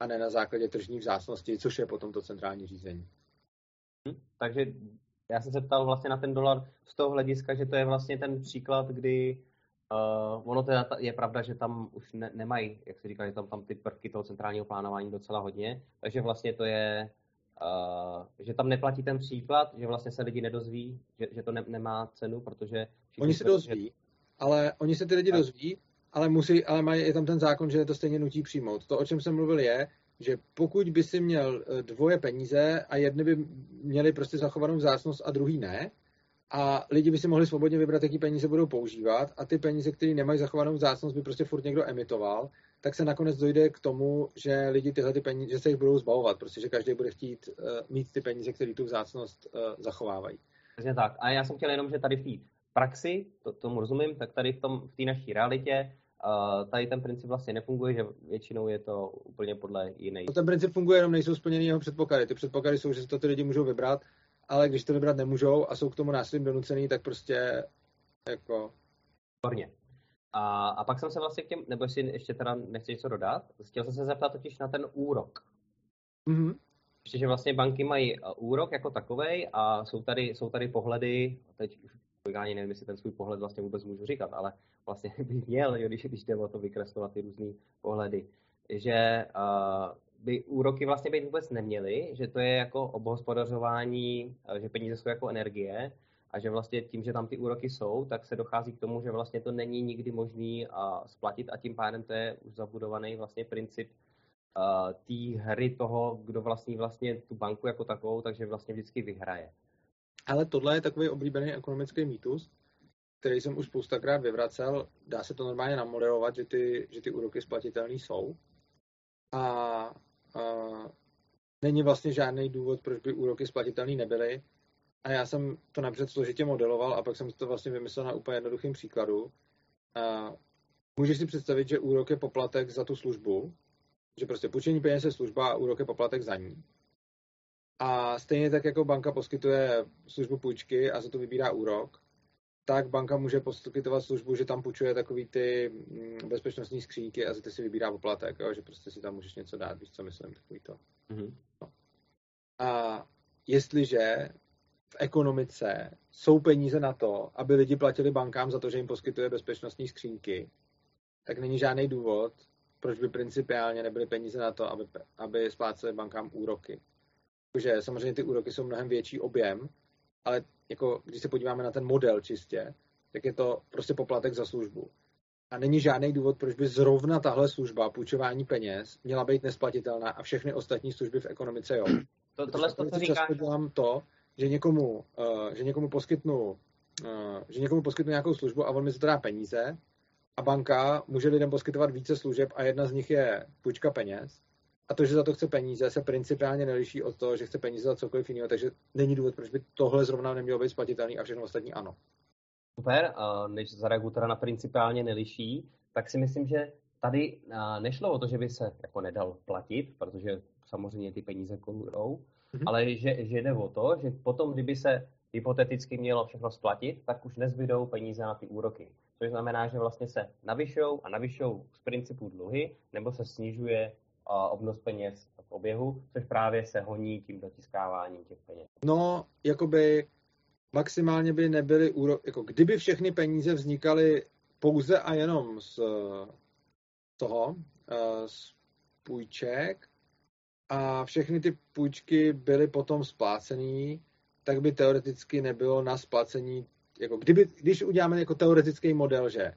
a ne na základě tržní vzácnosti, což je potom to centrální řízení. Hm, takže já jsem se ptal vlastně na ten dolar z toho hlediska, že to je vlastně ten příklad, kdy Uh, ono teda je pravda, že tam už ne, nemají, jak se říká, že tam, tam ty prvky toho centrálního plánování docela hodně, takže vlastně to je, uh, že tam neplatí ten příklad, že vlastně se lidi nedozví, že, že to ne, nemá cenu, protože... Oni se dozví, že... ale oni se ty lidi tak. dozví, ale, musí, ale mají, je tam ten zákon, že to stejně nutí přijmout. To, o čem jsem mluvil, je, že pokud by si měl eh, dvoje peníze a jedny by měly prostě zachovanou vzácnost a druhý ne, a lidi by si mohli svobodně vybrat, jaký peníze budou používat a ty peníze, které nemají zachovanou vzácnost, by prostě furt někdo emitoval, tak se nakonec dojde k tomu, že lidi tyhle ty peníze, že se jich budou zbavovat, protože každý bude chtít uh, mít ty peníze, které tu vzácnost uh, zachovávají. Přesně tak. A já jsem chtěl jenom, že tady v té praxi, to, tomu rozumím, tak tady v tom v té naší realitě Uh, tady ten princip vlastně nefunguje, že většinou je to úplně podle jiných. No, ten princip funguje, jenom nejsou splněny jeho předpoklady. Ty předpoklady jsou, že si to ty lidi můžou vybrat ale když to vybrat nemůžou a jsou k tomu násilím donucený, tak prostě jako... Výborně. A, a pak jsem se vlastně k těm, nebo jestli ještě teda nechci něco dodat, chtěl jsem se zeptat totiž na ten úrok. Mm-hmm. Ještě, že vlastně banky mají uh, úrok jako takovej a jsou tady, jsou tady pohledy, teď už ani nevím, jestli ten svůj pohled vlastně vůbec můžu říkat, ale vlastně <laughs> bych měl, když, když jde o to vykreslovat ty různé pohledy, že uh, by úroky vlastně být vůbec neměly, že to je jako obhospodařování, eh, že peníze jsou jako energie a že vlastně tím, že tam ty úroky jsou, tak se dochází k tomu, že vlastně to není nikdy možný splatit a tím pádem to je už zabudovaný vlastně princip uh, té hry toho, kdo vlastní vlastně tu banku jako takovou, takže vlastně vždycky vyhraje. Ale tohle je takový oblíbený ekonomický mýtus, který jsem už spoustakrát vyvracel. Dá se to normálně namodelovat, že ty, že ty úroky splatitelné jsou. A není vlastně žádný důvod, proč by úroky splatitelné nebyly. a já jsem to napřed složitě modeloval a pak jsem to vlastně vymyslel na úplně jednoduchým příkladu. A můžeš si představit, že úrok je poplatek za tu službu, že prostě půjčení peněz je služba a úrok je poplatek za ní. A stejně tak, jako banka poskytuje službu půjčky a za to vybírá úrok, tak banka může poskytovat službu, že tam půjčuje takový ty mm, bezpečnostní skřínky a ty si vybírá poplatek, jo? že prostě si tam můžeš něco dát, víš, co myslím, takový to. Mm-hmm. No. A jestliže v ekonomice jsou peníze na to, aby lidi platili bankám za to, že jim poskytuje bezpečnostní skřínky, tak není žádný důvod, proč by principiálně nebyly peníze na to, aby, aby spláceli bankám úroky. Takže samozřejmě ty úroky jsou mnohem větší objem, ale jako když se podíváme na ten model čistě, tak je to prostě poplatek za službu. A není žádný důvod, proč by zrovna tahle služba půjčování peněz měla být nesplatitelná a všechny ostatní služby v ekonomice jo. To, tohle to, co říkáš. Často dělám to, že někomu, uh, že někomu poskytnu uh, že někomu poskytnu nějakou službu a on mi za to dá peníze a banka může lidem poskytovat více služeb a jedna z nich je půjčka peněz a to, že za to chce peníze, se principiálně neliší od toho, že chce peníze za cokoliv jiného, takže není důvod, proč by tohle zrovna nemělo být splatitelný a všechno ostatní ano. Super, než zareaguju teda na principiálně neliší, tak si myslím, že tady nešlo o to, že by se jako nedal platit, protože samozřejmě ty peníze kolujou, mm-hmm. ale že, že jde o to, že potom, kdyby se hypoteticky mělo všechno splatit, tak už nezbydou peníze na ty úroky. Což znamená, že vlastně se navyšují a navyšují z principu dluhy, nebo se snižuje obnos peněz v oběhu, což právě se honí tím dotiskáváním těch peněz. No, jakoby maximálně by nebyly úro... jako kdyby všechny peníze vznikaly pouze a jenom z toho, eh, z půjček a všechny ty půjčky byly potom splácený, tak by teoreticky nebylo na splacení, jako kdyby, když uděláme jako teoretický model, že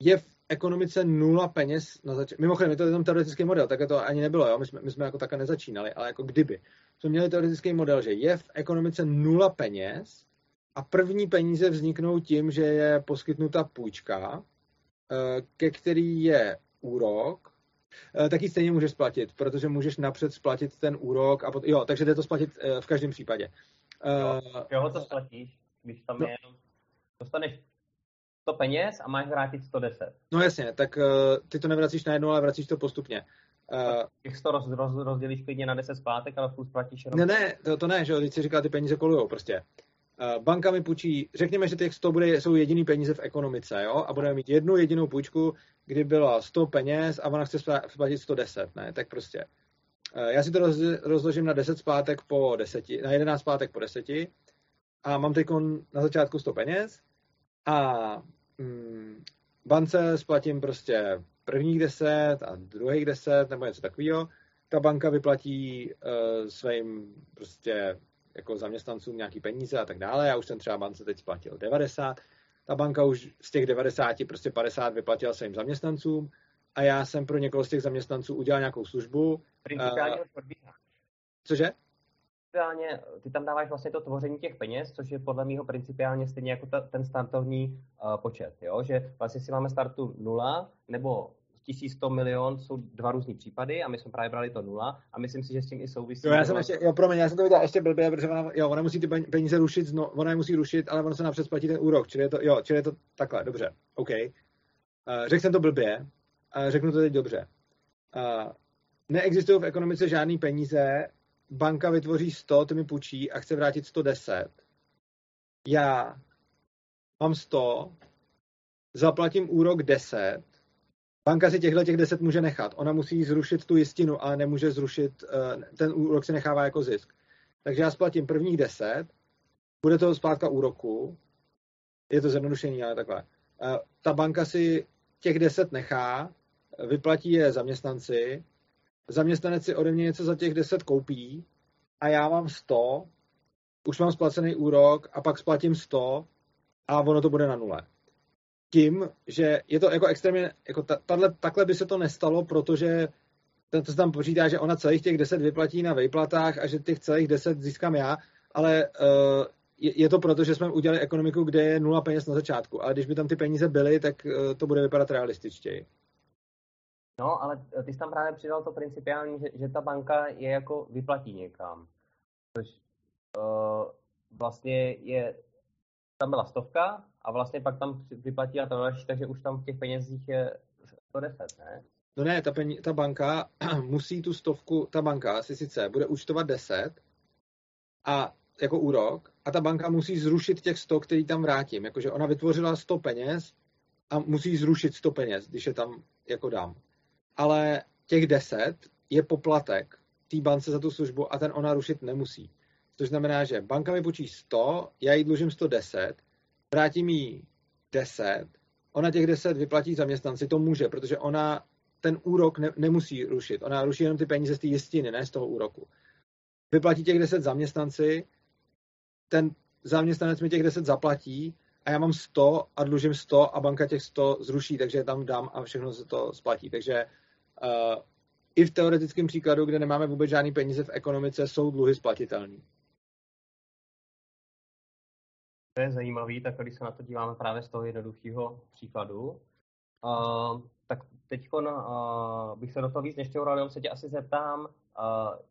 je ekonomice nula peněz na začátku. Mimochodem, je to jenom teoretický model, tak to ani nebylo, jo? My, jsme, my jsme jako také nezačínali, ale jako kdyby. Jsme měli teoretický model, že je v ekonomice nula peněz a první peníze vzniknou tím, že je poskytnuta půjčka, eh, ke který je úrok, eh, taky stejně můžeš splatit, protože můžeš napřed splatit ten úrok a pot... jo, takže jde to splatit eh, v každém případě. Jo, jo to splatíš, když tam no. je jenom dostaneš 100 peněz a máš vrátit 110. No jasně, tak uh, ty to nevracíš najednou, ale vracíš to postupně. Uh, Těch 100 roz, roz, rozdělíš klidně na 10 zpátek, ale furt platíš jenom... Ne, ne, to, to ne, že jo, teď si říká, ty peníze kolujou prostě. Uh, banka mi půjčí, řekněme, že těch 100 bude, jsou jediný peníze v ekonomice, jo, a budeme mít jednu jedinou půjčku, kdy bylo 100 peněz a ona chce splatit 110, ne, tak prostě. Uh, já si to roz, rozložím na 10 zpátek po 10, na 11 zpátek po 10 a mám teď na začátku 100 peněz a mm, bance splatím prostě prvních deset a druhých deset nebo něco takového. Ta banka vyplatí uh, svým prostě jako zaměstnancům nějaký peníze a tak dále. Já už jsem třeba bance teď splatil 90. Ta banka už z těch 90 prostě 50 vyplatila svým zaměstnancům a já jsem pro někoho z těch zaměstnanců udělal nějakou službu. Principiálně uh, Cože? Principiálně, ty tam dáváš vlastně to tvoření těch peněz, což je podle mého principiálně stejně jako ta, ten startovní uh, počet, jo? že vlastně si máme startu nula nebo 1100 milion jsou dva různý případy a my jsme právě brali to nula a myslím si, že s tím i souvisí. Jo, já jsem ještě, jo, promiň, já jsem to viděl ještě blbě, protože ona, jo, ona musí ty peníze rušit, no, ona je musí rušit, ale ona se napřed splatí ten úrok, čili je to, jo, čili je to takhle, dobře, OK. Uh, řekl jsem to blbě, uh, řeknu to teď dobře. Uh, neexistují v ekonomice žádné peníze, banka vytvoří 100, ty mi půjčí a chce vrátit 110. Já mám 100, zaplatím úrok 10, banka si těchto těch 10 může nechat. Ona musí zrušit tu jistinu, ale nemůže zrušit, eh, ten úrok se nechává jako zisk. Takže já splatím prvních 10, bude to splátka úroku, je to zjednodušení, ale takhle. Eh, ta banka si těch 10 nechá, vyplatí je zaměstnanci, zaměstnanec si ode mě něco za těch 10 koupí a já mám 100, už mám splacený úrok a pak splatím 100 a ono to bude na nule. Tím, že je to jako extrémně, jako tato, takhle by se to nestalo, protože to, to se tam počítá, že ona celých těch 10 vyplatí na vejplatách a že těch celých 10 získám já, ale uh, je, je to proto, že jsme udělali ekonomiku, kde je nula peněz na začátku, ale když by tam ty peníze byly, tak uh, to bude vypadat realističtěji. No, ale ty jsi tam právě přidal to principiální, že, že ta banka je jako vyplatí někam. Což uh, vlastně je, tam byla stovka a vlastně pak tam vyplatila to další, takže už tam v těch penězích je 110, ne? No ne, ta, peníze, ta banka <clears throat> musí tu stovku, ta banka si sice bude účtovat 10 a jako úrok a ta banka musí zrušit těch 100, který tam vrátím. Jakože ona vytvořila 100 peněz a musí zrušit 100 peněz, když je tam jako dám. Ale těch 10 je poplatek té bance za tu službu a ten ona rušit nemusí. Což znamená, že banka mi počí 100, já jí dlužím 110, vrátím jí 10, ona těch 10 vyplatí zaměstnanci, to může, protože ona ten úrok ne, nemusí rušit. Ona ruší jenom ty peníze z té jistiny, ne z toho úroku. Vyplatí těch 10 zaměstnanci, ten zaměstnanec mi těch 10 zaplatí a já mám 100 a dlužím 100 a banka těch 100 zruší, takže tam dám a všechno se to splatí. Takže i v teoretickém příkladu, kde nemáme vůbec žádný peníze v ekonomice, jsou dluhy splatitelné. To je zajímavý, tak když se na to díváme právě z toho jednoduchého příkladu, uh, tak teď uh, bych se do toho víc nešťoural, jenom se tě asi zeptám, uh,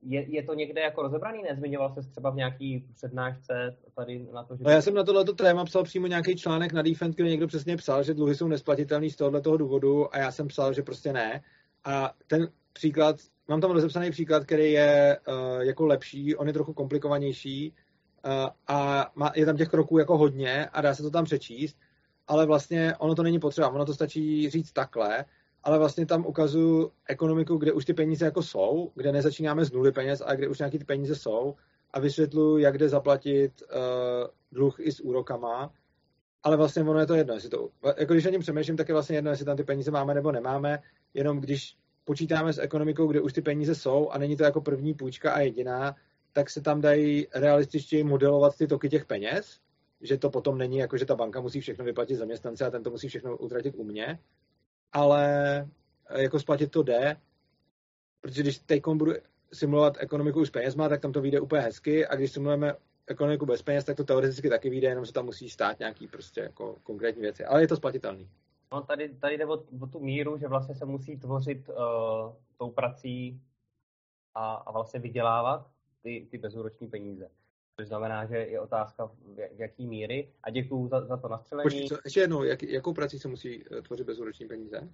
je, je to někde jako rozebraný? Nezmiňoval se třeba v nějaký přednášce tady na to, že... No já jsem na tohleto téma psal přímo nějaký článek na Defend, kde někdo přesně psal, že dluhy jsou nesplatitelné z tohoto důvodu a já jsem psal, že prostě ne. A ten příklad, mám tam rozepsaný příklad, který je uh, jako lepší, on je trochu komplikovanější uh, a má, je tam těch kroků jako hodně a dá se to tam přečíst, ale vlastně ono to není potřeba, ono to stačí říct takhle, ale vlastně tam ukazuju ekonomiku, kde už ty peníze jako jsou, kde nezačínáme z nuly peněz, a kde už nějaký ty peníze jsou a vysvětluji, jak jde zaplatit uh, dluh i s úrokama, ale vlastně ono je to jedno, jestli to, jako když o něm přemýšlím, tak je vlastně jedno, jestli tam ty peníze máme nebo nemáme, jenom když počítáme s ekonomikou, kde už ty peníze jsou a není to jako první půjčka a jediná, tak se tam dají realističtěji modelovat ty toky těch peněz, že to potom není jako, že ta banka musí všechno vyplatit zaměstnance a ten to musí všechno utratit u mě, ale eh, jako splatit to jde, protože když teď budu simulovat ekonomiku s penězma, tak tam to vyjde úplně hezky a když simulujeme ekonomiku bez peněz, tak to teoreticky taky vyjde, jenom se tam musí stát nějaký prostě jako konkrétní věci, ale je to splatitelný. No tady, tady jde o, o tu míru, že vlastně se musí tvořit uh, tou prací a, a vlastně vydělávat ty, ty bezúroční peníze. Což znamená, že je otázka, v jaký míry. A děkuju za, za to nastřelení. Počkej, co, ještě jednou, jak, jakou prací se musí eh, tvořit bezúroční peníze?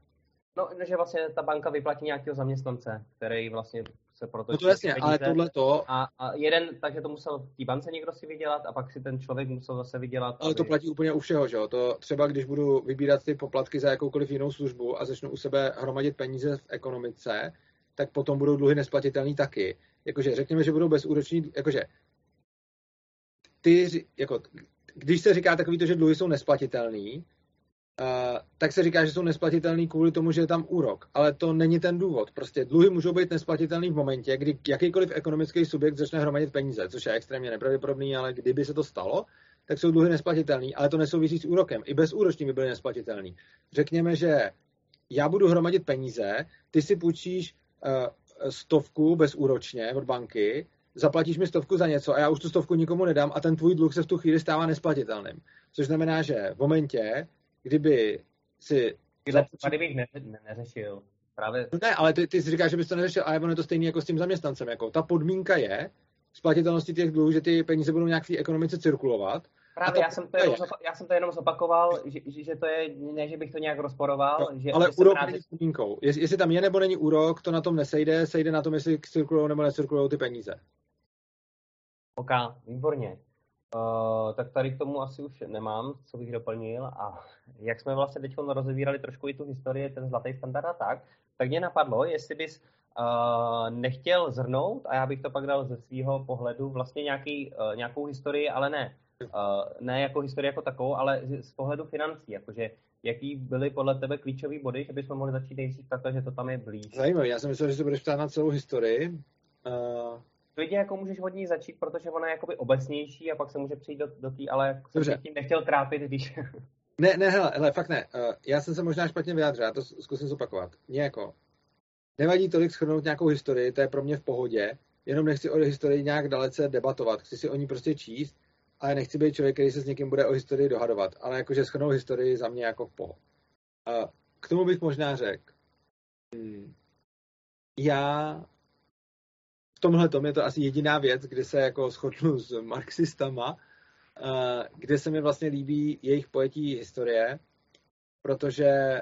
No, že vlastně ta banka vyplatí nějakého zaměstnance, který vlastně se proto... No to jasně, ale tohle to... A, a jeden, takže to musel v té bance někdo si vydělat a pak si ten člověk musel zase vydělat. Ale aby... to platí úplně u všeho, že jo? To třeba, když budu vybírat ty poplatky za jakoukoliv jinou službu a začnu u sebe hromadit peníze v ekonomice, tak potom budou dluhy nesplatitelný taky. Jakože řekněme, že budou bezúroční, jakože ty, jako, když se říká takový to, že dluhy jsou nesplatitelný, tak se říká, že jsou nesplatitelný kvůli tomu, že je tam úrok. Ale to není ten důvod. Prostě dluhy můžou být nesplatitelný v momentě, kdy jakýkoliv ekonomický subjekt začne hromadit peníze, což je extrémně nepravděpodobný, ale kdyby se to stalo, tak jsou dluhy nesplatitelný, ale to nesouvisí s úrokem. I bez úroční by byly nesplatitelný. Řekněme, že já budu hromadit peníze, ty si půjčíš uh, stovku bezúročně od banky, zaplatíš mi stovku za něco a já už tu stovku nikomu nedám a ten tvůj dluh se v tu chvíli stává nesplatitelným. Což znamená, že v momentě, kdyby si... Tyhle případy bych ne, ne, neřešil. Právě... No ne, ale ty, ty si říkáš, že bys to neřešil, ale ono je to stejné jako s tím zaměstnancem. Jako. Ta podmínka je splatitelnosti těch dluhů, že ty peníze budou nějak v té ekonomice cirkulovat. Právě, já jsem, to jenom, já jsem to jenom zopakoval, že, že to je, ne, že bych to nějak rozporoval. No, že, ale že úrok právě... není podmínkou. Jestli, jestli tam je nebo není úrok, to na tom nesejde, sejde na tom, jestli cirkulují nebo necirkulují ty peníze. OK, výborně. Uh, tak tady k tomu asi už nemám, co bych doplnil. A jak jsme vlastně teď rozevírali trošku i tu historii, ten zlatý standard a tak, tak mě napadlo, jestli bys uh, nechtěl zhrnout, a já bych to pak dal ze svého pohledu, vlastně nějaký, uh, nějakou historii, ale ne, uh, ne jako historii jako takovou, ale z pohledu financí, jakože jaký byly podle tebe klíčové body, že bychom mohli začít nejdřív takhle, že to tam je blíž. Zajímavé, já jsem myslel, že se budeš ptát na celou historii. Uh, klidně jako můžeš od ní začít, protože ona je jakoby obecnější a pak se může přijít do, do té, ale Dobře. jsem tím nechtěl trápit, když... <laughs> ne, ne, hele, hele, fakt ne. Uh, já jsem se možná špatně vyjádřil, já to zkusím zopakovat. Mně jako, nevadí tolik schrnout nějakou historii, to je pro mě v pohodě, jenom nechci o historii nějak dalece debatovat, chci si o ní prostě číst, ale nechci být člověk, který se s někým bude o historii dohadovat, ale jakože schrnout historii za mě jako v poho. Uh, k tomu bych možná řekl, hmm, já tomhle tom je to asi jediná věc, kde se jako shodnu s marxistama, kde se mi vlastně líbí jejich pojetí historie, protože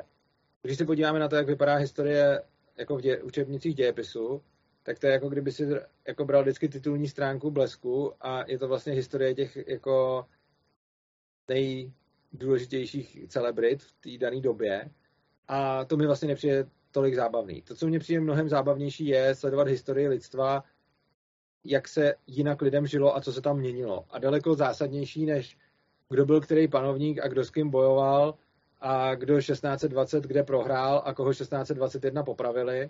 když se podíváme na to, jak vypadá historie jako v dě, učebnicích dějepisu, tak to je jako kdyby si jako bral vždycky titulní stránku Blesku a je to vlastně historie těch jako nejdůležitějších celebrit v té dané době. A to mi vlastně nepřijde tolik zábavný. To, co mě přijde mnohem zábavnější, je sledovat historii lidstva, jak se jinak lidem žilo a co se tam měnilo. A daleko zásadnější, než kdo byl který panovník a kdo s kým bojoval a kdo 1620 kde prohrál a koho 1621 popravili,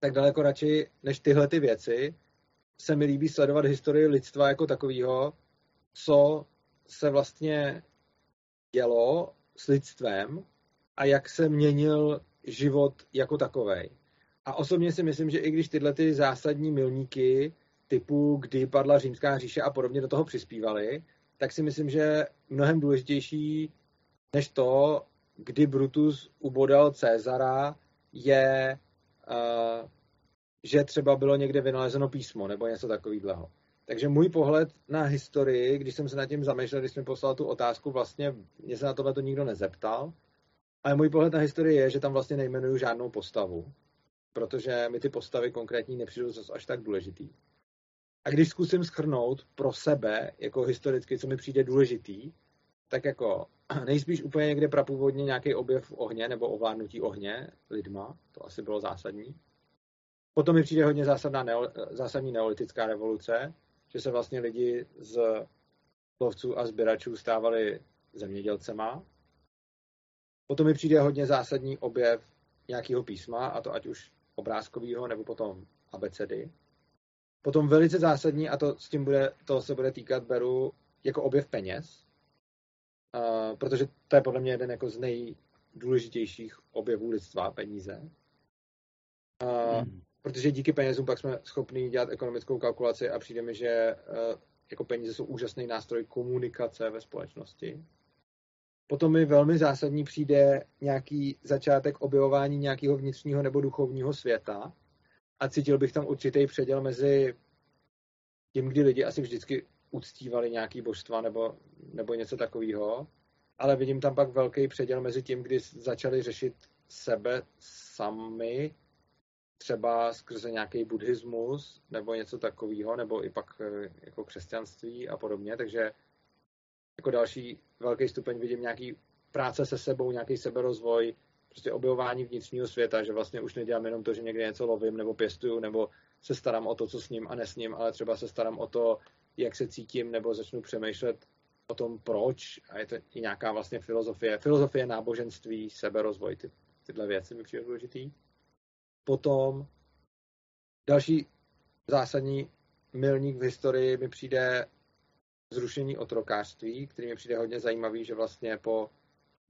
tak daleko radši než tyhle ty věci se mi líbí sledovat historii lidstva jako takového, co se vlastně dělo s lidstvem a jak se měnil život jako takový. A osobně si myslím, že i když tyhle ty zásadní milníky typu, kdy padla římská říše a podobně do toho přispívaly, tak si myslím, že mnohem důležitější než to, kdy Brutus ubodal Cezara, je, uh, že třeba bylo někde vynalezeno písmo nebo něco takového. Takže můj pohled na historii, když jsem se nad tím zamýšlel, když jsem poslal tu otázku, vlastně mě se na tohle to nikdo nezeptal, ale můj pohled na historii je, že tam vlastně nejmenuju žádnou postavu, protože mi ty postavy konkrétní nepřijdou zase až tak důležitý. A když zkusím schrnout pro sebe, jako historicky, co mi přijde důležitý, tak jako <clears throat> nejspíš úplně někde prapůvodně nějaký objev ohně nebo ovládnutí ohně lidma, to asi bylo zásadní. Potom mi přijde hodně zásadná neo, zásadní neolitická revoluce, že se vlastně lidi z lovců a sběračů stávali zemědělcema. Potom mi přijde hodně zásadní objev nějakého písma, a to ať už obrázkového nebo potom abecedy. Potom velice zásadní, a to, s tím bude, to se bude týkat, beru jako objev peněz, uh, protože to je podle mě jeden jako z nejdůležitějších objevů lidstva, peníze. Uh, hmm. Protože díky penězům pak jsme schopni dělat ekonomickou kalkulaci a přijde mi, že uh, jako peníze jsou úžasný nástroj komunikace ve společnosti. Potom mi velmi zásadní přijde nějaký začátek objevování nějakého vnitřního nebo duchovního světa, a cítil bych tam určitý předěl mezi tím, kdy lidi asi vždycky uctívali nějaký božstva nebo, nebo něco takového, ale vidím tam pak velký předěl mezi tím, kdy začali řešit sebe sami, třeba skrze nějaký buddhismus nebo něco takového, nebo i pak eh, jako křesťanství a podobně, takže jako další velký stupeň vidím nějaký práce se sebou, nějaký seberozvoj, prostě objevování vnitřního světa, že vlastně už nedělám jenom to, že někde něco lovím nebo pěstuju, nebo se starám o to, co s ním a nesním, ale třeba se starám o to, jak se cítím, nebo začnu přemýšlet o tom, proč. A je to i nějaká vlastně filozofie. Filozofie náboženství, seberozvoj, ty, tyhle věci mi přijde důležitý. Potom další zásadní milník v historii mi přijde zrušení otrokářství, který mi přijde hodně zajímavý, že vlastně po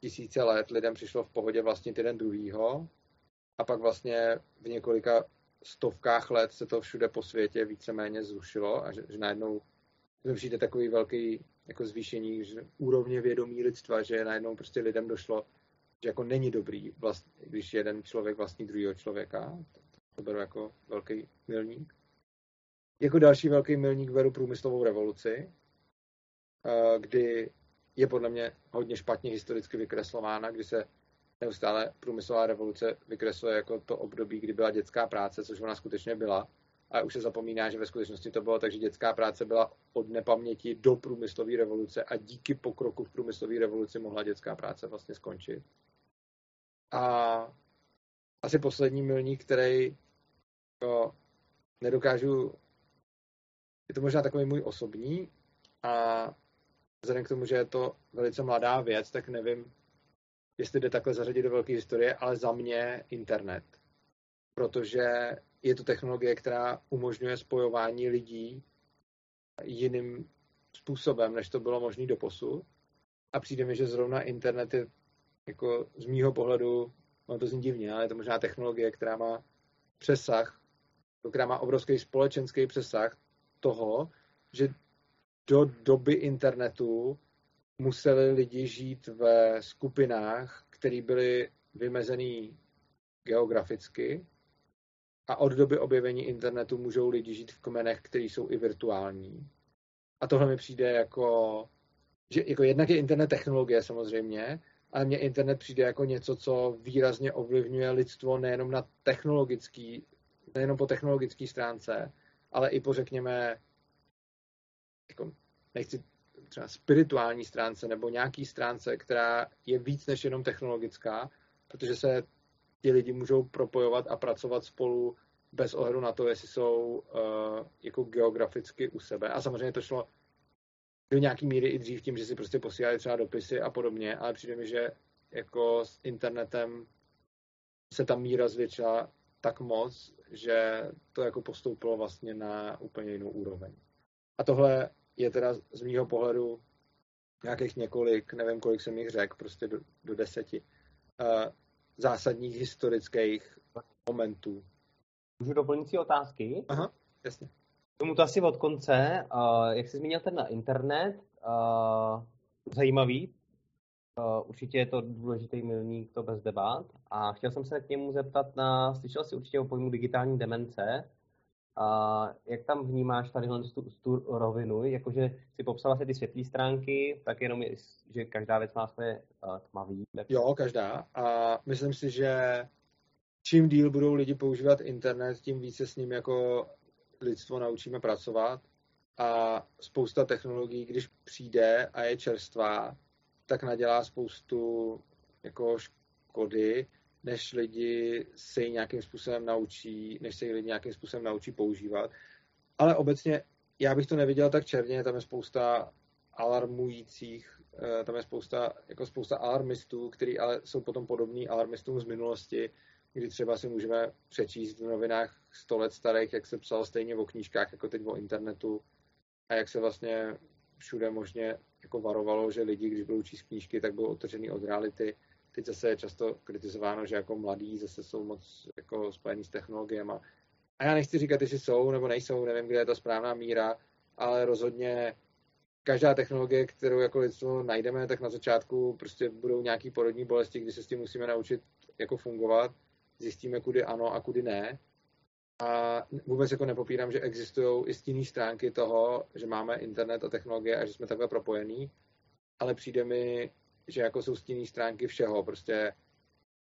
tisíce let lidem přišlo v pohodě vlastnit jeden druhýho a pak vlastně v několika stovkách let se to všude po světě víceméně zrušilo a že, že najednou že přijde takový velký jako zvýšení že úrovně vědomí lidstva, že najednou prostě lidem došlo, že jako není dobrý, vlast, když jeden člověk vlastní druhého člověka. To, beru jako velký milník. Jako další velký milník beru průmyslovou revoluci, kdy je podle mě hodně špatně historicky vykreslována, kdy se neustále průmyslová revoluce vykresluje jako to období, kdy byla dětská práce, což ona skutečně byla. A už se zapomíná, že ve skutečnosti to bylo tak, že dětská práce byla od nepaměti do průmyslové revoluce a díky pokroku v průmyslové revoluci mohla dětská práce vlastně skončit. A asi poslední milník, který to nedokážu, je to možná takový můj osobní a vzhledem k tomu, že je to velice mladá věc, tak nevím, jestli jde takhle zařadit do velké historie, ale za mě internet. Protože je to technologie, která umožňuje spojování lidí jiným způsobem, než to bylo možné do posud. A přijde mi, že zrovna internet je jako z mýho pohledu, no to zní divně, ale je to možná technologie, která má přesah, která má obrovský společenský přesah toho, že do doby internetu museli lidi žít ve skupinách, které byly vymezený geograficky a od doby objevení internetu můžou lidi žít v kmenech, které jsou i virtuální. A tohle mi přijde jako že jako jednak je internet technologie samozřejmě, ale mně internet přijde jako něco, co výrazně ovlivňuje lidstvo nejenom na technologický, nejenom po technologické stránce, ale i po, řekněme, jako, nechci třeba spirituální stránce nebo nějaký stránce, která je víc než jenom technologická, protože se ti lidi můžou propojovat a pracovat spolu bez ohledu na to, jestli jsou uh, jako geograficky u sebe. A samozřejmě to šlo do nějaký míry i dřív tím, že si prostě posílali třeba dopisy a podobně, ale přijde mi, že jako s internetem se ta míra zvětšila tak moc, že to jako postoupilo vlastně na úplně jinou úroveň. A tohle je teda z mýho pohledu nějakých několik, nevím, kolik jsem jich řekl, prostě do, do deseti, uh, zásadních historických momentů. Můžu doplňující otázky? Aha, jasně. Tomu to asi od konce. Uh, jak jsi zmínil ten na internet, uh, zajímavý, uh, určitě je to důležitý milník, to bez debat. A chtěl jsem se k němu zeptat na, slyšel jsi určitě o pojmu digitální demence, jak tam vnímáš tady tu, tu rovinu, jakože si popsala asi ty světlé stránky, tak jenom, je, že každá věc má své uh, tmavý. Tak... Jo, každá. A myslím si, že čím díl budou lidi používat internet, tím více s ním jako lidstvo naučíme pracovat. A spousta technologií, když přijde a je čerstvá, tak nadělá spoustu jako škody než lidi se ji nějakým způsobem naučí, než se ji lidi nějakým způsobem naučí používat. Ale obecně já bych to neviděl tak černě, tam je spousta alarmujících, eh, tam je spousta, jako spousta alarmistů, který ale jsou potom podobní alarmistům z minulosti, kdy třeba si můžeme přečíst v novinách 100 let starých, jak se psalo stejně o knížkách, jako teď o internetu a jak se vlastně všude možně jako varovalo, že lidi, když budou číst knížky, tak budou otržený od reality Teď zase je často kritizováno, že jako mladí zase jsou moc jako spojení s technologiemi. A já nechci říkat, jestli jsou nebo nejsou, nevím, kde je ta správná míra, ale rozhodně každá technologie, kterou jako lidstvo najdeme, tak na začátku prostě budou nějaký porodní bolesti, kdy se s tím musíme naučit jako fungovat, zjistíme, kudy ano a kudy ne. A vůbec jako nepopírám, že existují i stinné stránky toho, že máme internet a technologie a že jsme takhle propojení, ale přijde mi, že jako jsou stinné stránky všeho, prostě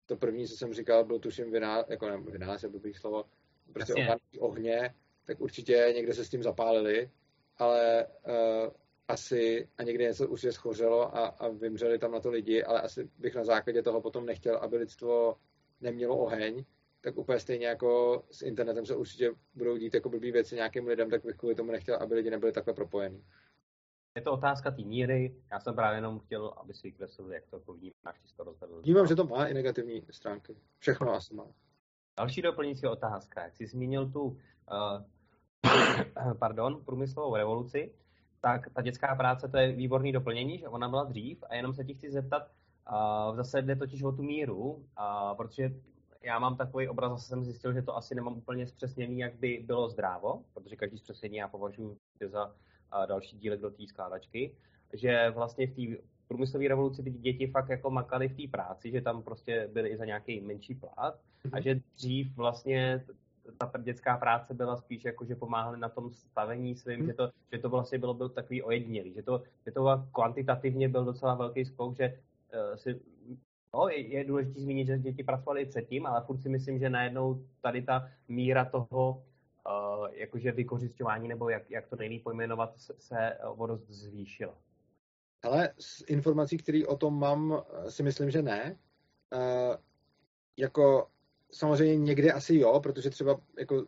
to první, co jsem říkal, byl tuším viná, jako ne, vynález je blbý slovo, prostě opaný ohně, tak určitě někde se s tím zapálili, ale uh, asi a někde něco už je schořelo a, a vymřeli tam na to lidi, ale asi bych na základě toho potom nechtěl, aby lidstvo nemělo oheň, tak úplně stejně jako s internetem se určitě budou dít jako blbý věci nějakým lidem, tak bych kvůli tomu nechtěl, aby lidi nebyli takhle propojení. Je to otázka té míry. Já jsem právě jenom chtěl, aby si vykreslil, jak to jako vnímáš, ty to rozvedl. Vnímám, že to má i negativní stránky. Všechno asi má. Další doplňující otázka. Jak jsi zmínil tu uh, <coughs> pardon, průmyslovou revoluci, tak ta dětská práce to je výborný doplnění, že ona byla dřív a jenom se ti chci zeptat, uh, zase jde totiž o tu míru, uh, protože já mám takový obraz, zase jsem zjistil, že to asi nemám úplně zpřesněný, jak by bylo zdrávo, protože každý zpřesnění já považuji za a další dílek do té skládačky, že vlastně v té průmyslové revoluci ty děti fakt jako makali v té práci, že tam prostě byly i za nějaký menší plat a že dřív vlastně ta dětská práce byla spíš jako, že pomáhali na tom stavení svým, mm. že, to, že to vlastně bylo, byl takový ojedinělý, že to, že to kvantitativně byl docela velký skok, že uh, si, no, je, je důležité zmínit, že děti pracovali i předtím, ale furt si myslím, že najednou tady ta míra toho uh, jakože vykořišťování, nebo jak, jak to nejlíp pojmenovat, se, se o dost zvýšilo? Ale z informací, které o tom mám, si myslím, že ne. Uh, jako samozřejmě někde asi jo, protože třeba jako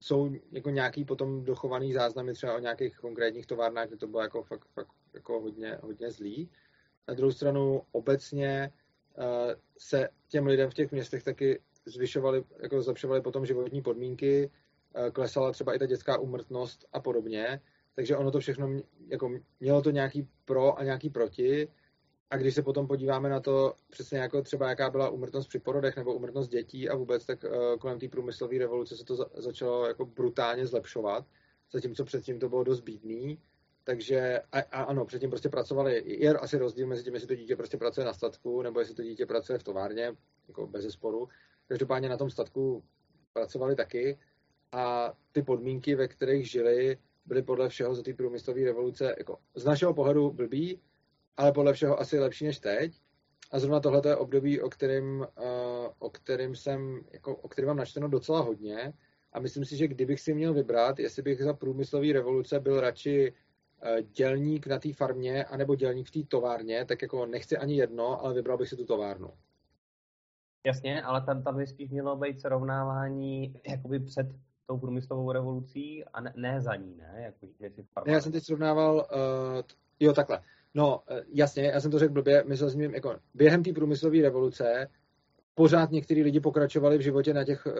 jsou jako nějaký potom dochovaný záznamy třeba o nějakých konkrétních továrnách, kde to bylo jako fakt, fakt jako hodně, hodně zlý. Na druhou stranu obecně uh, se těm lidem v těch městech taky zvyšovaly, jako zlepšovaly potom životní podmínky, Eh, klesala třeba i ta dětská umrtnost a podobně. Takže ono to všechno, jako mělo to nějaký pro a nějaký proti. A když se potom podíváme na to přesně jako třeba jaká byla umrtnost při porodech nebo umrtnost dětí a vůbec, tak uh, kolem té průmyslové revoluce se to za, začalo jako brutálně zlepšovat, zatímco předtím to bylo dost bídný. Takže a, a ano, předtím prostě pracovali, je asi rozdíl mezi tím, jestli to dítě prostě pracuje na statku, nebo jestli to dítě pracuje v továrně, jako bez zesporu. Každopádně na tom statku pracovali taky a ty podmínky, ve kterých žili, byly podle všeho za té průmyslové revoluce jako z našeho pohledu blbý, ale podle všeho asi lepší než teď. A zrovna tohle je období, o kterém, uh, o kterém jsem, jako, o kterém mám načteno docela hodně. A myslím si, že kdybych si měl vybrat, jestli bych za průmyslové revoluce byl radši uh, dělník na té farmě, anebo dělník v té továrně, tak jako nechci ani jedno, ale vybral bych si tu továrnu. Jasně, ale tam, tam by spíš mělo být srovnávání jakoby před tou průmyslovou revolucí a ne, ne za ní, ne? Jako, jestli ne, já jsem teď srovnával, uh, jo takhle, no uh, jasně, já jsem to řekl blbě, myslel jsem, jako během té průmyslové revoluce pořád některý lidi pokračovali v životě na těch, uh,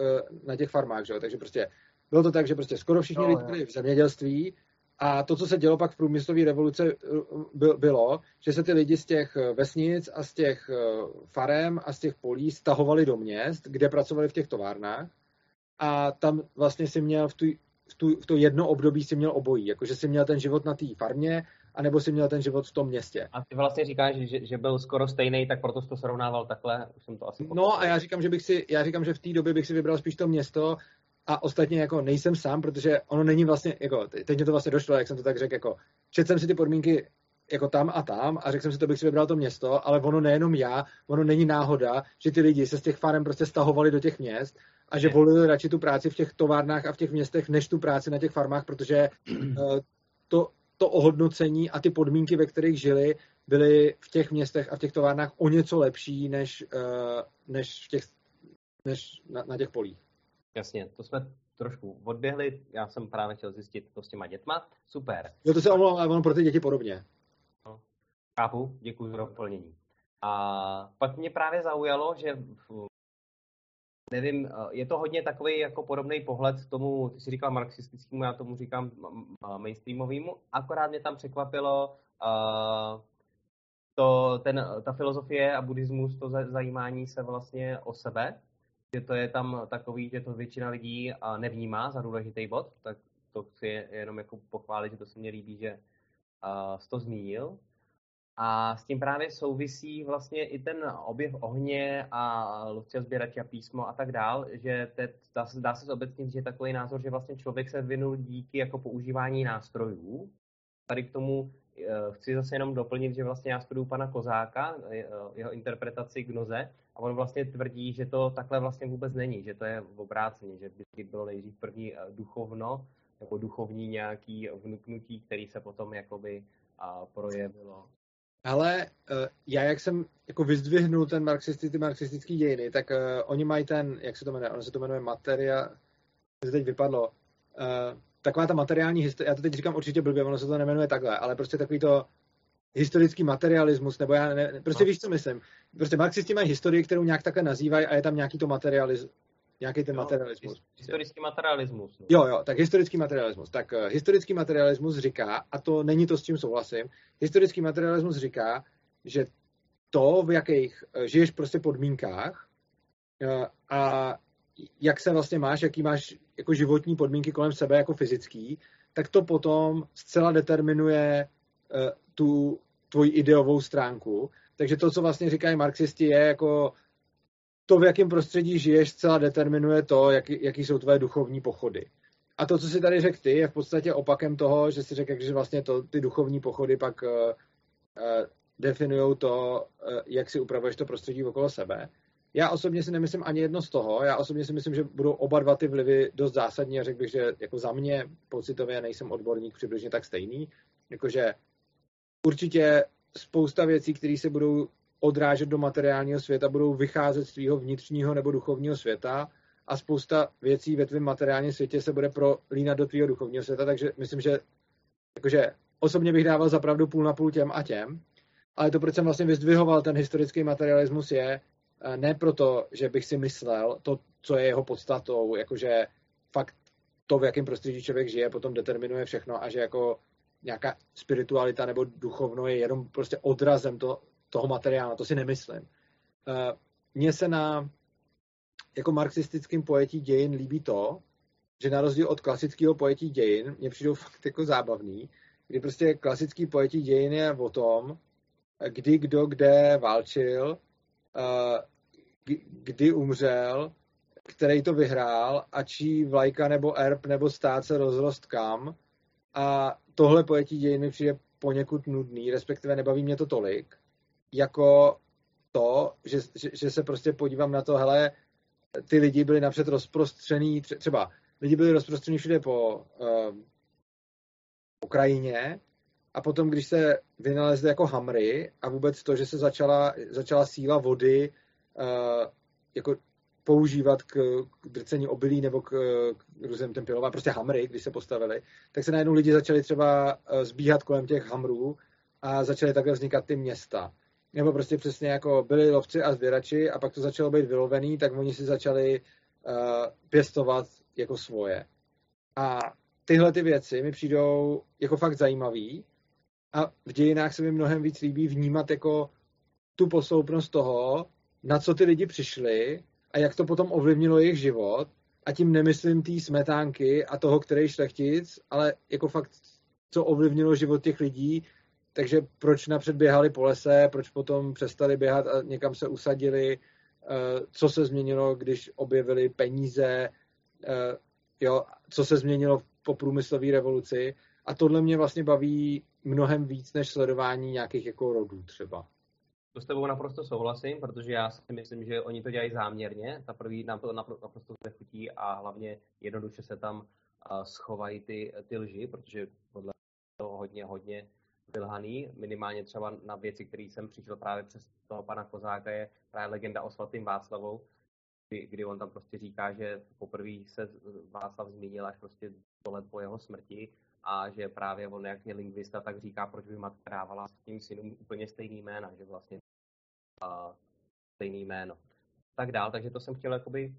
na těch farmách, že jo? takže prostě bylo to tak, že prostě skoro všichni no, lidi byli v zemědělství a to, co se dělo pak v průmyslové revoluce, bylo, že se ty lidi z těch vesnic a z těch farem a z těch polí stahovali do měst, kde pracovali v těch továrnách a tam vlastně si měl v, tu, v, tu, v to jedno období si měl obojí, jakože si měl ten život na té farmě, anebo si měl ten život v tom městě. A ty vlastně říkáš, že, že byl skoro stejný, tak proto jsi to srovnával takhle, už jsem to asi pochopil. No a já říkám, že bych si, já říkám, že v té době bych si vybral spíš to město a ostatně jako nejsem sám, protože ono není vlastně, jako teď mě to vlastně došlo, jak jsem to tak řekl, jako četl jsem si ty podmínky jako tam a tam a řekl jsem si, to bych si vybral to město, ale ono nejenom já, ono není náhoda, že ty lidi se z těch farem prostě stahovali do těch měst a že volili radši tu práci v těch továrnách a v těch městech, než tu práci na těch farmách, protože eh, to, to ohodnocení a ty podmínky, ve kterých žili, byly v těch městech a v těch továrnách o něco lepší, než, eh, než, v těch, než na, na těch polích. Jasně, to jsme trošku odběhli. Já jsem právě chtěl zjistit to s těma dětma. Super. Jo, to se omlouvám, ale ono pro ty děti podobně. Chápu, děkuji za doplnění. A pak mě právě zaujalo, že nevím, eh, je to hodně takový jako podobný pohled tomu, ty jsi říkal marxistickému, já tomu říkám mainstreamovému, akorát mě tam překvapilo uh, to, ten, ta filozofie a buddhismus, to zajímání se vlastně o sebe, že to je tam takový, že to většina lidí nevnímá za důležitý bod, tak to chci jenom jako pochválit, že to se mně líbí, že uh, jsi to zmínil. A s tím právě souvisí vlastně i ten objev ohně a Lucia Sběrač a písmo a tak dál, že te, dá, se, dá se zobecnit, že je takový názor, že vlastně člověk se vynul díky jako používání nástrojů. Tady k tomu eh, chci zase jenom doplnit, že vlastně já studuju pana Kozáka, eh, jeho interpretaci gnoze, a on vlastně tvrdí, že to takhle vlastně vůbec není, že to je obráceně, že vždycky bylo nejdřív první eh, duchovno, nebo duchovní nějaký vnuknutí, který se potom jakoby projevilo ale uh, já, jak jsem jako vyzdvihnul ten marxistický, ty marxistický dějiny, tak uh, oni mají ten, jak se to jmenuje, ono se to jmenuje materia, to teď vypadlo, uh, taková ta materiální historie, já to teď říkám určitě blbě, ono se to nemenuje takhle, ale prostě takový to historický materialismus, nebo já ne, prostě no. víš, co myslím. Prostě marxisti mají historii, kterou nějak takhle nazývají a je tam nějaký to materialismus, nějaký ten jo, materialismus. Historický materialismus. No. Jo, jo, tak historický materialismus. Tak uh, historický materialismus říká, a to není to, s čím souhlasím, historický materialismus říká, že to, v jakých uh, žiješ prostě podmínkách uh, a jak se vlastně máš, jaký máš jako životní podmínky kolem sebe jako fyzický, tak to potom zcela determinuje tu tvoji ideovou stránku. Takže to, co vlastně říkají marxisti, je jako to, v jakém prostředí žiješ, zcela determinuje to, jaký, jaký jsou tvoje duchovní pochody. A to, co si tady řekl ty, je v podstatě opakem toho, že si řekl, že vlastně to, ty duchovní pochody pak uh, uh, definují to, uh, jak si upravuješ to prostředí okolo sebe. Já osobně si nemyslím ani jedno z toho. Já osobně si myslím, že budou oba dva ty vlivy dost zásadní a řekl bych, že jako za mě pocitově nejsem odborník přibližně tak stejný. Jakože určitě spousta věcí, které se budou odrážet do materiálního světa, budou vycházet z tvého vnitřního nebo duchovního světa a spousta věcí ve tvém materiálním světě se bude prolínat do tvého duchovního světa, takže myslím, že jakože osobně bych dával zapravdu půl na půl těm a těm, ale to, proč jsem vlastně vyzdvihoval ten historický materialismus, je eh, ne proto, že bych si myslel to, co je jeho podstatou, jakože fakt to, v jakém prostředí člověk žije, potom determinuje všechno a že jako nějaká spiritualita nebo duchovno je jenom prostě odrazem to, toho materiálu, to si nemyslím. Eh, mně se na jako marxistickém pojetí dějin líbí to, že na rozdíl od klasického pojetí dějin, mě přijdou <laughs> fakt jako zábavný, kdy prostě klasický pojetí dějin je o tom, kdy kdo kde válčil, eh, kdy umřel, který to vyhrál a čí vlajka nebo erb nebo stát se rozrost kam. A tohle pojetí dějin mi přijde poněkud nudný, respektive nebaví mě to tolik, jako to, že, že, že se prostě podívám na to, hele, ty lidi byli napřed rozprostřený, třeba lidi byli rozprostřený všude po uh, Ukrajině a potom, když se vynalezly jako hamry a vůbec to, že se začala, začala síla vody uh, jako používat k, k drcení obilí nebo k, k různým těm pilovám, prostě hamry, když se postavili, tak se najednou lidi začali třeba uh, zbíhat kolem těch hamrů a začaly takhle vznikat ty města. Nebo prostě přesně jako byli lovci a zvěrači a pak to začalo být vylovený, tak oni si začali uh, pěstovat jako svoje. A tyhle ty věci mi přijdou jako fakt zajímavý a v dějinách se mi mnohem víc líbí vnímat jako tu posloupnost toho, na co ty lidi přišli a jak to potom ovlivnilo jejich život. A tím nemyslím té smetánky a toho, který šlechtic, ale jako fakt, co ovlivnilo život těch lidí. Takže proč napřed běhali po lese, proč potom přestali běhat a někam se usadili, eh, co se změnilo, když objevili peníze, eh, jo, co se změnilo po průmyslové revoluci. A tohle mě vlastně baví mnohem víc než sledování nějakých jako rodů třeba. To s tebou naprosto souhlasím, protože já si myslím, že oni to dělají záměrně. Ta první nám to naprosto nechutí a hlavně jednoduše se tam schovají ty, ty lži, protože podle toho hodně, hodně vylhaný. Minimálně třeba na věci, které jsem přišel právě přes toho pana Kozáka, je právě legenda o svatým Václavou, kdy, kdy on tam prostě říká, že poprvé se Václav zmínil až prostě do let po jeho smrti a že právě on, jak je lingvista, tak říká, proč by matka dávala s tím synům úplně stejný jména, že vlastně uh, stejný jméno. Tak dál, takže to jsem chtěl jakoby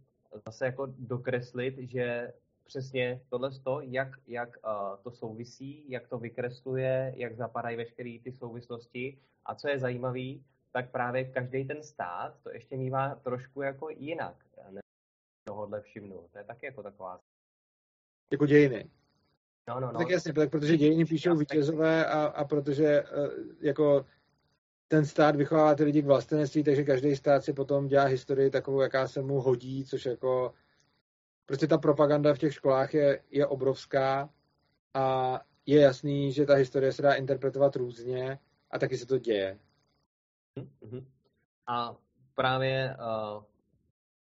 zase jako dokreslit, že přesně tohle to, jak, jak uh, to souvisí, jak to vykresluje, jak zapadají veškeré ty souvislosti a co je zajímavé, tak právě každý ten stát to ještě mývá trošku jako jinak. Ne tohohle všimnu. To je taky jako taková... Jako dějiny. No, no, no. Tak jasně, tak protože dějiny píšou vítězové a, a protože uh, jako ten stát vychovává ty lidi k vlastenectví, takže každý stát si potom dělá historii takovou, jaká se mu hodí, což jako prostě ta propaganda v těch školách je, je obrovská a je jasný, že ta historie se dá interpretovat různě a taky se to děje. Mm-hmm. A právě uh,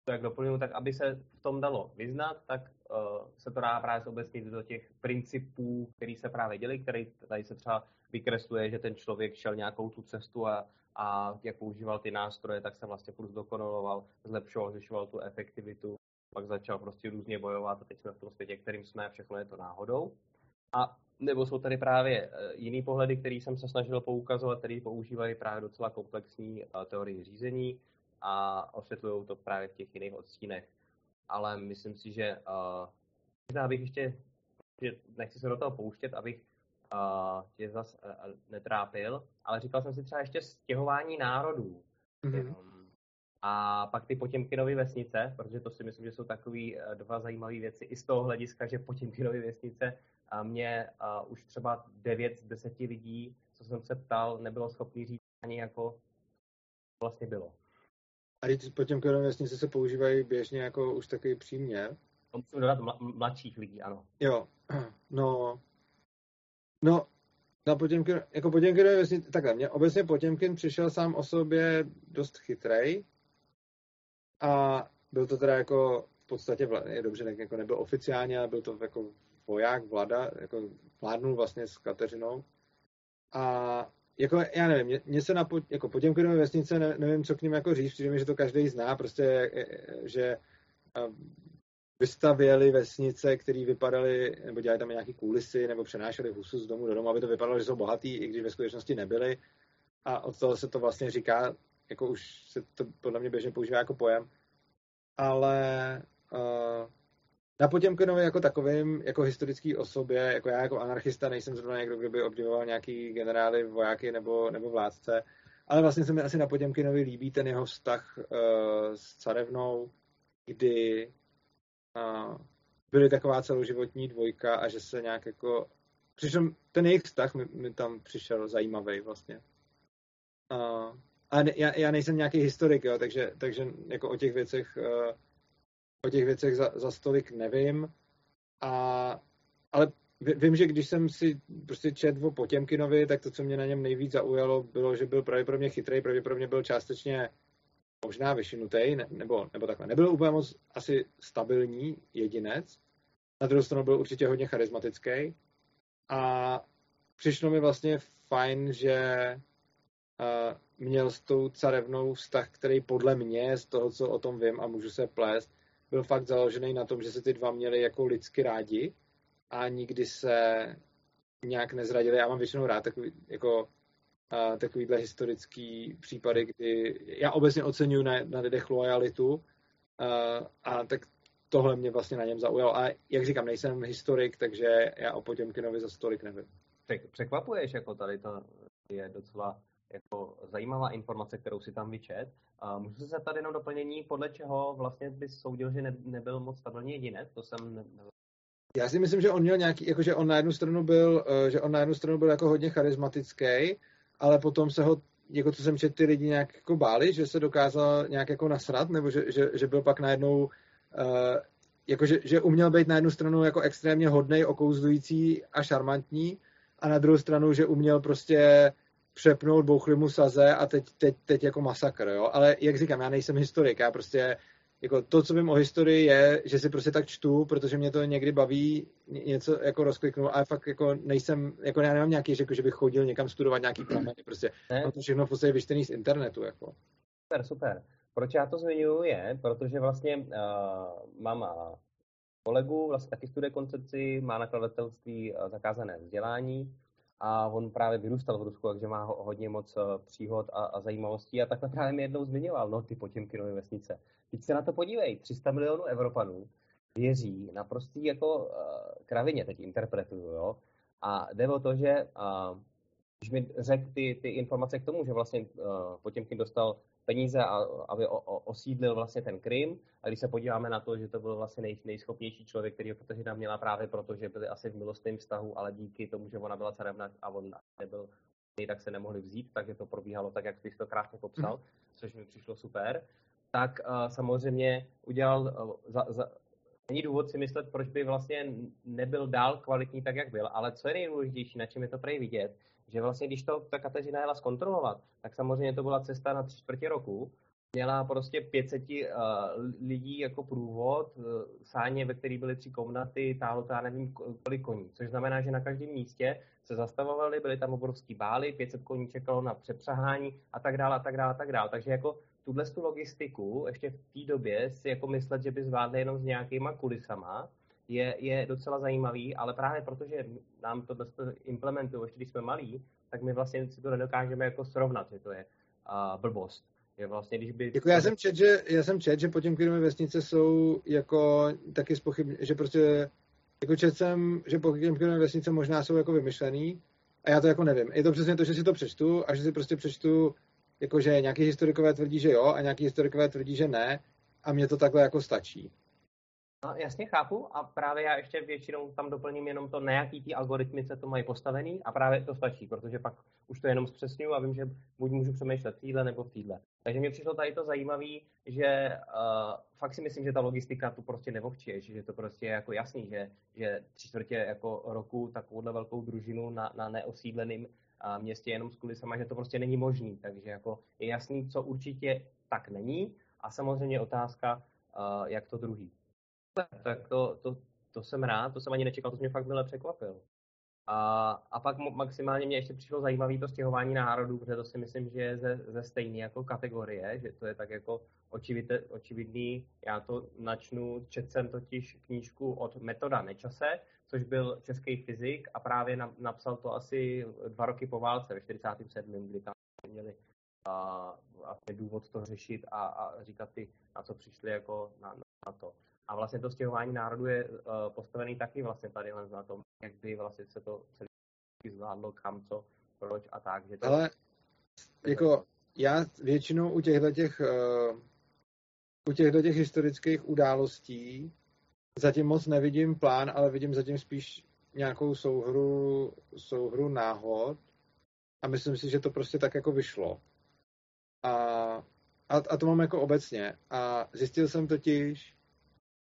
to, jak doplňuji, tak aby se v tom dalo vyznat, tak uh, se to dá právě obecnit do těch principů, který se právě děli, který tady se třeba vykresluje, že ten člověk šel nějakou tu cestu a, a jak používal ty nástroje, tak se vlastně furt zdokonaloval, zlepšoval, zvyšoval tu efektivitu, pak začal prostě různě bojovat a teď jsme v tom světě, kterým jsme, všechno je to náhodou. A nebo jsou tady právě eh, jiný pohledy, který jsem se snažil poukazovat, který používají právě docela komplexní eh, teorii řízení a osvětlují to právě v těch jiných odstínech. Ale myslím si, že uh, možná bych ještě, že nechci se do toho pouštět, abych uh, tě zas uh, netrápil, ale říkal jsem si třeba ještě stěhování národů. Mm-hmm. Um, a pak ty Potěmkinovy vesnice, protože to si myslím, že jsou takové dva zajímavé věci i z toho hlediska, že Potěmkinovy vesnice a mě už třeba 9 z 10 lidí, co jsem se ptal, nebylo schopný říct ani jako vlastně bylo. A teď Potěmkinovy vesnice se používají běžně jako už taky přímě? To musím dodat mladších lidí, ano. Jo, <clears throat> no, no, na Potěmkin, jako Potěmkinové vesnice, takhle, mě obecně Potěmkin přišel sám o sobě dost chytrej a byl to teda jako v podstatě, je dobře, tak jako nebyl oficiálně, ale byl to jako voják, vlada, jako vládnul vlastně s Kateřinou. A jako, já nevím, mě, se na jako Potěmkinové vesnice, ne, nevím, co k ním jako říct, přijde mi, že to každý zná, prostě, že vystavěli vesnice, které vypadaly, nebo dělali tam nějaký kulisy, nebo přenášeli husu z domu do domu, aby to vypadalo, že jsou bohatý, i když ve skutečnosti nebyli. A od toho se to vlastně říká, jako už se to podle mě běžně používá jako pojem. Ale uh, na Potěmkinovi jako takovým, jako historický osobě, jako já jako anarchista nejsem zrovna někdo, kdo by obdivoval nějaký generály, vojáky nebo, nebo vládce, ale vlastně se mi asi na Potěmkinovi líbí ten jeho vztah uh, s carevnou, kdy uh, byly taková celoživotní dvojka a že se nějak jako... Přišel, ten jejich vztah mi, mi tam přišel zajímavý vlastně. Uh, a ne, já, já nejsem nějaký historik, jo, takže, takže jako o těch věcech uh, o těch věcech za, za stolik nevím, a, ale vím, že když jsem si prostě četl o Potěmkinovi, tak to, co mě na něm nejvíc zaujalo, bylo, že byl pravděpodobně chytrý, pravděpodobně byl částečně možná vyšinutý, ne, nebo, nebo takhle. Nebyl úplně moc asi stabilní jedinec, na druhou stranu byl určitě hodně charismatický a přišlo mi vlastně fajn, že uh, měl s tou carevnou vztah, který podle mě, z toho, co o tom vím a můžu se plést, byl fakt založený na tom, že se ty dva měli jako lidsky rádi a nikdy se nějak nezradili. Já mám většinou rád takový, jako a takovýhle historický případy, kdy já obecně oceňuji na, na lidech lojalitu a, a tak tohle mě vlastně na něm zaujalo. A jak říkám, nejsem historik, takže já o Potěmkinovi za stolik nevím. Překvapuješ, jako tady to je docela jako zajímavá informace, kterou si tam vyčet. Můžu se zeptat jenom doplnění, podle čeho vlastně bys soudil, že ne, nebyl moc stabilní jedinec? To jsem ne, já si myslím, že on měl nějaký, jako že on na jednu stranu byl, eh, že on na jednu stranu byl jako hodně charismatický, ale potom se ho, jako co jsem četl, ty lidi nějak jako báli, že se dokázal nějak jako nasrat, nebo že, že, že byl pak najednou, uh, jako že, že uměl být na jednu stranu jako extrémně hodnej, okouzlující a šarmantní, a na druhou stranu, že uměl prostě přepnout, bouchli mu saze a teď, teď, teď jako masakr, jo. Ale jak říkám, já nejsem historik, já prostě jako to, co vím o historii, je, že si prostě tak čtu, protože mě to někdy baví něco jako rozkliknout, ale fakt jako nejsem, jako já nemám nějaký řekl, že bych chodil někam studovat nějaký prameny, prostě ne? to všechno v podstatě vyštený z internetu, jako. Super, super. Proč já to zmiňuji je, protože vlastně uh, mám kolegu, vlastně taky studuje koncepci, má nakladatelství uh, zakázané vzdělání a on právě vyrůstal v Rusku, takže má hodně moc uh, příhod a, a zajímavostí a takhle právě mi jednou zmiňoval, no ty Potěmkinovy vesnice. Teď se na to podívej, 300 milionů Evropanů věří na prostý jako uh, kravině, teď interpretuju, jo. A jde o to, že uh, když mi řekl ty, ty informace k tomu, že vlastně uh, Potěmkin dostal peníze, a, aby o, o, osídlil vlastně ten Krym. A když se podíváme na to, že to byl vlastně nej, nejschopnější člověk, který Kateřina měla právě proto, že byli asi v milostném vztahu, ale díky tomu, že ona byla carevna a on nebyl tak se nemohli vzít, takže to probíhalo tak, jak jsi to krásně popsal, mm. což mi přišlo super tak uh, samozřejmě udělal, uh, za, za, není důvod si myslet, proč by vlastně nebyl dál kvalitní tak, jak byl, ale co je nejdůležitější, na čem je to prej vidět, že vlastně když to ta Kateřina jela zkontrolovat, tak samozřejmě to byla cesta na tři čtvrtě roku, měla prostě 500 uh, lidí jako průvod, uh, sáně, ve kterých byly tři komnaty, táhlo to já nevím kolik koní, což znamená, že na každém místě se zastavovali, byly tam obrovský bály, 500 koní čekalo na přepřahání a tak dále a tak dále a tak dále. Takže jako tuhle tu logistiku ještě v té době si jako myslet, že by zvládli jenom s nějakýma kulisama, je, je docela zajímavý, ale právě protože nám to implementují, ještě když jsme malí, tak my vlastně si to nedokážeme jako srovnat, že to je uh, blbost. Je vlastně, když by... Jako já jsem čet, že, já jsem čet, že Potěmkinovy vesnice jsou jako taky spochybně, že prostě jako čet jsem, že Potěmkinovy vesnice možná jsou jako vymyšlený a já to jako nevím. Je to přesně to, že si to přečtu a že si prostě přečtu jakože nějaký historikové tvrdí, že jo, a nějaký historikové tvrdí, že ne, a mně to takhle jako stačí. No, jasně chápu a právě já ještě většinou tam doplním jenom to, na jaký ty algoritmy se to mají postavený a právě to stačí, protože pak už to jenom zpřesňuju a vím, že buď můžu přemýšlet v týdle nebo v týdle. Takže mě přišlo tady to zajímavé, že uh, fakt si myslím, že ta logistika tu prostě nevovčí, že to prostě je jako jasný, že, že tři čtvrtě jako roku takovouhle velkou družinu na, na neosídleným uh, městě jenom s kulisama, že to prostě není možný. Takže jako je jasný, co určitě tak není a samozřejmě otázka, uh, jak to druhý tak to, to, to jsem rád, to jsem ani nečekal, to mě fakt mile překvapil. A, a pak maximálně mě ještě přišlo zajímavé to stěhování národů, protože to si myslím, že je ze, ze stejné jako kategorie, že to je tak jako očividne, očividný. Já to načnu, četl jsem totiž knížku od Metoda Nečase, což byl český fyzik a právě na, napsal to asi dva roky po válce, ve 47., kdy tam měli a, a důvod to řešit a, a říkat si, na co přišli jako na, na to. A vlastně to stěhování národu je uh, postavený taky vlastně tady na tom, jak by vlastně se to celé zvládlo, kam, co, proč a tak. Že to... Ale jako já většinou u těchto těch, uh, u těchto těch historických událostí zatím moc nevidím plán, ale vidím zatím spíš nějakou souhru, souhru náhod a myslím si, že to prostě tak jako vyšlo. A, a, a to mám jako obecně. A zjistil jsem totiž,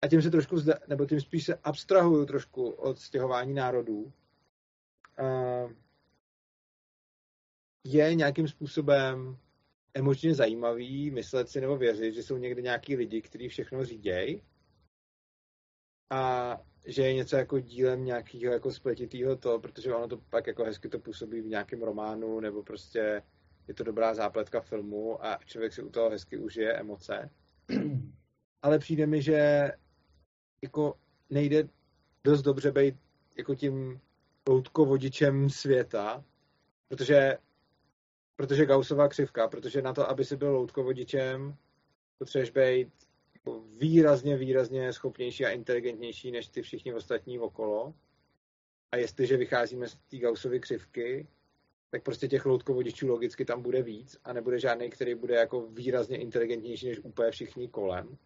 a tím se trošku, zda, nebo tím spíš se abstrahuju trošku od stěhování národů, uh, je nějakým způsobem emočně zajímavý myslet si nebo věřit, že jsou někde nějaký lidi, kteří všechno řídějí a že je něco jako dílem nějakého jako spletitýho to, protože ono to pak jako hezky to působí v nějakém románu nebo prostě je to dobrá zápletka filmu a člověk si u toho hezky užije emoce. <clears throat> Ale přijde mi, že jako nejde dost dobře být jako tím loutkovodičem světa, protože, protože Gaussová křivka, protože na to, aby si byl loutkovodičem, potřebuješ být jako výrazně, výrazně schopnější a inteligentnější než ty všichni ostatní okolo. A jestliže vycházíme z té Gaussovy křivky, tak prostě těch loutkovodičů logicky tam bude víc a nebude žádný, který bude jako výrazně inteligentnější než úplně všichni kolem.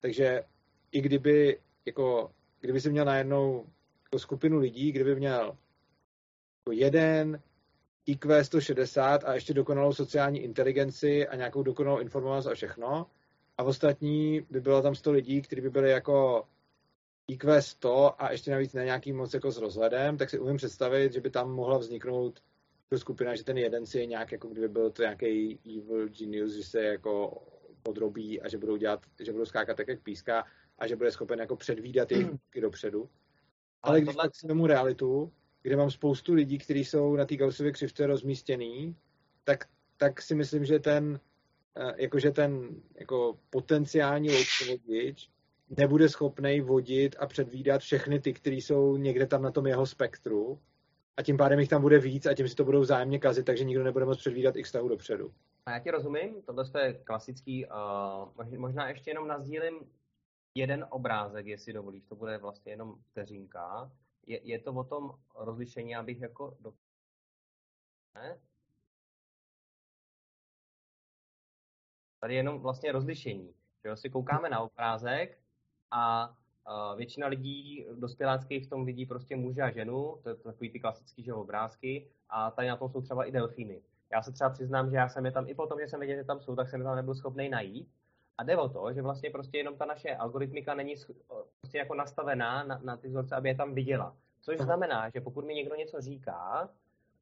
Takže i kdyby, jako, kdyby si měl najednou jako skupinu lidí, kdyby měl jako jeden IQ 160 a ještě dokonalou sociální inteligenci a nějakou dokonalou informovanost a všechno, a ostatní by bylo tam 100 lidí, kteří by byli jako IQ 100 a ještě navíc ne nějaký moc jako s rozhledem, tak si umím představit, že by tam mohla vzniknout skupina, že ten jeden si je nějak, jako kdyby byl to nějaký evil genius, že se jako podrobí a že budou dělat, že budou skákat tak, jak píská a že bude schopen jako předvídat jejich dopředu. Ale, Ale když tohle... si tomu realitu, kde mám spoustu lidí, kteří jsou na té Gaussově křivce rozmístěný, tak, tak si myslím, že ten eh, jakože ten jako potenciální loutkovodič nebude schopný vodit a předvídat všechny ty, kteří jsou někde tam na tom jeho spektru a tím pádem jich tam bude víc a tím si to budou vzájemně kazit, takže nikdo nebude moct předvídat x tahu dopředu. A já ti rozumím, tohle je klasický, uh, možná ještě jenom nazdílím jeden obrázek, jestli dovolíš, to bude vlastně jenom vteřinka. Je, je to o tom rozlišení, abych jako... Do... Ne? Tady je jenom vlastně rozlišení. Že si koukáme na obrázek a většina lidí dospěláckých v tom vidí prostě muže a ženu, to je takový ty klasický že obrázky, a tady na tom jsou třeba i delfíny. Já se třeba přiznám, že já jsem je tam, i potom, že jsem věděl, že tam jsou, tak jsem je tam nebyl schopný najít. A jde o to, že vlastně prostě jenom ta naše algoritmika není prostě jako nastavená na, na ty vzorce, aby je tam viděla. Což znamená, že pokud mi někdo něco říká,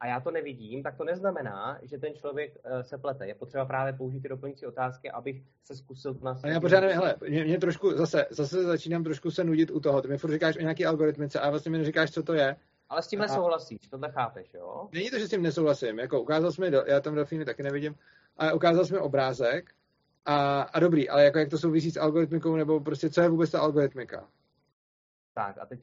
a já to nevidím, tak to neznamená, že ten člověk uh, se plete. Je potřeba právě použít ty doplňující otázky, abych se zkusil na A já pořád nevím, hele, mě, mě, trošku, zase, zase začínám trošku se nudit u toho. Ty mi furt říkáš o nějaký algoritmice a vlastně mi neříkáš, co to je. Ale s tím nesouhlasíš, tohle chápeš, jo? Není to, že s tím nesouhlasím. Jako ukázal jsi mi, já tam delfíny taky nevidím, ale ukázal jsi mi obrázek a, a dobrý, ale jako jak to souvisí s algoritmikou, nebo prostě co je vůbec ta algoritmika? Tak a teď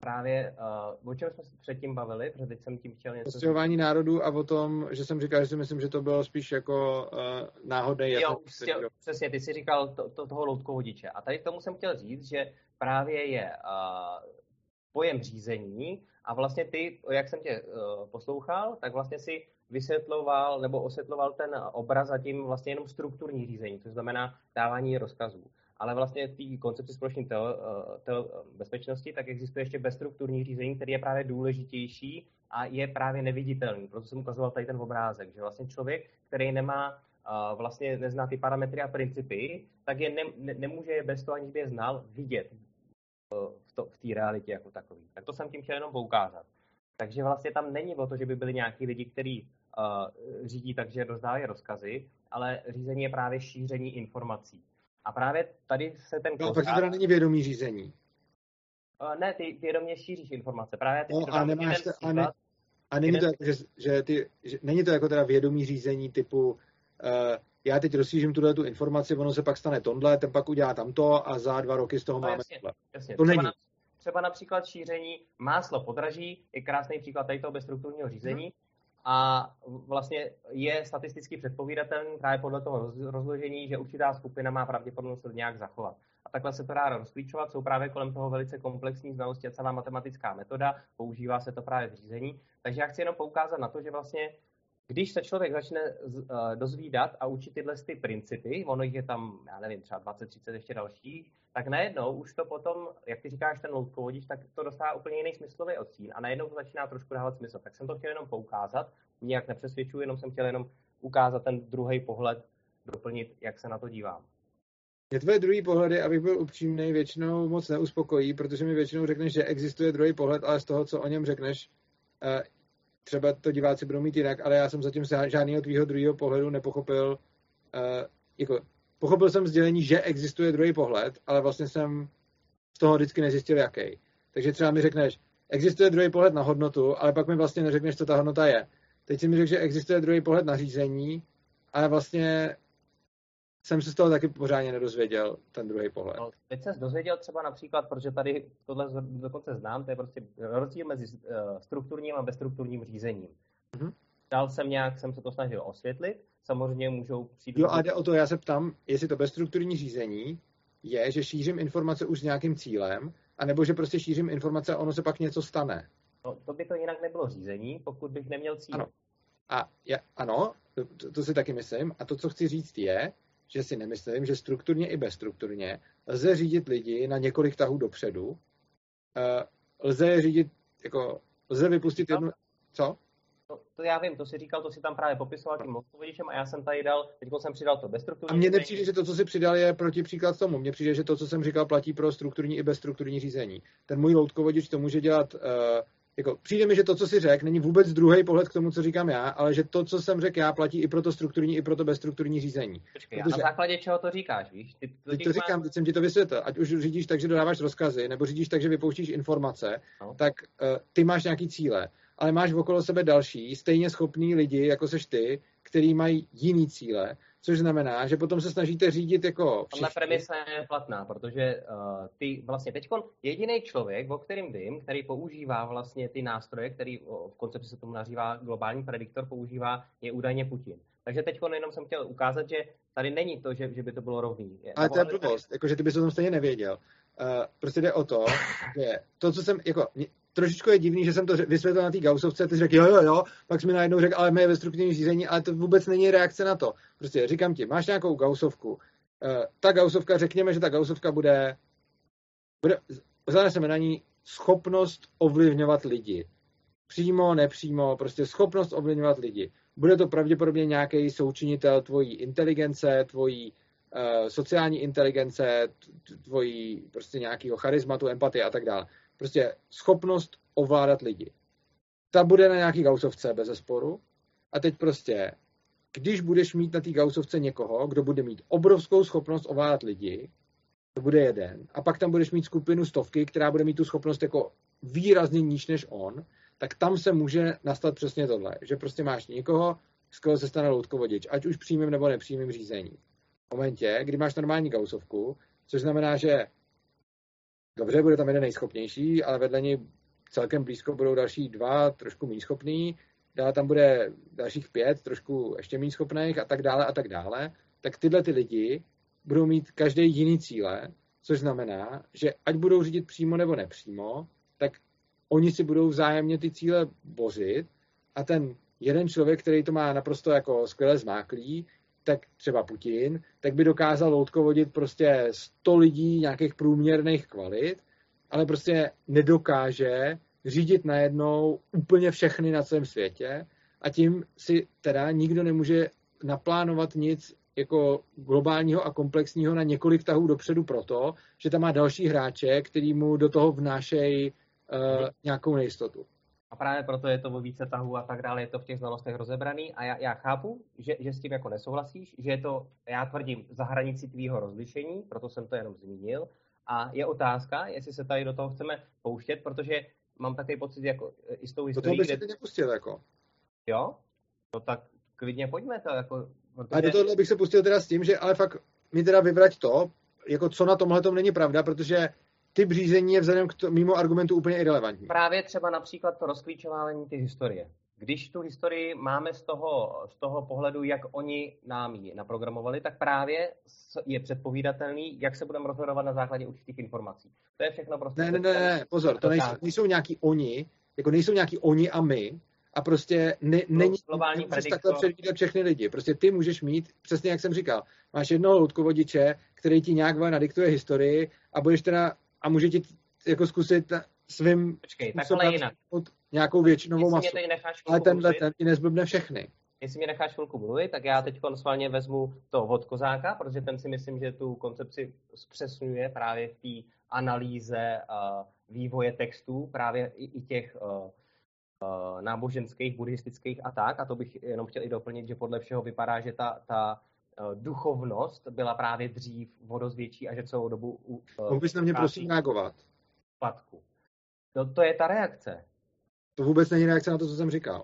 právě, uh, o čem jsme se předtím bavili, protože teď jsem tím chtěl něco... Postěhování národů a o tom, že jsem říkal, že si myslím, že to bylo spíš jako uh, náhodné. Jo, prostě, přesně, ty jsi říkal to, to, toho loutkovodiče. A tady k tomu jsem chtěl říct, že právě je uh, pojem řízení a vlastně ty, jak jsem tě uh, poslouchal, tak vlastně si vysvětloval nebo osvětloval ten obraz a tím vlastně jenom strukturní řízení, což znamená dávání rozkazů ale vlastně v té koncepci společné tele, eh, tele, bezpečnosti, tak existuje ještě bezstrukturní řízení, který je právě důležitější a je právě neviditelný. Proto jsem ukazoval tady ten obrázek, že vlastně člověk, který nemá Uh, vlastně nezná ty parametry a principy, tak je ne, ne, nemůže je bez toho, aniž by je znal, vidět uh, v, to, v té realitě jako takový. Tak to jsem tím chtěl jenom poukázat. Takže vlastně tam není o to, že by byli nějaký lidi, kteří uh, řídí tak, že rozdávají rozkazy, ale řízení je právě šíření informací. A právě tady se ten No, to teda není vědomí řízení. Uh, ne, ty vědomě šíříš informace. Právě ty no, a nemáš te, a, ne, a není to, jako, že, že, ty, že není to jako teda vědomí řízení typu uh, já teď rozšířím tuhle tu informaci, ono se pak stane tohle, ten pak udělá tamto a za dva roky z toho no, máme jasně, jasně. To třeba není. Na, třeba například šíření máslo podraží je krásný příklad tady toho bezstrukturního řízení. Hmm a vlastně je statisticky předpovídatelný právě podle toho rozložení, že určitá skupina má pravděpodobnost se nějak zachovat. A takhle se to dá rozklíčovat, jsou právě kolem toho velice komplexní znalosti a celá matematická metoda, používá se to právě v řízení. Takže já chci jenom poukázat na to, že vlastně když se člověk začne uh, dozvídat a učit tyhle ty principy, ono jich je tam, já nevím, třeba 20, 30 ještě dalších, tak najednou už to potom, jak ty říkáš, ten loutkovodič, tak to dostává úplně jiný smyslový odstín a najednou to začíná trošku dávat smysl. Tak jsem to chtěl jenom poukázat, nijak nepřesvědčuji, jenom jsem chtěl jenom ukázat ten druhý pohled, doplnit, jak se na to dívám. Mě tvoje druhý pohledy, abych byl upřímný, většinou moc neuspokojí, protože mi většinou řekneš, že existuje druhý pohled, ale z toho, co o něm řekneš, eh, třeba to diváci budou mít jinak, ale já jsem zatím žádného tvýho druhého pohledu nepochopil. Eh, jako, pochopil jsem sdělení, že existuje druhý pohled, ale vlastně jsem z toho vždycky nezjistil, jaký. Takže třeba mi řekneš, existuje druhý pohled na hodnotu, ale pak mi vlastně neřekneš, co ta hodnota je. Teď si mi řekl, že existuje druhý pohled na řízení, ale vlastně jsem se z toho taky pořádně nedozvěděl, ten druhý pohled. No, teď jsem dozvěděl třeba například, protože tady tohle dokonce znám, to je prostě rozdíl mezi uh, strukturním a bezstrukturním řízením. Mm-hmm. Dál jsem nějak, jsem se to snažil osvětlit, samozřejmě můžou přijít... Jo, a jde o to, já se ptám, jestli to bezstrukturní řízení je, že šířím informace už s nějakým cílem, anebo že prostě šířím informace a ono se pak něco stane. No, to by to jinak nebylo řízení, pokud bych neměl cíl. Ano, a ja, ano to, to si taky myslím. A to, co chci říct, je, že si nemyslím, že strukturně i bezstrukturně lze řídit lidi na několik tahů dopředu. Uh, lze je řídit, jako, lze vypustit jednu... Co? To, to já vím, to si říkal, to si tam právě popisoval tím odpovědičem a já jsem tady dal, teď jsem přidal to bezstrukturní. A mně nepřijde, že to, co si přidal, je protipříklad tomu. Mně přijde, že to, co jsem říkal, platí pro strukturní i bezstrukturní řízení. Ten můj loutkovodič to může dělat uh, jako, přijde mi, že to, co si řekl, není vůbec druhý pohled k tomu, co říkám já, ale že to, co jsem řekl já, platí i pro to strukturní, i pro to bezstrukturní řízení. Počkej, Protože... na základě čeho to říkáš, víš? Ty, to teď to říkám, teď jsem ti to vysvětlil. Ať už řídíš tak, že dodáváš rozkazy, nebo řídíš tak, že vypouštíš informace, no. tak uh, ty máš nějaký cíle, ale máš okolo sebe další, stejně schopný lidi, jako seš ty, který mají jiný cíle což znamená, že potom se snažíte řídit jako všichni. Tahle premisa je platná, protože uh, ty vlastně teď jediný člověk, o kterým vím, který používá vlastně ty nástroje, který v koncepci se tomu nazývá globální prediktor, používá, je údajně Putin. Takže teď jenom jsem chtěl ukázat, že tady není to, že, že by to bylo rovný. Ale to je blbost, tady... jako, že ty bys o tom stejně nevěděl. Uh, prostě jde o to, že to, co jsem, jako, trošičku je divný, že jsem to vysvětlil na té gausovce, ty řekl, jo, jo, jo, pak jsi mi najednou řekl, ale my je ve strukturním řízení, ale to vůbec není reakce na to. Prostě říkám ti, máš nějakou gausovku, uh, ta gausovka, řekněme, že ta gausovka bude, bude zaneseme na ní schopnost ovlivňovat lidi. Přímo, nepřímo, prostě schopnost ovlivňovat lidi. Bude to pravděpodobně nějaký součinitel tvojí inteligence, tvojí uh, sociální inteligence, tvojí prostě nějakého charizmatu, empatie a tak dále. Prostě schopnost ovládat lidi. Ta bude na nějaký gausovce bez zesporu. A teď prostě, když budeš mít na té gausovce někoho, kdo bude mít obrovskou schopnost ovládat lidi, to bude jeden. A pak tam budeš mít skupinu stovky, která bude mít tu schopnost jako výrazně níž než on, tak tam se může nastat přesně tohle, že prostě máš někoho, z koho se stane loutkovodič, ať už přímým nebo nepřímým řízení. V momentě, kdy máš normální gausovku, což znamená, že dobře, bude tam jeden nejschopnější, ale vedle něj celkem blízko budou další dva, trošku méně schopný, dále tam bude dalších pět, trošku ještě méně schopných a tak dále a tak dále, tak tyhle ty lidi budou mít každý jiný cíle, což znamená, že ať budou řídit přímo nebo nepřímo, tak oni si budou vzájemně ty cíle bořit a ten jeden člověk, který to má naprosto jako skvěle zmáklý, tak třeba Putin, tak by dokázal loutkovodit prostě 100 lidí nějakých průměrných kvalit, ale prostě nedokáže řídit najednou úplně všechny na celém světě a tím si teda nikdo nemůže naplánovat nic jako globálního a komplexního na několik tahů dopředu proto, že tam má další hráče, který mu do toho vnášejí uh, nějakou nejistotu. A právě proto je to o více tahů a tak dále, je to v těch znalostech rozebraný. A já, já chápu, že, že s tím jako nesouhlasíš, že je to, já tvrdím, za hranici tvýho rozlišení, proto jsem to jenom zmínil. A je otázka, jestli se tady do toho chceme pouštět, protože mám takový pocit, jako e, i s tou historií... Do toho kde... nepustil, jako. Jo? No tak klidně pojďme to, jako... Protože... A do toho bych se pustil teda s tím, že ale fakt mi teda vyvrať to, jako co na tomhle tom není pravda, protože typ řízení je vzhledem k to, mimo argumentu úplně irrelevantní. Právě třeba například to rozklíčování ty historie. Když tu historii máme z toho, z toho pohledu, jak oni nám ji naprogramovali, tak právě je předpovídatelný, jak se budeme rozhodovat na základě určitých informací. To je všechno prostě... Ne, ne, ne, ne pozor, to nejsou, nejsou nějaký oni, jako nejsou nějaký oni a my, a prostě ne, není, nemůžeš takhle předvídat všechny lidi. Prostě ty můžeš mít, přesně jak jsem říkal, máš jednoho loutkovodiče, který ti nějak nadiktuje historii a budeš teda a může ti jako zkusit svým Počkej, způsobem jinak. nějakou většinovou masu. Ale tenhle ten ti nezblbne všechny. jestli mě necháš chvilku mluvit, tak já teď konsolně vezmu to od Kozáka, protože ten si myslím, že tu koncepci zpřesňuje právě v té analýze uh, vývoje textů, právě i, i těch uh, uh, náboženských, buddhistických a tak. A to bych jenom chtěl i doplnit, že podle všeho vypadá, že ta, ta duchovnost byla právě dřív vodozvětší a že celou dobu... Uh, Mohl bys na mě prosím reagovat? Spadku. No to je ta reakce. To vůbec není reakce na to, co jsem říkal.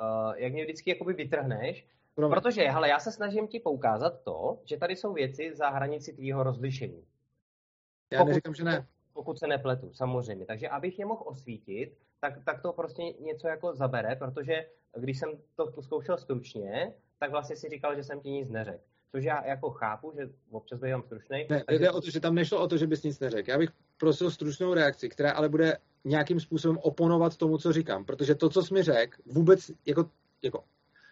Uh, jak mě vždycky jakoby vytrhneš, Promiň. protože, hele, já se snažím ti poukázat to, že tady jsou věci za hranici tvýho rozlišení. Já pokud, neříkám, že ne. Pokud se nepletu, samozřejmě. Takže abych je mohl osvítit, tak, tak to prostě něco jako zabere, protože když jsem to zkoušel stručně, tak vlastně si říkal, že jsem ti nic neřekl. Což já jako chápu, že občas bývám stručný. Ne, takže... jde o to, že tam nešlo o to, že bys nic neřekl. Já bych prosil stručnou reakci, která ale bude nějakým způsobem oponovat tomu, co říkám. Protože to, co jsi mi řekl, vůbec jako, jako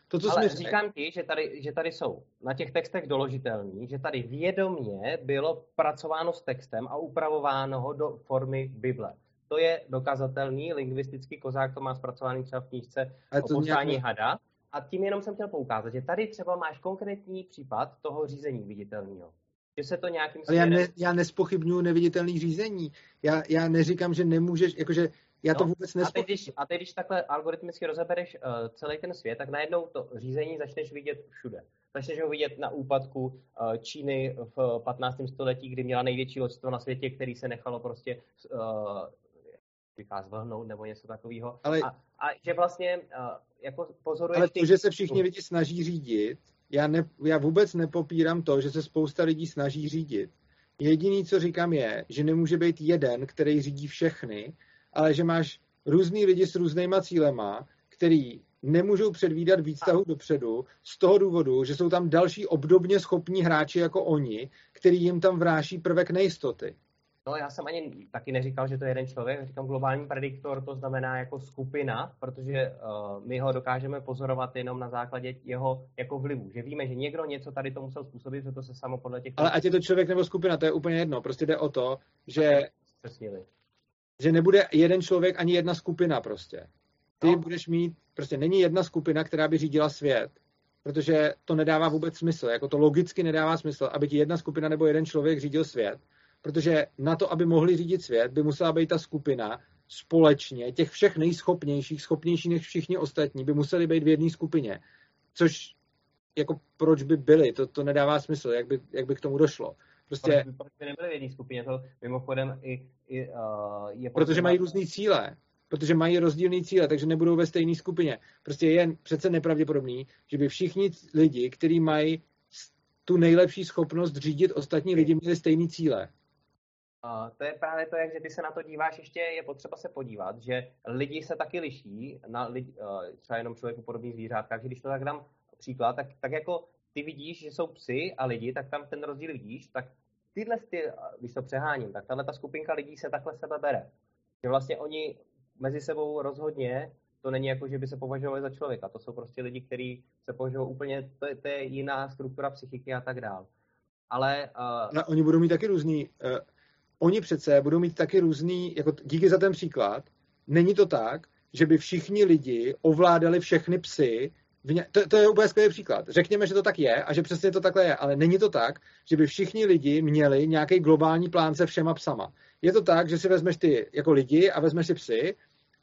to, co Ale říkám řek... ti, že tady, že tady jsou na těch textech doložitelný, že tady vědomně bylo pracováno s textem a upravováno ho do formy Bible. To je dokazatelný, lingvistický kozák to má zpracovaný třeba v knížce o poslání nějak... hada. A tím jenom jsem chtěl poukázat, že tady třeba máš konkrétní případ toho řízení viditelného. Že se to nějakým směrem... Ale já, ne, já nespochybnuju neviditelný řízení. Já, já neříkám, že nemůžeš, jakože já no, to vůbec nespochybnuju. A teď, když, a teď, když takhle algoritmicky rozebereš uh, celý ten svět, tak najednou to řízení začneš vidět všude. Začneš ho vidět na úpadku uh, Číny v 15. století, kdy měla největší loďstvo na světě, který se nechalo prostě uh, zvlhnout nebo něco takového. Ale... A, a že vlastně uh, jako pozoruješ... Ale to, že se všichni lidi snaží řídit, já, ne, já vůbec nepopírám to, že se spousta lidí snaží řídit. Jediný, co říkám, je, že nemůže být jeden, který řídí všechny, ale že máš různý lidi s různýma cílema, který nemůžou předvídat výstahu dopředu z toho důvodu, že jsou tam další obdobně schopní hráči jako oni, který jim tam vráší prvek nejistoty. No já jsem ani taky neříkal, že to je jeden člověk, říkám globální prediktor, to znamená jako skupina, protože uh, my ho dokážeme pozorovat jenom na základě jeho jako vlivu, že víme, že někdo něco tady to musel způsobit, že to se samo podle těch... Ale ať je to člověk nebo skupina, to je úplně jedno, prostě jde o to, že... Že nebude jeden člověk ani jedna skupina prostě. Ty no. budeš mít, prostě není jedna skupina, která by řídila svět, protože to nedává vůbec smysl, jako to logicky nedává smysl, aby ti jedna skupina nebo jeden člověk řídil svět, protože na to, aby mohli řídit svět, by musela být ta skupina společně, těch všech nejschopnějších, schopnější než všichni ostatní, by museli být v jedné skupině. Což jako proč by byli, to, to nedává smysl, jak by, jak by k tomu došlo. Prostě, proč by, proč by nebyli v jedné skupině, to mimochodem i, i uh, je Protože mají různé cíle, protože mají rozdílné cíle, takže nebudou ve stejné skupině. Prostě je přece nepravděpodobný, že by všichni lidi, kteří mají tu nejlepší schopnost řídit ostatní lidi, měli stejné cíle. To je právě to, jak že ty se na to díváš, ještě je potřeba se podívat, že lidi se taky liší na lidi, uh, třeba jenom člověku podobných zvířátkách, že když to tak dám příklad, tak, tak jako ty vidíš, že jsou psy a lidi, tak tam ten rozdíl vidíš, tak tyhle, ty, když to přeháním, tak tahle ta skupinka lidí se takhle sebe bere. Že vlastně oni mezi sebou rozhodně, to není jako, že by se považovali za člověka, to jsou prostě lidi, kteří se považují úplně, to je, to je jiná struktura psychiky a tak dál. Ale... Uh, no, oni budou mít taky různý uh oni přece budou mít taky různý, jako díky za ten příklad, není to tak, že by všichni lidi ovládali všechny psy, ně, to, to je úplně skvělý příklad. Řekněme, že to tak je a že přesně to takhle je, ale není to tak, že by všichni lidi měli nějaký globální plán se všema psama. Je to tak, že si vezmeš ty jako lidi a vezmeš si psy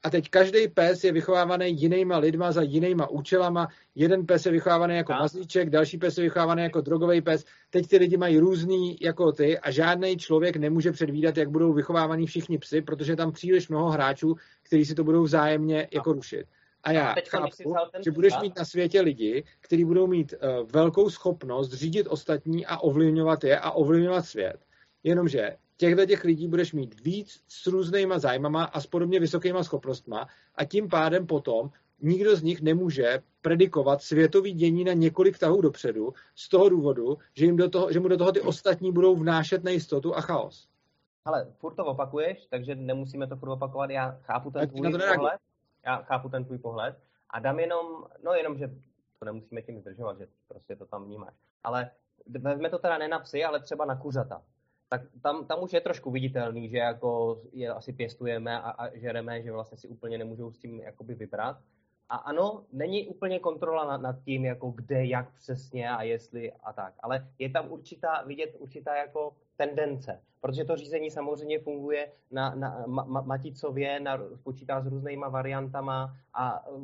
a teď každý pes je vychovávaný jinýma lidma za jinýma účelama. Jeden pes je vychovávaný jako mazlíček, další pes je vychovávaný jako drogový pes. Teď ty lidi mají různý jako ty a žádný člověk nemůže předvídat, jak budou vychovávaní všichni psy, protože je tam příliš mnoho hráčů, kteří si to budou vzájemně jako rušit. A já a chápu, že budeš mít na světě lidi, kteří budou mít uh, velkou schopnost řídit ostatní a ovlivňovat je a ovlivňovat svět. Jenomže těchto těch lidí budeš mít víc s různýma zájmama a s podobně vysokýma schopnostma a tím pádem potom nikdo z nich nemůže predikovat světový dění na několik tahů dopředu z toho důvodu, že, jim do toho, že mu do toho ty ostatní budou vnášet nejistotu a chaos. Ale furt to opakuješ, takže nemusíme to furt opakovat. Já chápu ten tvůj pohled. Já chápu ten tvůj pohled. A dám jenom, no jenom, že to nemusíme tím zdržovat, že prostě to tam vnímáš. Ale vezme to teda ne na psy, ale třeba na kuřata tak tam, tam už je trošku viditelný, že jako je asi pěstujeme a, a žereme, že vlastně si úplně nemůžou s tím jakoby vybrat. A ano, není úplně kontrola nad, nad tím, jako kde, jak přesně a jestli a tak, ale je tam určitá, vidět určitá jako tendence, protože to řízení samozřejmě funguje na, na ma, maticově, na, počítá s různýma variantama a uh,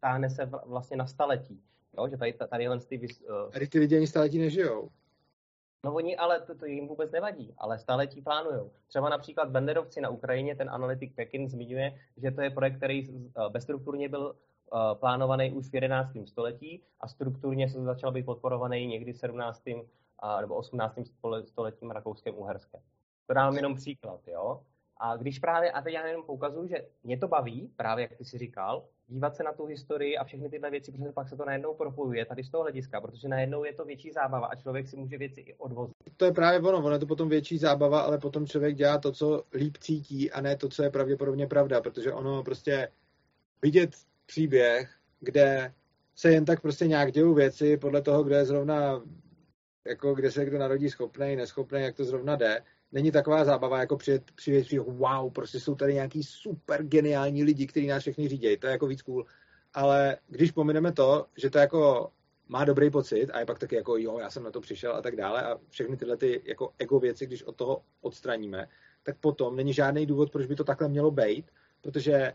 táhne se vlastně na staletí. Jo, že tady, tady ty... Uh, tady ty lidi ani staletí nežijou. No oni, ale to, to jim vůbec nevadí, ale staletí plánujou. Třeba například Benderovci na Ukrajině, ten analytik Pekin zmiňuje, že to je projekt, který uh, bezstrukturně byl uh, plánovaný už v 11. století a strukturně se začal být podporovaný někdy v 17. Uh, nebo 18. stoletím Rakouském Uherském. To dám jenom příklad, jo. A když právě, a teď já jenom poukazuju, že mě to baví, právě jak ty si říkal, dívat se na tu historii a všechny tyhle věci, protože pak se to najednou propojuje tady z toho hlediska, protože najednou je to větší zábava a člověk si může věci i odvozit. To je právě ono, ono je to potom větší zábava, ale potom člověk dělá to, co líp cítí a ne to, co je pravděpodobně pravda, protože ono prostě vidět příběh, kde se jen tak prostě nějak dějou věci podle toho, kde je zrovna, jako kde se kdo narodí schopný, neschopný, jak to zrovna jde, není taková zábava, jako přijet, přijet, přijet wow, prostě jsou tady nějaký super geniální lidi, kteří nás všechny řídí, to je jako víc cool. Ale když pomineme to, že to jako má dobrý pocit a je pak taky jako jo, já jsem na to přišel a tak dále a všechny tyhle ty jako ego věci, když od toho odstraníme, tak potom není žádný důvod, proč by to takhle mělo být, protože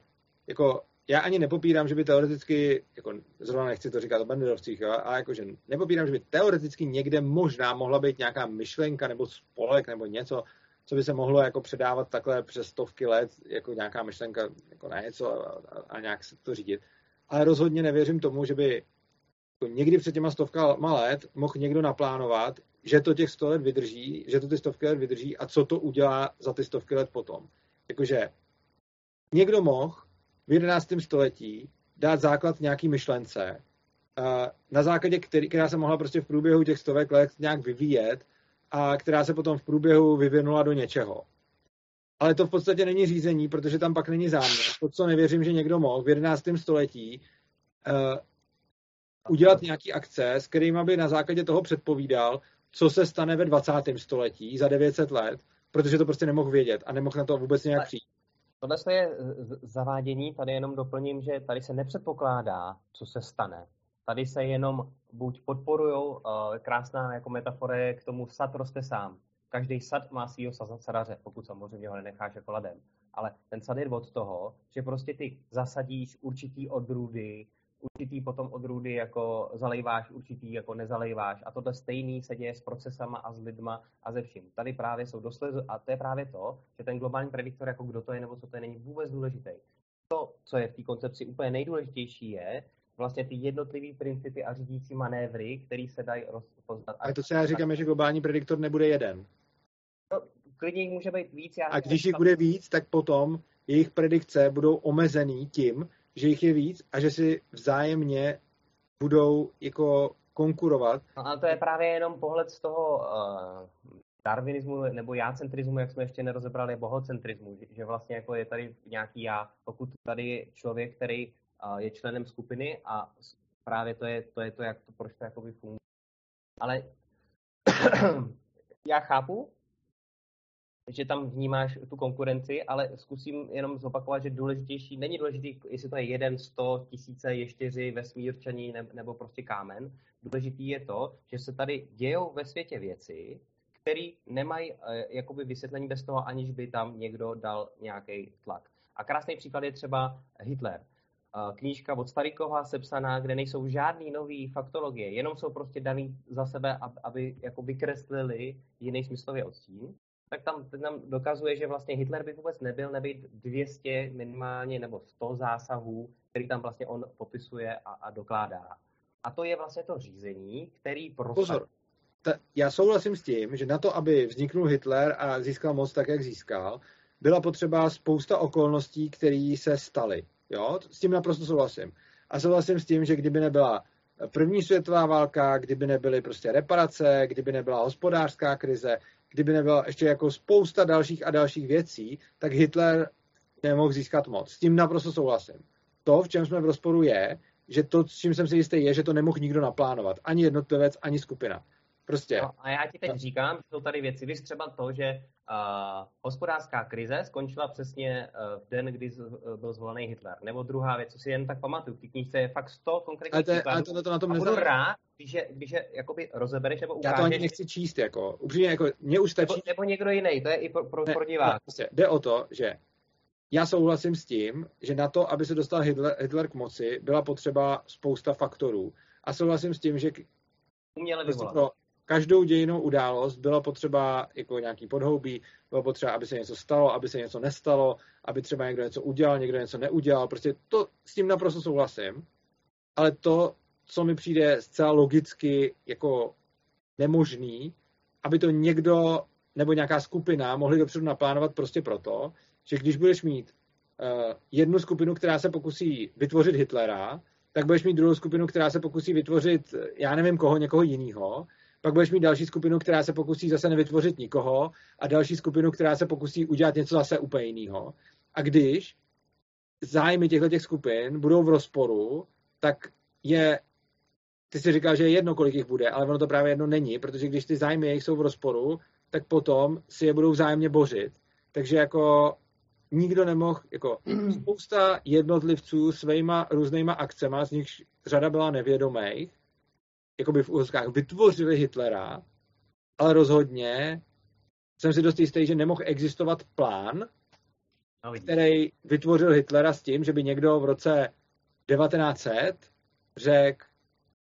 jako já ani nepopírám, že by teoreticky, jako zrovna nechci to říkat o banderovcích, ale jakože nepopírám, že by teoreticky někde možná mohla být nějaká myšlenka nebo spolek nebo něco, co by se mohlo jako předávat takhle přes stovky let, jako nějaká myšlenka, jako na něco a, a, a nějak se to řídit. Ale rozhodně nevěřím tomu, že by jako někdy před těma stovkama let mohl někdo naplánovat, že to těch sto let vydrží, že to ty stovky let vydrží a co to udělá za ty stovky let potom. Jakože někdo mohl 11. století dát základ nějaký myšlence, na základě který, která se mohla prostě v průběhu těch stovek let nějak vyvíjet a která se potom v průběhu vyvinula do něčeho. Ale to v podstatě není řízení, protože tam pak není záměr. To, co nevěřím, že někdo mohl v 11. století uh, udělat nějaký akce, s kterými by na základě toho předpovídal, co se stane ve 20. století za 900 let, protože to prostě nemohl vědět a nemohl na to vůbec nějak přijít. Tohle je zavádění, tady jenom doplním, že tady se nepředpokládá, co se stane. Tady se jenom buď podporují, uh, krásná jako metafora je k tomu sad roste sám. Každý sad má svýho sadaře, pokud samozřejmě ho nenecháš jako ladem. Ale ten sad je od toho, že prostě ty zasadíš určitý odrůdy, určitý potom odrůdy jako zalejváš, určitý jako nezalejváš a tohle stejný se děje s procesama a s lidma a ze vším. Tady právě jsou dosledu a to je právě to, že ten globální prediktor jako kdo to je nebo co to je, není vůbec důležitý. To, co je v té koncepci úplně nejdůležitější, je vlastně ty jednotlivé principy a řídící manévry, které se dají rozpoznat. A to, co já říkám, je, že globální prediktor nebude jeden. No, klidně jich může být víc. Já a když jich bude víc, tak potom jejich predikce budou omezený tím, že jich je víc a že si vzájemně budou jako konkurovat. No, ale to je právě jenom pohled z toho uh, darwinismu nebo jácentrismu, jak jsme ještě nerozebrali, bohocentrismu, že, že vlastně jako je tady nějaký já, pokud tady je člověk, který uh, je členem skupiny a právě to je to, je to jak to, proč to jakoby funguje. Ale <clears throat> já chápu, že tam vnímáš tu konkurenci, ale zkusím jenom zopakovat, že důležitější, není důležitý, jestli to je jeden, sto, tisíce, ještěři, vesmírčaní nebo prostě kámen. Důležitý je to, že se tady dějou ve světě věci, které nemají eh, jakoby vysvětlení bez toho, aniž by tam někdo dal nějaký tlak. A krásný příklad je třeba Hitler. Eh, knížka od Starikova sepsaná, kde nejsou žádný nový faktologie, jenom jsou prostě daný za sebe, aby, jako vykreslili jiný smyslový odstín tak tam, tam dokazuje, že vlastně Hitler by vůbec nebyl nebýt 200 minimálně nebo 100 zásahů, který tam vlastně on popisuje a, a dokládá. A to je vlastně to řízení, který prostě... Pozor, ta, já souhlasím s tím, že na to, aby vzniknul Hitler a získal moc tak, jak získal, byla potřeba spousta okolností, které se staly. Jo? S tím naprosto souhlasím. A souhlasím s tím, že kdyby nebyla první světová válka, kdyby nebyly prostě reparace, kdyby nebyla hospodářská krize, kdyby nebyla ještě jako spousta dalších a dalších věcí, tak Hitler nemohl získat moc. S tím naprosto souhlasím. To, v čem jsme v rozporu, je, že to, s čím jsem si jistý, je, že to nemohl nikdo naplánovat. Ani jednotlivec, ani skupina. Prostě. No, a já ti teď říkám, že jsou tady věci. Víš třeba to, že uh, hospodářská krize skončila přesně uh, v den, kdy z, uh, byl zvolený Hitler. Nebo druhá věc, co si jen tak pamatuju, v té knížce je fakt 100 konkrétních ale to, ale to, to na tom a budu rád, když je, když je jakoby rozebereš nebo ukážeš. Já to ani nechci číst, jako. Upřímně, jako, mě už stačí. Nebo, nebo někdo jiný, to je i pro, pro, ne, pro diváky. Ne, prostě, jde o to, že já souhlasím s tím, že na to, aby se dostal Hitler, Hitler k moci, byla potřeba spousta faktorů. A souhlasím s tím, že prostě pro každou dějinou událost bylo potřeba jako nějaký podhoubí, bylo potřeba, aby se něco stalo, aby se něco nestalo, aby třeba někdo něco udělal, někdo něco neudělal. Prostě to s tím naprosto souhlasím. Ale to, co mi přijde zcela logicky jako nemožný, aby to někdo nebo nějaká skupina mohli dopředu naplánovat prostě proto, že když budeš mít uh, jednu skupinu, která se pokusí vytvořit Hitlera, tak budeš mít druhou skupinu, která se pokusí vytvořit, já nevím koho, někoho jiného, pak budeš mít další skupinu, která se pokusí zase nevytvořit nikoho a další skupinu, která se pokusí udělat něco zase úplně jiného. A když zájmy těchto těch skupin budou v rozporu, tak je, ty si říkal, že je jedno, kolik jich bude, ale ono to právě jedno není, protože když ty zájmy jejich jsou v rozporu, tak potom si je budou vzájemně bořit. Takže jako nikdo nemohl, jako <clears throat> spousta jednotlivců svýma různýma akcema, z nich řada byla nevědomých, jakoby v úzkách vytvořili Hitlera, ale rozhodně jsem si dost jistý, že nemohl existovat plán, no, který vytvořil Hitlera s tím, že by někdo v roce 1900 řekl,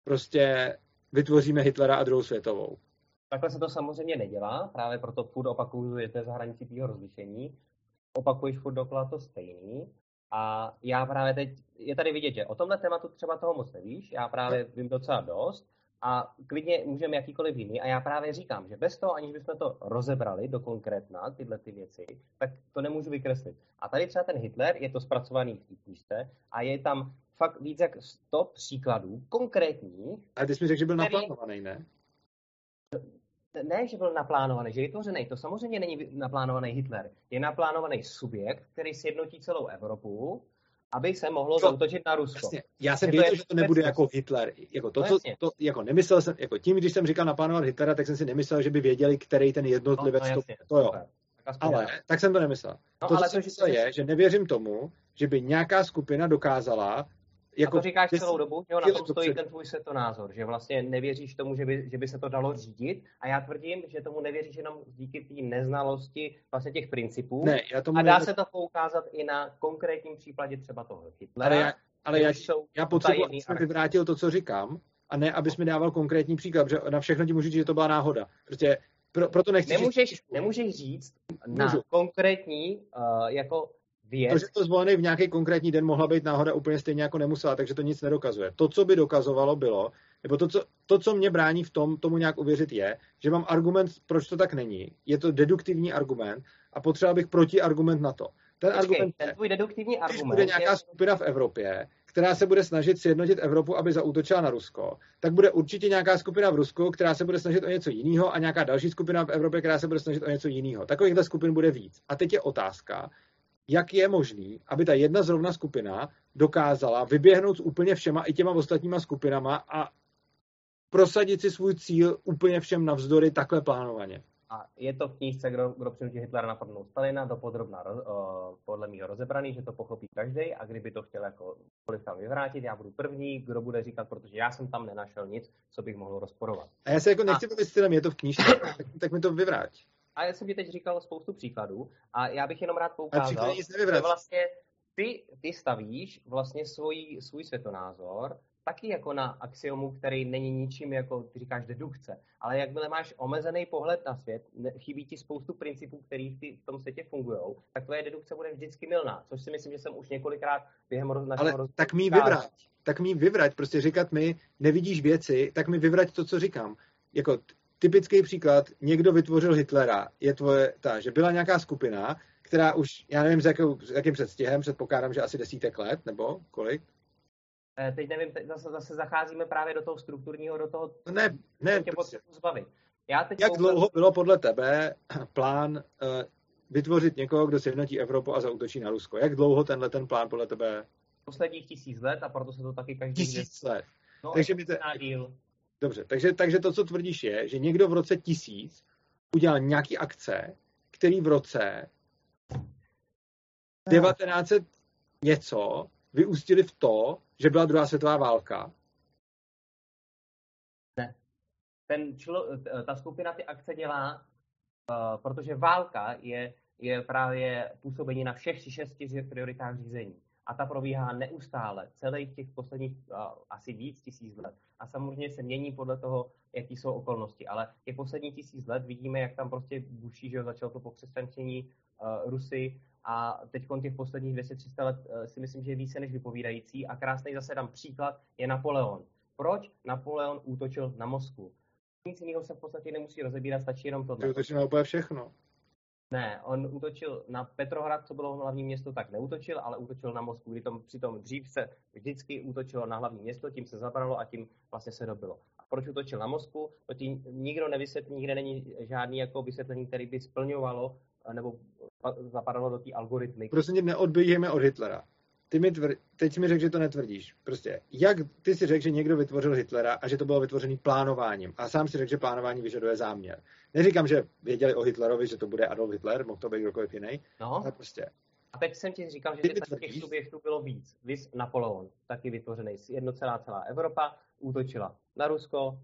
prostě vytvoříme Hitlera a druhou světovou. Takhle se to samozřejmě nedělá, právě proto furt opakuju, že to je za hranicí tvýho rozlišení. Opakuješ furt dokola to stejný. A já právě teď, je tady vidět, že o tomhle tématu třeba toho moc nevíš, já právě vím docela dost a klidně můžeme jakýkoliv jiný. A já právě říkám, že bez toho, aniž bychom to rozebrali do konkrétna, tyhle ty věci, tak to nemůžu vykreslit. A tady třeba ten Hitler, je to zpracovaný v té knížce a je tam fakt víc jak 100 příkladů konkrétních. A ty jsi mi řekl, že byl který... naplánovaný, ne? Ne, že byl naplánovaný, že je vytvořený. To samozřejmě není naplánovaný Hitler. Je naplánovaný subjekt, který sjednotí celou Evropu, aby se mohlo to, zautočit na Rusko. Jasně. Já jsem věděl, že to nebude jako Hitler. Jako to, co, to, jako nemyslel jsem, jako tím, když jsem říkal naplánovat Hitlera, tak jsem si nemyslel, že by věděli, který ten jednotlivec no, no, jasně, to, to jo. Ale tak jsem to nemyslel. No, to, ale co to, jsem myslel, je, že nevěřím tomu, že by nějaká skupina dokázala jako, a to říkáš celou dobu, že jo, na tom stojí ten tvůj světonázor, že vlastně nevěříš tomu, že by, že by se to dalo řídit a já tvrdím, že tomu nevěříš jenom díky té neznalosti vlastně těch principů ne, já tomu a dá se to poukázat i na konkrétním případě třeba toho Hitlera. Ale já, ale já, já potřebuji, abys mi vyvrátil to, co říkám a ne, abys mi dával konkrétní příklad, protože na všechno ti můžu říct, že to byla náhoda. Prostě pro, proto nechci nemůžeš, říct, nemůžeš říct na Můžu. konkrétní uh, jako věc. To, že to zvolený v nějaký konkrétní den mohla být náhoda úplně stejně jako nemusela, takže to nic nedokazuje. To, co by dokazovalo, bylo, nebo to, co, to, co mě brání v tom, tomu nějak uvěřit, je, že mám argument, proč to tak není. Je to deduktivní argument a potřeba bych protiargument na to. Ten Počkej, argument ten tvůj deduktivní je, argument bude nějaká je... skupina v Evropě, která se bude snažit sjednotit Evropu, aby zaútočila na Rusko, tak bude určitě nějaká skupina v Rusku, která se bude snažit o něco jiného a nějaká další skupina v Evropě, která se bude snažit o něco jiného. Takovýchhle skupin bude víc. A teď je otázka, jak je možný, aby ta jedna zrovna skupina dokázala vyběhnout s úplně všema i těma ostatníma skupinama a prosadit si svůj cíl úplně všem navzdory takhle plánovaně. A je to v knížce, kdo, kdo přinutí Hitlera napadnout Stalina, do podrobná, uh, podle mého rozebraný, že to pochopí každý a kdyby to chtěl jako kolik tam vyvrátit, já budu první, kdo bude říkat, protože já jsem tam nenašel nic, co bych mohl rozporovat. A já se jako nechci bavit stylem, je to v knížce, tak, tak mi to vyvrát. A já jsem ti teď říkal spoustu příkladů a já bych jenom rád poukázal, že vlastně ty, ty stavíš vlastně svůj, svůj světonázor taky jako na axiomu, který není ničím, jako ty říkáš, dedukce. Ale jakmile máš omezený pohled na svět, chybí ti spoustu principů, který v tom světě fungují, tak tvoje dedukce bude vždycky milná, což si myslím, že jsem už několikrát během našeho Ale tak mi vyvrať, tak mi vyvrať, prostě říkat mi, nevidíš věci, tak mi vyvrať to, co říkám. Jako typický příklad, někdo vytvořil Hitlera, je tvoje, ta, že byla nějaká skupina, která už, já nevím, s, jakou, s jakým předstihem, předpokládám, že asi desítek let, nebo kolik? Eh, teď nevím, teď zase, zase zacházíme právě do toho strukturního, do toho, ne, ne, tě prostě. zbavit. Já teď Jak dlouho bylo podle tebe <clears throat> plán uh, vytvořit někoho, kdo sjednotí Evropu a zautočí na Rusko? Jak dlouho tenhle ten plán podle tebe? Posledních tisíc let a proto se to taky každý... Tisíc let. No, Takže mi to... díl. Dobře, takže, takže to, co tvrdíš, je, že někdo v roce tisíc udělal nějaký akce, který v roce 1900 něco vyústili v to, že byla druhá světová válka. Ne. Ten člo, ta skupina ty akce dělá, uh, protože válka je, je právě působení na všech šesti prioritách řízení a ta probíhá neustále, celých těch posledních asi víc tisíc let. A samozřejmě se mění podle toho, jaký jsou okolnosti. Ale těch posledních tisíc let vidíme, jak tam prostě buší, že začalo to pokřesťančení uh, Rusy a teď těch posledních 200-300 let uh, si myslím, že je více než vypovídající. A krásný zase dám příklad, je Napoleon. Proč Napoleon útočil na Moskvu? Nic jiného se v podstatě nemusí rozebírat, stačí jenom to. Na úplně všechno. Ne, on útočil na Petrohrad, co bylo hlavní město, tak neútočil, ale útočil na Moskvu, kdy tom, přitom dřív se vždycky útočilo na hlavní město, tím se zabralo a tím vlastně se dobilo. A proč útočil na Moskvu? To tím nikdo nevysvětlí, nikde není žádný jako vysvětlení, který by splňovalo nebo zapadalo do té algoritmy. Prostě neodbíjeme od Hitlera ty mi tvr... teď mi řekl, že to netvrdíš. Prostě, jak ty si řekl, že někdo vytvořil Hitlera a že to bylo vytvořené plánováním. A sám si řekl, že plánování vyžaduje záměr. Neříkám, že věděli o Hitlerovi, že to bude Adolf Hitler, mohl to být kdokoliv jiný. No. Ale prostě. A teď jsem ti říkal, že těch subjektů bylo víc. Vys Napoleon, taky vytvořený. Jednocelá celá Evropa útočila na Rusko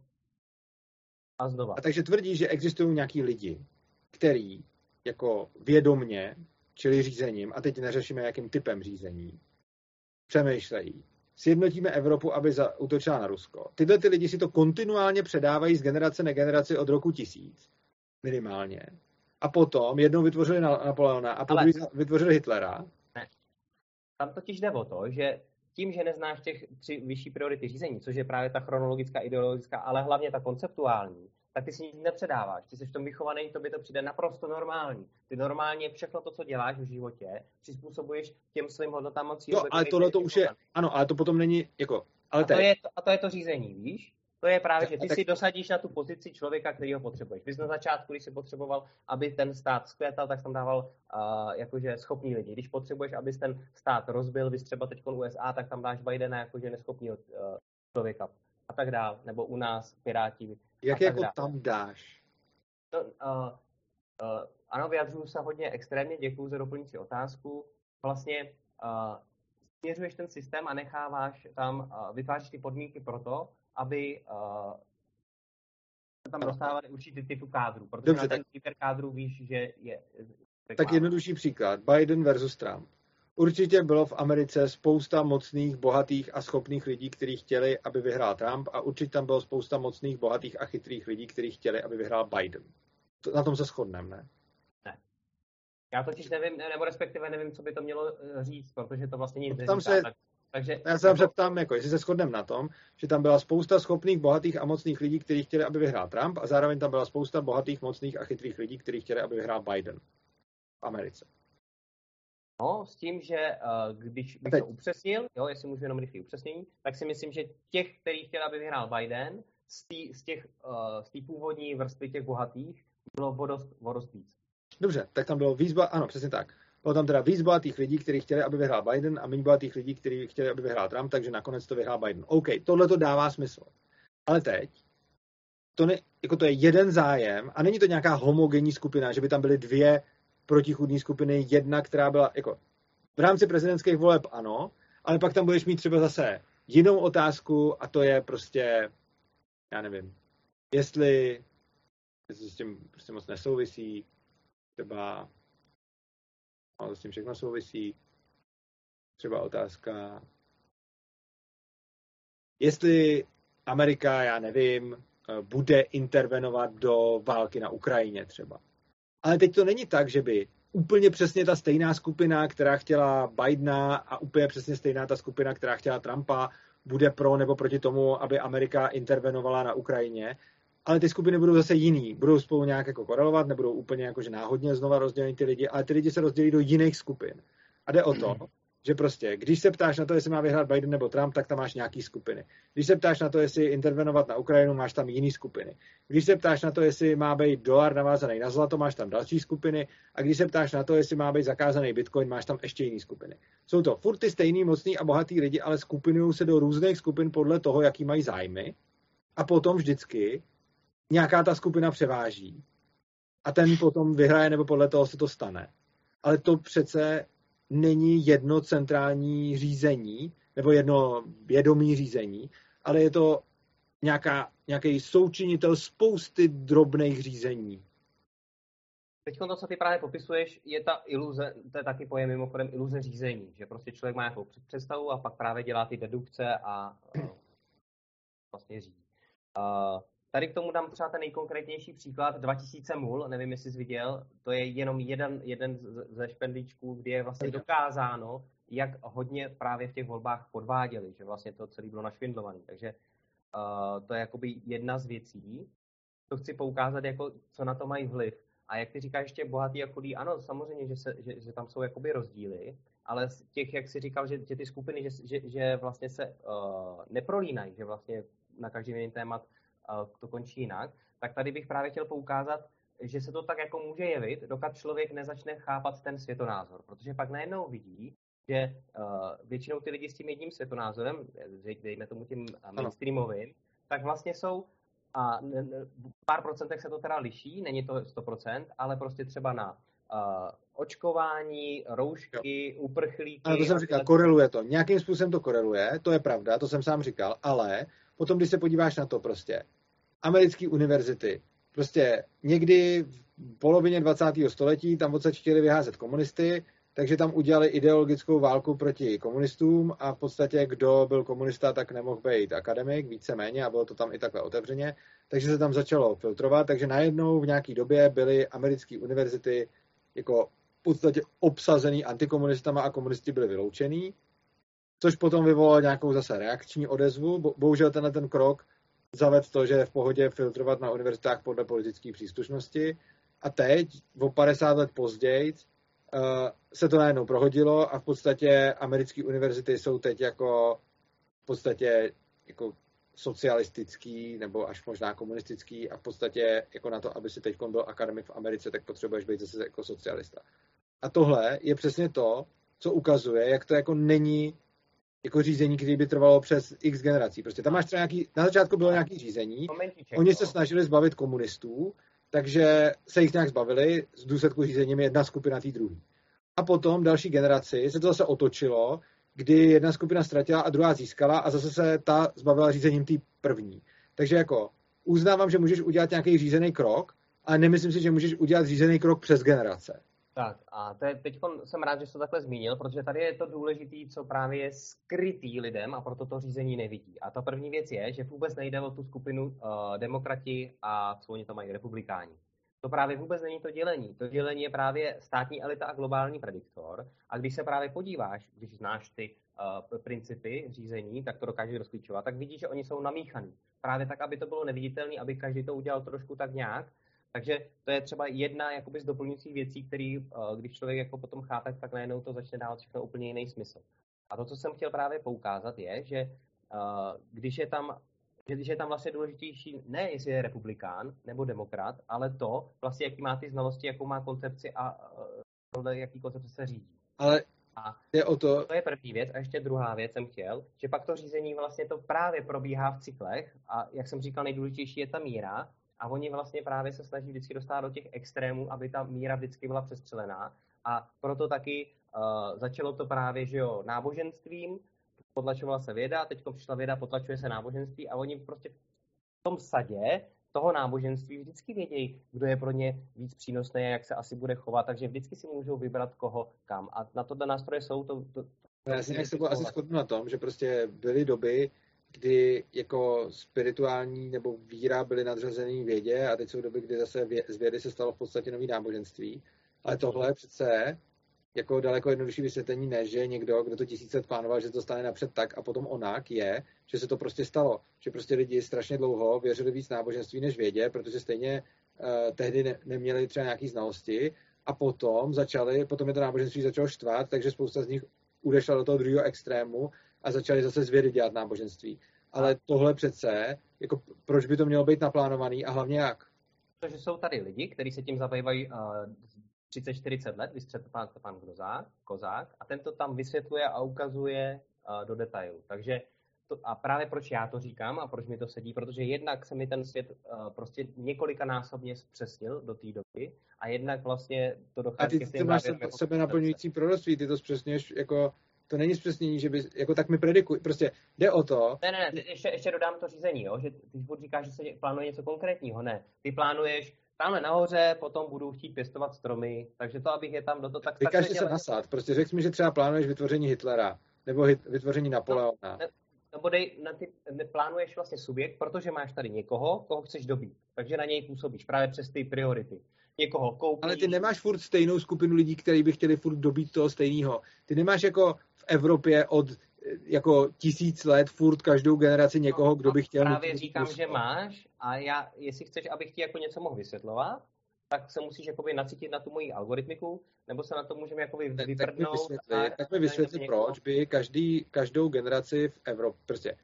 a znova. A takže tvrdí, že existují nějaký lidi, který jako vědomně, čili řízením, a teď neřešíme, jakým typem řízení, přemýšlejí. Sjednotíme Evropu, aby zautočila na Rusko. Tyhle ty lidi si to kontinuálně předávají z generace na generaci od roku tisíc. Minimálně. A potom jednou vytvořili Napoleona a potom vytvořili Hitlera. Ne. Tam totiž jde o to, že tím, že neznáš těch tři vyšší priority řízení, což je právě ta chronologická, ideologická, ale hlavně ta konceptuální, tak ty si nic nepředáváš. Ty jsi v tom vychovaný, to by to přijde naprosto normální. Ty normálně všechno to, co děláš v životě, přizpůsobuješ těm svým hodnotám a cílům. No, ale tohle to už je, ano, ale to potom není, jako, ale a to, je, a to je to řízení, víš? To je právě, že ty tak... si dosadíš na tu pozici člověka, který ho potřebuješ. Vy na začátku, když si potřeboval, aby ten stát skvětal, tak jsem dával uh, jakože schopní lidi. Když potřebuješ, aby ten stát rozbil, vy třeba teď USA, tak tam dáš Bidena jakože neschopný uh, člověka a tak dál. Nebo u nás Piráti jak jako dál. tam dáš? No, uh, uh, ano, vyjadřuju se hodně extrémně, děkuji za doplňující otázku. Vlastně uh, směřuješ ten systém a necháváš tam, uh, vytváříš ty podmínky pro to, aby uh, se tam dostávali určitý typ kádru, protože Dobře, na ten tak... kádru víš, že je... Tak jednodušší příklad. Biden versus Trump. Určitě bylo v Americe spousta mocných, bohatých a schopných lidí, kteří chtěli, aby vyhrál Trump a určitě tam bylo spousta mocných, bohatých a chytrých lidí, kteří chtěli, aby vyhrál Biden. Na tom se shodneme, ne? Ne. Já totiž nevím, nebo respektive nevím, co by to mělo eh, říct, protože to vlastně nic tam se, tak, takže, Já se jako... ptám, jako, jestli se shodneme na tom, že tam byla spousta schopných, bohatých a mocných lidí, kteří chtěli, aby vyhrál Trump a zároveň tam byla spousta bohatých, mocných a chytrých lidí, kteří chtěli, aby vyhrál Biden v Americe. No, s tím, že uh, když bych to upřesnil, jo, jestli můžu jenom rychlý upřesnění, tak si myslím, že těch, který chtěl, aby vyhrál Biden, z, tý, z těch uh, z původní vrstvy těch bohatých bylo vodost, vodost víc. Dobře, tak tam bylo víc, ano, přesně tak. Bylo tam teda víc bohatých lidí, kteří chtěli, aby vyhrál Biden a méně bohatých lidí, kteří chtěli, aby vyhrál Trump, takže nakonec to vyhrál Biden. OK, tohle to dává smysl. Ale teď, to, ne, jako to je jeden zájem a není to nějaká homogenní skupina, že by tam byly dvě protichudní skupiny, jedna, která byla jako v rámci prezidentských voleb ano, ale pak tam budeš mít třeba zase jinou otázku a to je prostě, já nevím, jestli, jestli s tím prostě moc nesouvisí, třeba, no, s tím všechno souvisí, třeba otázka, jestli Amerika, já nevím, bude intervenovat do války na Ukrajině třeba. Ale teď to není tak, že by úplně přesně ta stejná skupina, která chtěla Bidena a úplně přesně stejná ta skupina, která chtěla Trumpa, bude pro nebo proti tomu, aby Amerika intervenovala na Ukrajině. Ale ty skupiny budou zase jiný. Budou spolu nějak jako korelovat, nebudou úplně jakože náhodně znova rozdělení ty lidi, ale ty lidi se rozdělí do jiných skupin. A jde o to, že prostě, když se ptáš na to, jestli má vyhrát Biden nebo Trump, tak tam máš nějaký skupiny. Když se ptáš na to, jestli intervenovat na Ukrajinu, máš tam jiný skupiny. Když se ptáš na to, jestli má být dolar navázaný na zlato, máš tam další skupiny. A když se ptáš na to, jestli má být zakázaný bitcoin, máš tam ještě jiný skupiny. Jsou to furt ty stejný, mocný a bohatý lidi, ale skupinují se do různých skupin podle toho, jaký mají zájmy. a potom vždycky nějaká ta skupina převáží a ten potom vyhraje, nebo podle toho se to stane. Ale to přece není jedno centrální řízení, nebo jedno vědomí řízení, ale je to nějaký součinitel spousty drobných řízení. Teď to, co ty právě popisuješ, je ta iluze, to je taky pojem mimochodem iluze řízení, že prostě člověk má nějakou představu a pak právě dělá ty dedukce a uh, vlastně řídí. Uh, tady k tomu dám třeba ten nejkonkrétnější příklad, 2000 mul, nevím, jestli jsi viděl, to je jenom jeden, jeden ze špendlíčků, kdy je vlastně dokázáno, jak hodně právě v těch volbách podváděli, že vlastně to celé bylo našvindlované. Takže uh, to je jakoby jedna z věcí. To chci poukázat, jako, co na to mají vliv. A jak ty říkáš, ještě bohatý a chudý, ano, samozřejmě, že, se, že, že tam jsou jakoby rozdíly, ale z těch, jak jsi říkal, že, že ty skupiny, že, že, že vlastně se uh, neprolínají, že vlastně na každý jiný témat to končí jinak, tak tady bych právě chtěl poukázat, že se to tak jako může jevit, dokud člověk nezačne chápat ten světonázor, protože pak najednou vidí, že uh, většinou ty lidi s tím jedním světonázorem, dejme tomu tím mainstreamovým, tak vlastně jsou a pár procentech se to teda liší, není to 100%, ale prostě třeba na uh, očkování, roušky, jo. uprchlíky. Ale to jsem říkal, koreluje to. Nějakým způsobem to koreluje, to je pravda, to jsem sám říkal, ale potom, když se podíváš na to prostě, americké univerzity, prostě někdy v polovině 20. století tam odsaď chtěli vyházet komunisty, takže tam udělali ideologickou válku proti komunistům a v podstatě kdo byl komunista, tak nemohl být akademik, víceméně a bylo to tam i takhle otevřeně, takže se tam začalo filtrovat, takže najednou v nějaké době byly americké univerzity jako v podstatě obsazený antikomunistama a komunisti byli vyloučený, což potom vyvolalo nějakou zase reakční odezvu. Bohužel tenhle ten krok zaved to, že je v pohodě filtrovat na univerzitách podle politické příslušnosti. A teď, o 50 let později, Eh, se to najednou prohodilo a v podstatě americké univerzity jsou teď jako v podstatě jako socialistický nebo až možná komunistický a v podstatě jako na to, aby si teď byl akademik v Americe, tak potřebuješ být zase jako socialista. A tohle je přesně to, co ukazuje, jak to jako není jako řízení, který by trvalo přes x generací. Prostě tam máš třeba nějaký, na začátku bylo nějaký řízení, oni se snažili zbavit komunistů, takže se jich nějak zbavili, z důsledku řízením jedna skupina té druhé. A potom další generaci se to zase otočilo, kdy jedna skupina ztratila a druhá získala a zase se ta zbavila řízením té první. Takže jako uznávám, že můžeš udělat nějaký řízený krok, ale nemyslím si, že můžeš udělat řízený krok přes generace. Tak a teď jsem rád, že jsi to takhle zmínil, protože tady je to důležité, co právě je skrytý lidem a proto to řízení nevidí. A ta první věc je, že vůbec nejde o tu skupinu uh, demokrati a co oni tam mají, republikáni. To právě vůbec není to dělení. To dělení je právě státní elita a globální prediktor. A když se právě podíváš, když znáš ty uh, principy řízení, tak to dokážeš rozklíčovat, tak vidíš, že oni jsou namíchaný. Právě tak, aby to bylo neviditelné, aby každý to udělal trošku tak nějak, takže to je třeba jedna jakoby z doplňujících věcí, který, eh, když člověk jako potom chápe, tak najednou to začne dávat všechno úplně jiný smysl. A to, co jsem chtěl právě poukázat, je, že eh, když je tam že je tam vlastně důležitější ne, jestli je republikán nebo demokrat, ale to, vlastně, jaký má ty znalosti, jakou má koncepci a eh, podle jaký koncepce se řídí. Ale a je o to... To je první věc. A ještě druhá věc jsem chtěl, že pak to řízení vlastně to právě probíhá v cyklech a jak jsem říkal, nejdůležitější je ta míra a oni vlastně právě se snaží vždycky dostat do těch extrémů, aby ta míra vždycky byla přestřelená. A proto taky uh, začalo to právě, že jo, náboženstvím, potlačovala se věda, teď přišla věda, potlačuje se náboženství a oni prostě v tom sadě toho náboženství vždycky vědějí, kdo je pro ně víc přínosný a jak se asi bude chovat, takže vždycky si můžou vybrat koho kam. A na tohle nástroje jsou to... to, to já si se asi shodnu na tom, že prostě byly doby, kdy jako spirituální nebo víra byly nadřazený vědě a teď jsou doby, kdy zase vě, z vědy se stalo v podstatě nový náboženství. Ale tohle přece jako daleko jednodušší vysvětlení ne, že někdo, kdo to tisíc let plánoval, že to stane napřed tak a potom onak, je, že se to prostě stalo. Že prostě lidi strašně dlouho věřili víc náboženství než vědě, protože stejně uh, tehdy ne, neměli třeba nějaký znalosti a potom začali, potom je to náboženství začalo štvat, takže spousta z nich udešla do toho druhého extrému a začali zase z vědy dělat náboženství. Ale tohle přece, jako proč by to mělo být naplánovaný a hlavně jak? Protože jsou tady lidi, kteří se tím zabývají uh, 30-40 let, vystřed pan Stefan Kozák, Kozák a ten to tam vysvětluje a ukazuje uh, do detailu. Takže to, a právě proč já to říkám a proč mi to sedí, protože jednak se mi ten svět uh, prostě několikanásobně zpřesnil do té doby a jednak vlastně to dochází A ty, ty máš se, jako sebe naplňující proroctví, ty to zpřesňuješ jako to není zpřesnění, že by, jako tak mi predikuj, prostě jde o to. Ne, ne, ne, ještě, ještě dodám to řízení, jo, že ty furt říkáš, že se plánuje něco konkrétního, ne, ty plánuješ, tamhle nahoře potom budu chtít pěstovat stromy, takže to, abych je tam do toho tak... Vykažte se nasad, prostě řekl mi, že třeba plánuješ vytvoření Hitlera, nebo hit, vytvoření Napoleona. No, ne, nebo dej, na ty, plánuješ vlastně subjekt, protože máš tady někoho, koho chceš dobít. Takže na něj působíš právě přes ty priority. Někoho koupíš. Ale ty nemáš furt stejnou skupinu lidí, kteří by chtěli furt dobít toho stejného. Ty nemáš jako v Evropě od jako tisíc let furt každou generaci někoho, no, kdo by chtěl... Právě říkám, že máš a já, jestli chceš, abych ti jako něco mohl vysvětlovat, tak se musíš jakoby nacítit na tu moji algoritmiku, nebo se na to můžeme jakoby vyprdnout. Tak mi vysvětli, tak mi vysvětli proč by každý, každou generaci v Evropě, prostě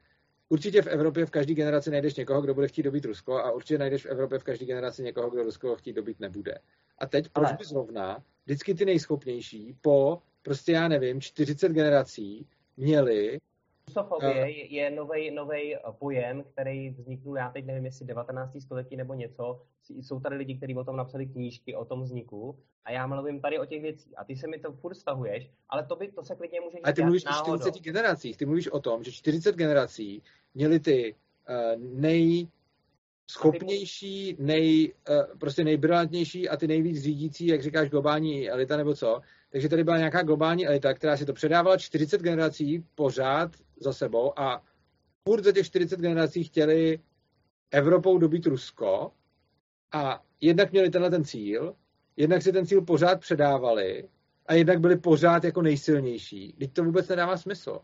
určitě v Evropě v každé generaci najdeš někoho, kdo bude chtít dobít Rusko a určitě najdeš v Evropě v každé generaci někoho, kdo Rusko chtít dobít nebude. A teď proč by zrovna vždycky ty nejschopnější po prostě já nevím, 40 generací měli Rusofobie uh, je, je nový pojem, který vzniknul, já teď nevím, jestli 19. století nebo něco. Jsou tady lidi, kteří o tom napsali knížky o tom vzniku a já mluvím tady o těch věcí. A ty se mi to furt stahuješ, ale to, by, to se klidně může Ale ty mluvíš o 40 generacích. Ty mluvíš o tom, že 40 generací měli ty uh, nej schopnější, nej, uh, prostě nejbrilantnější a ty nejvíc řídící, jak říkáš, globální elita nebo co. Takže tady byla nějaká globální elita, která si to předávala 40 generací pořád za sebou a furt za těch 40 generací chtěli Evropou dobít Rusko a jednak měli tenhle ten cíl, jednak si ten cíl pořád předávali a jednak byli pořád jako nejsilnější. Teď to vůbec nedává smysl.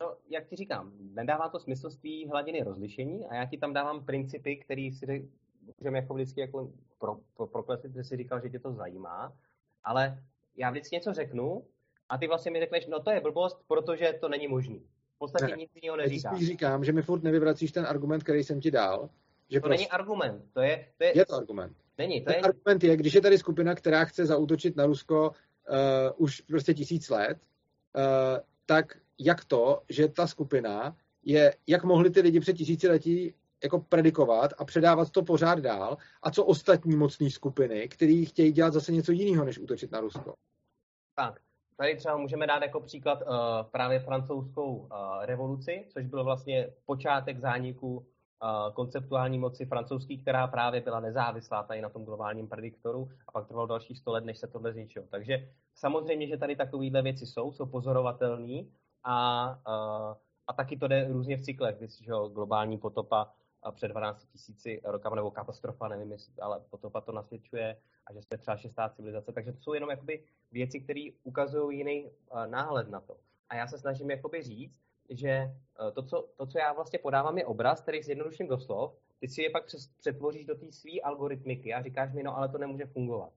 No, jak ti říkám, nedává to smysl z té hladiny rozlišení a já ti tam dávám principy, které si můžeme jako vždycky jako pro, pro, proklesit, že si říkal, že tě to zajímá, ale já vždycky něco řeknu a ty vlastně mi řekneš, no to je blbost, protože to není možný podstatě ne, nic jiného neříká. Já říkám, že mi furt nevyvracíš ten argument, který jsem ti dal. Že to prostě... není argument, to je, to je... Je to argument. Není, to ten je... argument je, když je tady skupina, která chce zautočit na Rusko uh, už prostě tisíc let, uh, tak jak to, že ta skupina je, jak mohli ty lidi před tisíciletí jako predikovat a předávat to pořád dál a co ostatní mocné skupiny, které chtějí dělat zase něco jiného, než útočit na Rusko. Tak, Tady třeba můžeme dát jako příklad uh, právě francouzskou uh, revoluci, což byl vlastně počátek zániku uh, konceptuální moci francouzský, která právě byla nezávislá tady na tom globálním prediktoru a pak trvalo dalších 100 let, než se tohle zničilo. Takže samozřejmě, že tady takovéhle věci jsou, jsou pozorovatelné a, uh, a taky to jde různě v cyklech, že globální potopa před 12 tisíci rokama, nebo katastrofa, nevím, jestli, ale potopa to nasvědčuje, a že jste třeba šestá civilizace. Takže to jsou jenom jakoby věci, které ukazují jiný uh, náhled na to. A já se snažím jakoby říct, že uh, to co, to, co já vlastně podávám, je obraz, který zjednoduším do slov, ty si je pak přes, přetvoříš do té své algoritmiky a říkáš mi, no ale to nemůže fungovat.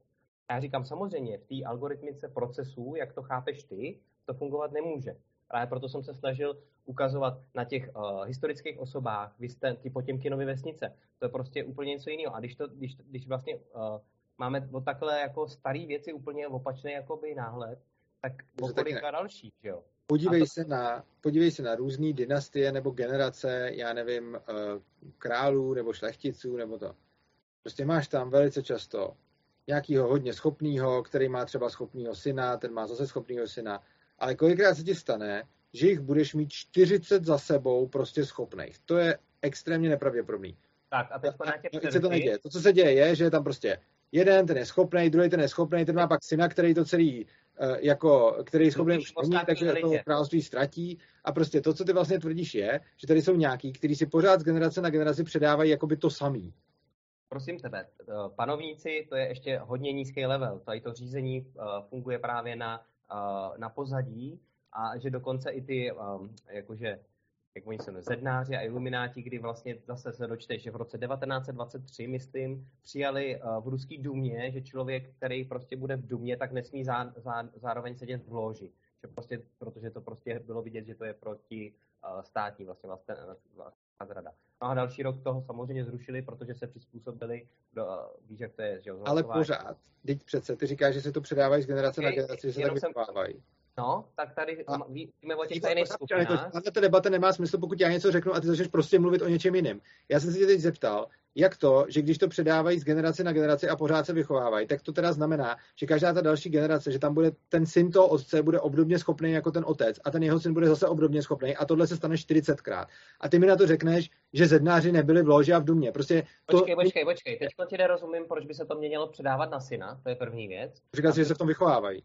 A já říkám, samozřejmě, v té algoritmice procesů, jak to chápeš ty, to fungovat nemůže. Právě proto jsem se snažil ukazovat na těch uh, historických osobách, vy jste ty Potěmkinovy vesnice. To je prostě úplně něco jiného. A když, to, když, když vlastně uh, máme o takhle jako staré věci úplně opačný jakoby náhled, tak o kolika další, že jo? Podívej, to... se na, podívej se na různé dynastie nebo generace, já nevím, uh, králů nebo šlechticů nebo to. Prostě máš tam velice často nějakýho hodně schopného, který má třeba schopného syna, ten má zase schopného syna, ale kolikrát se ti stane, že jich budeš mít 40 za sebou prostě schopných. To je extrémně nepravděpodobný. Tak a teď no, se to neděje. To, co se děje, je, že je tam prostě jeden, ten je schopný, druhý ten je schopný, ten má pak syna, který to celý uh, jako, který je schopný už není, takže to království ztratí. A prostě to, co ty vlastně tvrdíš, je, že tady jsou nějaký, kteří si pořád z generace na generaci předávají jakoby to samý. Prosím tebe, eh, panovníci, to je ještě hodně nízký level. Tady to řízení uh, funguje právě na, uh, na pozadí a že dokonce i ty, um, jakože jak oni se jmenují, zednáři a ilumináti, kdy vlastně zase se dočteš, že v roce 1923, myslím, přijali uh, v ruský důmě, že člověk, který prostě bude v důmě, tak nesmí zá, zá, zároveň sedět v loži. Že prostě, protože to prostě bylo vidět, že to je proti státní vlastně vlastně, vlastně zrada. No a další rok toho samozřejmě zrušili, protože se přizpůsobili, do, uh, víš, jak to je, že Ale pořád, teď přece, ty říkáš, že se to předávají z generace okay, na generaci, že se tak vychovávají. No, tak tady a, víme o těch tajných skupinách. Tato debata nemá smysl, pokud já něco řeknu a ty začneš prostě mluvit o něčem jiném. Já jsem se tě teď zeptal, jak to, že když to předávají z generace na generaci a pořád se vychovávají, tak to teda znamená, že každá ta další generace, že tam bude ten syn toho otce bude obdobně schopný jako ten otec a ten jeho syn bude zase obdobně schopný a tohle se stane 40krát. A ty mi na to řekneš, že zednáři nebyli v loži a v domě. Prostě to... Počkej, počkej, počkej. Teď ti nerozumím, proč by se to mělo předávat na syna, to je první věc. Jsi, že se v tom vychovávají.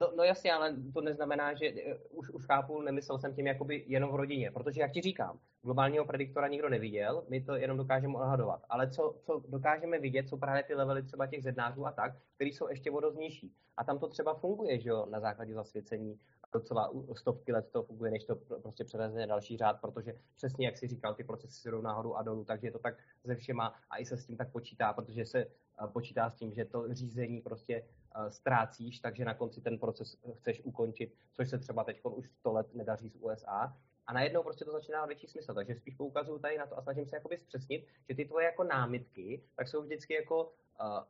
No, no jasně, ale to neznamená, že uh, už, už chápu, nemyslel jsem tím jakoby jenom v rodině, protože jak ti říkám, globálního prediktora nikdo neviděl, my to jenom dokážeme odhadovat. Ale co, co dokážeme vidět, jsou právě ty levely třeba těch zednářů a tak, které jsou ještě vodoznější. A tam to třeba funguje, že jo, na základě zasvěcení docela stovky let to funguje, než to prostě přeleze další řád, protože přesně jak si říkal, ty procesy jdou nahoru a dolů, takže je to tak ze všema a i se s tím tak počítá, protože se počítá s tím, že to řízení prostě ztrácíš, takže na konci ten proces chceš ukončit, což se třeba teď už 100 let nedaří z USA. A najednou prostě to začíná větší smysl. Takže spíš poukazuju tady na to a snažím se jakoby zpřesnit, že ty tvoje jako námitky, tak jsou vždycky jako uh,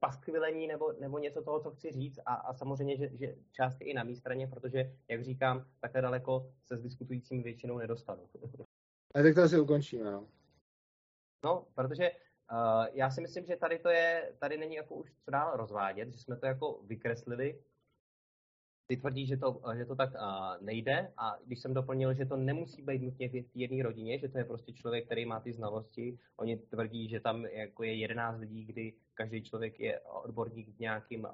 paskvilení nebo, nebo něco toho, co chci říct a, a samozřejmě, že, že část je i na mé straně, protože, jak říkám, takhle daleko se s diskutujícími většinou nedostanu. A tak to asi ukončíme, no. No, protože Uh, já si myslím, že tady to je, tady není jako už co dál rozvádět, že jsme to jako vykreslili. Ty tvrdí, že to, že to tak uh, nejde a když jsem doplnil, že to nemusí být nutně v jedné rodině, že to je prostě člověk, který má ty znalosti. Oni tvrdí, že tam jako je 11 lidí, kdy každý člověk je odborník v nějakým uh,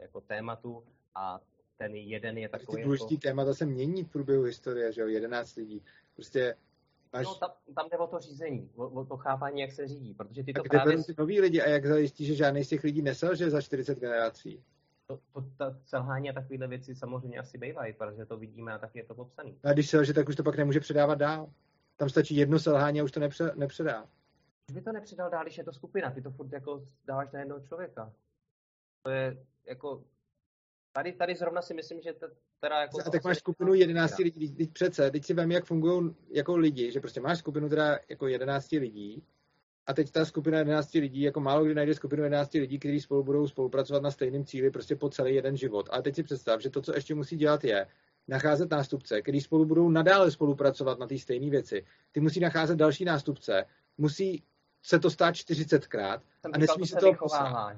jako tématu a ten jeden je takový... Ty důležitý jako... témata se mění v průběhu historie, že jo, 11 lidí. Prostě Až... No, tam, tam jde o to řízení, o, o to chápání, jak se řídí, protože ty to a právě... ty noví lidi a jak zajistí, že žádný z těch lidí neselže za 40 generací? To, to, ta selhání a takovéhle věci samozřejmě asi bývají, protože to vidíme a tak je to popsané. A když selže, tak už to pak nemůže předávat dál. Tam stačí jedno selhání a už to nepře, nepředá. Už by to nepředal dál, když je to skupina, ty to furt jako dáváš na jednoho člověka. To je jako Tady, tady zrovna si myslím, že teda jako... A tak máš skupinu 11 lidí, teď přece, teď si vem, jak fungují jako lidi, že prostě máš skupinu teda jako 11 lidí a teď ta skupina 11 lidí, jako málo kdy najde skupinu 11 lidí, kteří spolu budou spolupracovat na stejném cíli prostě po celý jeden život. A teď si představ, že to, co ještě musí dělat, je nacházet nástupce, kteří spolu budou nadále spolupracovat na té stejné věci. Ty musí nacházet další nástupce, musí se to stát 40krát a nesmí se to posrát.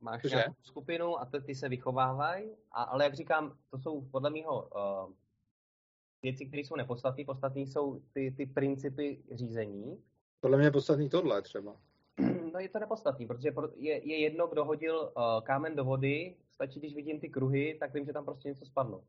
Máš Cože? nějakou skupinu a ty, ty se vychovávají, a, ale jak říkám, to jsou podle mého uh, věci, které jsou nepodstatné. Podstatné jsou ty, ty principy řízení. Podle mě je podstatný tohle třeba. No je to nepodstatný, protože je, je jedno, kdo hodil uh, kámen do vody, stačí, když vidím ty kruhy, tak vím, že tam prostě něco spadlo.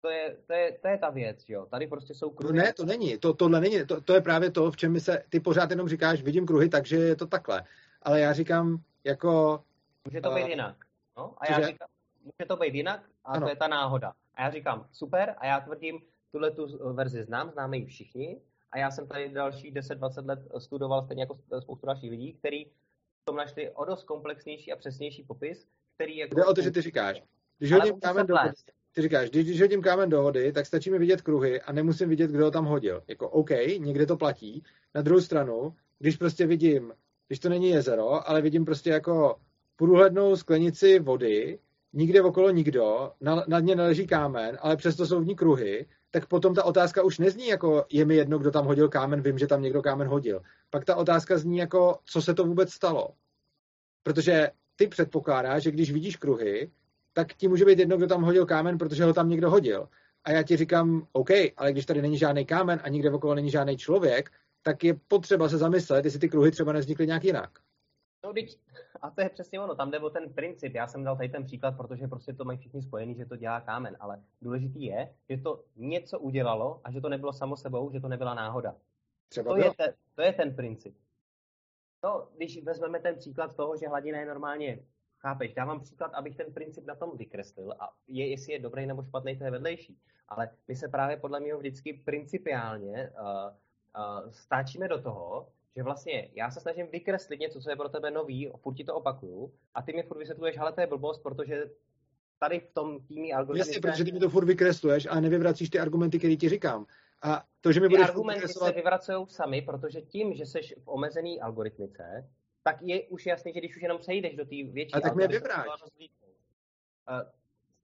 To je, to je, to je ta věc, jo. Tady prostě jsou kruhy. No ne, to není. To, tohle není. To, to je právě to, v čem mi se, ty pořád jenom říkáš, vidím kruhy, takže je to takhle. Ale já říkám, jako Může to být uh, jinak. No? A já říkám, může to být jinak a ano. to je ta náhoda. A já říkám, super, a já tvrdím, tuhle tu verzi znám, známe ji všichni, a já jsem tady další 10-20 let studoval stejně jako spoustu dalších lidí, kteří tom našli o dost komplexnější a přesnější popis, který jako... Jde o to, že ty říkáš, když hodím kámen do vody, ty říkáš, když, když hodím kámen do vody, tak stačí mi vidět kruhy a nemusím vidět, kdo ho tam hodil. Jako OK, někde to platí. Na druhou stranu, když prostě vidím, když to není jezero, ale vidím prostě jako průhlednou sklenici vody, nikde okolo nikdo, na, na dně neleží kámen, ale přesto jsou v ní kruhy, tak potom ta otázka už nezní jako je mi jedno, kdo tam hodil kámen, vím, že tam někdo kámen hodil. Pak ta otázka zní jako, co se to vůbec stalo. Protože ty předpokládáš, že když vidíš kruhy, tak ti může být jedno, kdo tam hodil kámen, protože ho tam někdo hodil. A já ti říkám, OK, ale když tady není žádný kámen a nikde okolo není žádný člověk, tak je potřeba se zamyslet, jestli ty kruhy třeba nevznikly nějak jinak. No, teď, a to je přesně ono, tam jde o ten princip. Já jsem dal tady ten příklad, protože prostě to mají všichni spojený, že to dělá kámen, ale důležitý je, že to něco udělalo a že to nebylo samo sebou, že to nebyla náhoda. Třeba to, je ten, to je ten princip. No, když vezmeme ten příklad toho, že hladina je normálně, chápeš, dávám příklad, abych ten princip na tom vykreslil a je, jestli je dobrý nebo špatný, to je vedlejší. Ale my se právě podle mě vždycky principiálně uh, uh, stáčíme do toho, že vlastně já se snažím vykreslit něco, co je pro tebe nový, furt ti to opakuju, a ty mi furt vysvětluješ, ale to je blbost, protože tady v tom týmí algoritmy... Jasně, protože ty mi to furt vykresluješ a nevyvracíš ty argumenty, které ti říkám. A to, že mi ty budeš argumenty vykreslovat... se vyvracují sami, protože tím, že jsi v omezený algoritmice, tak je už jasný, že když už jenom přejdeš do té větší... A tak mě vyvráť.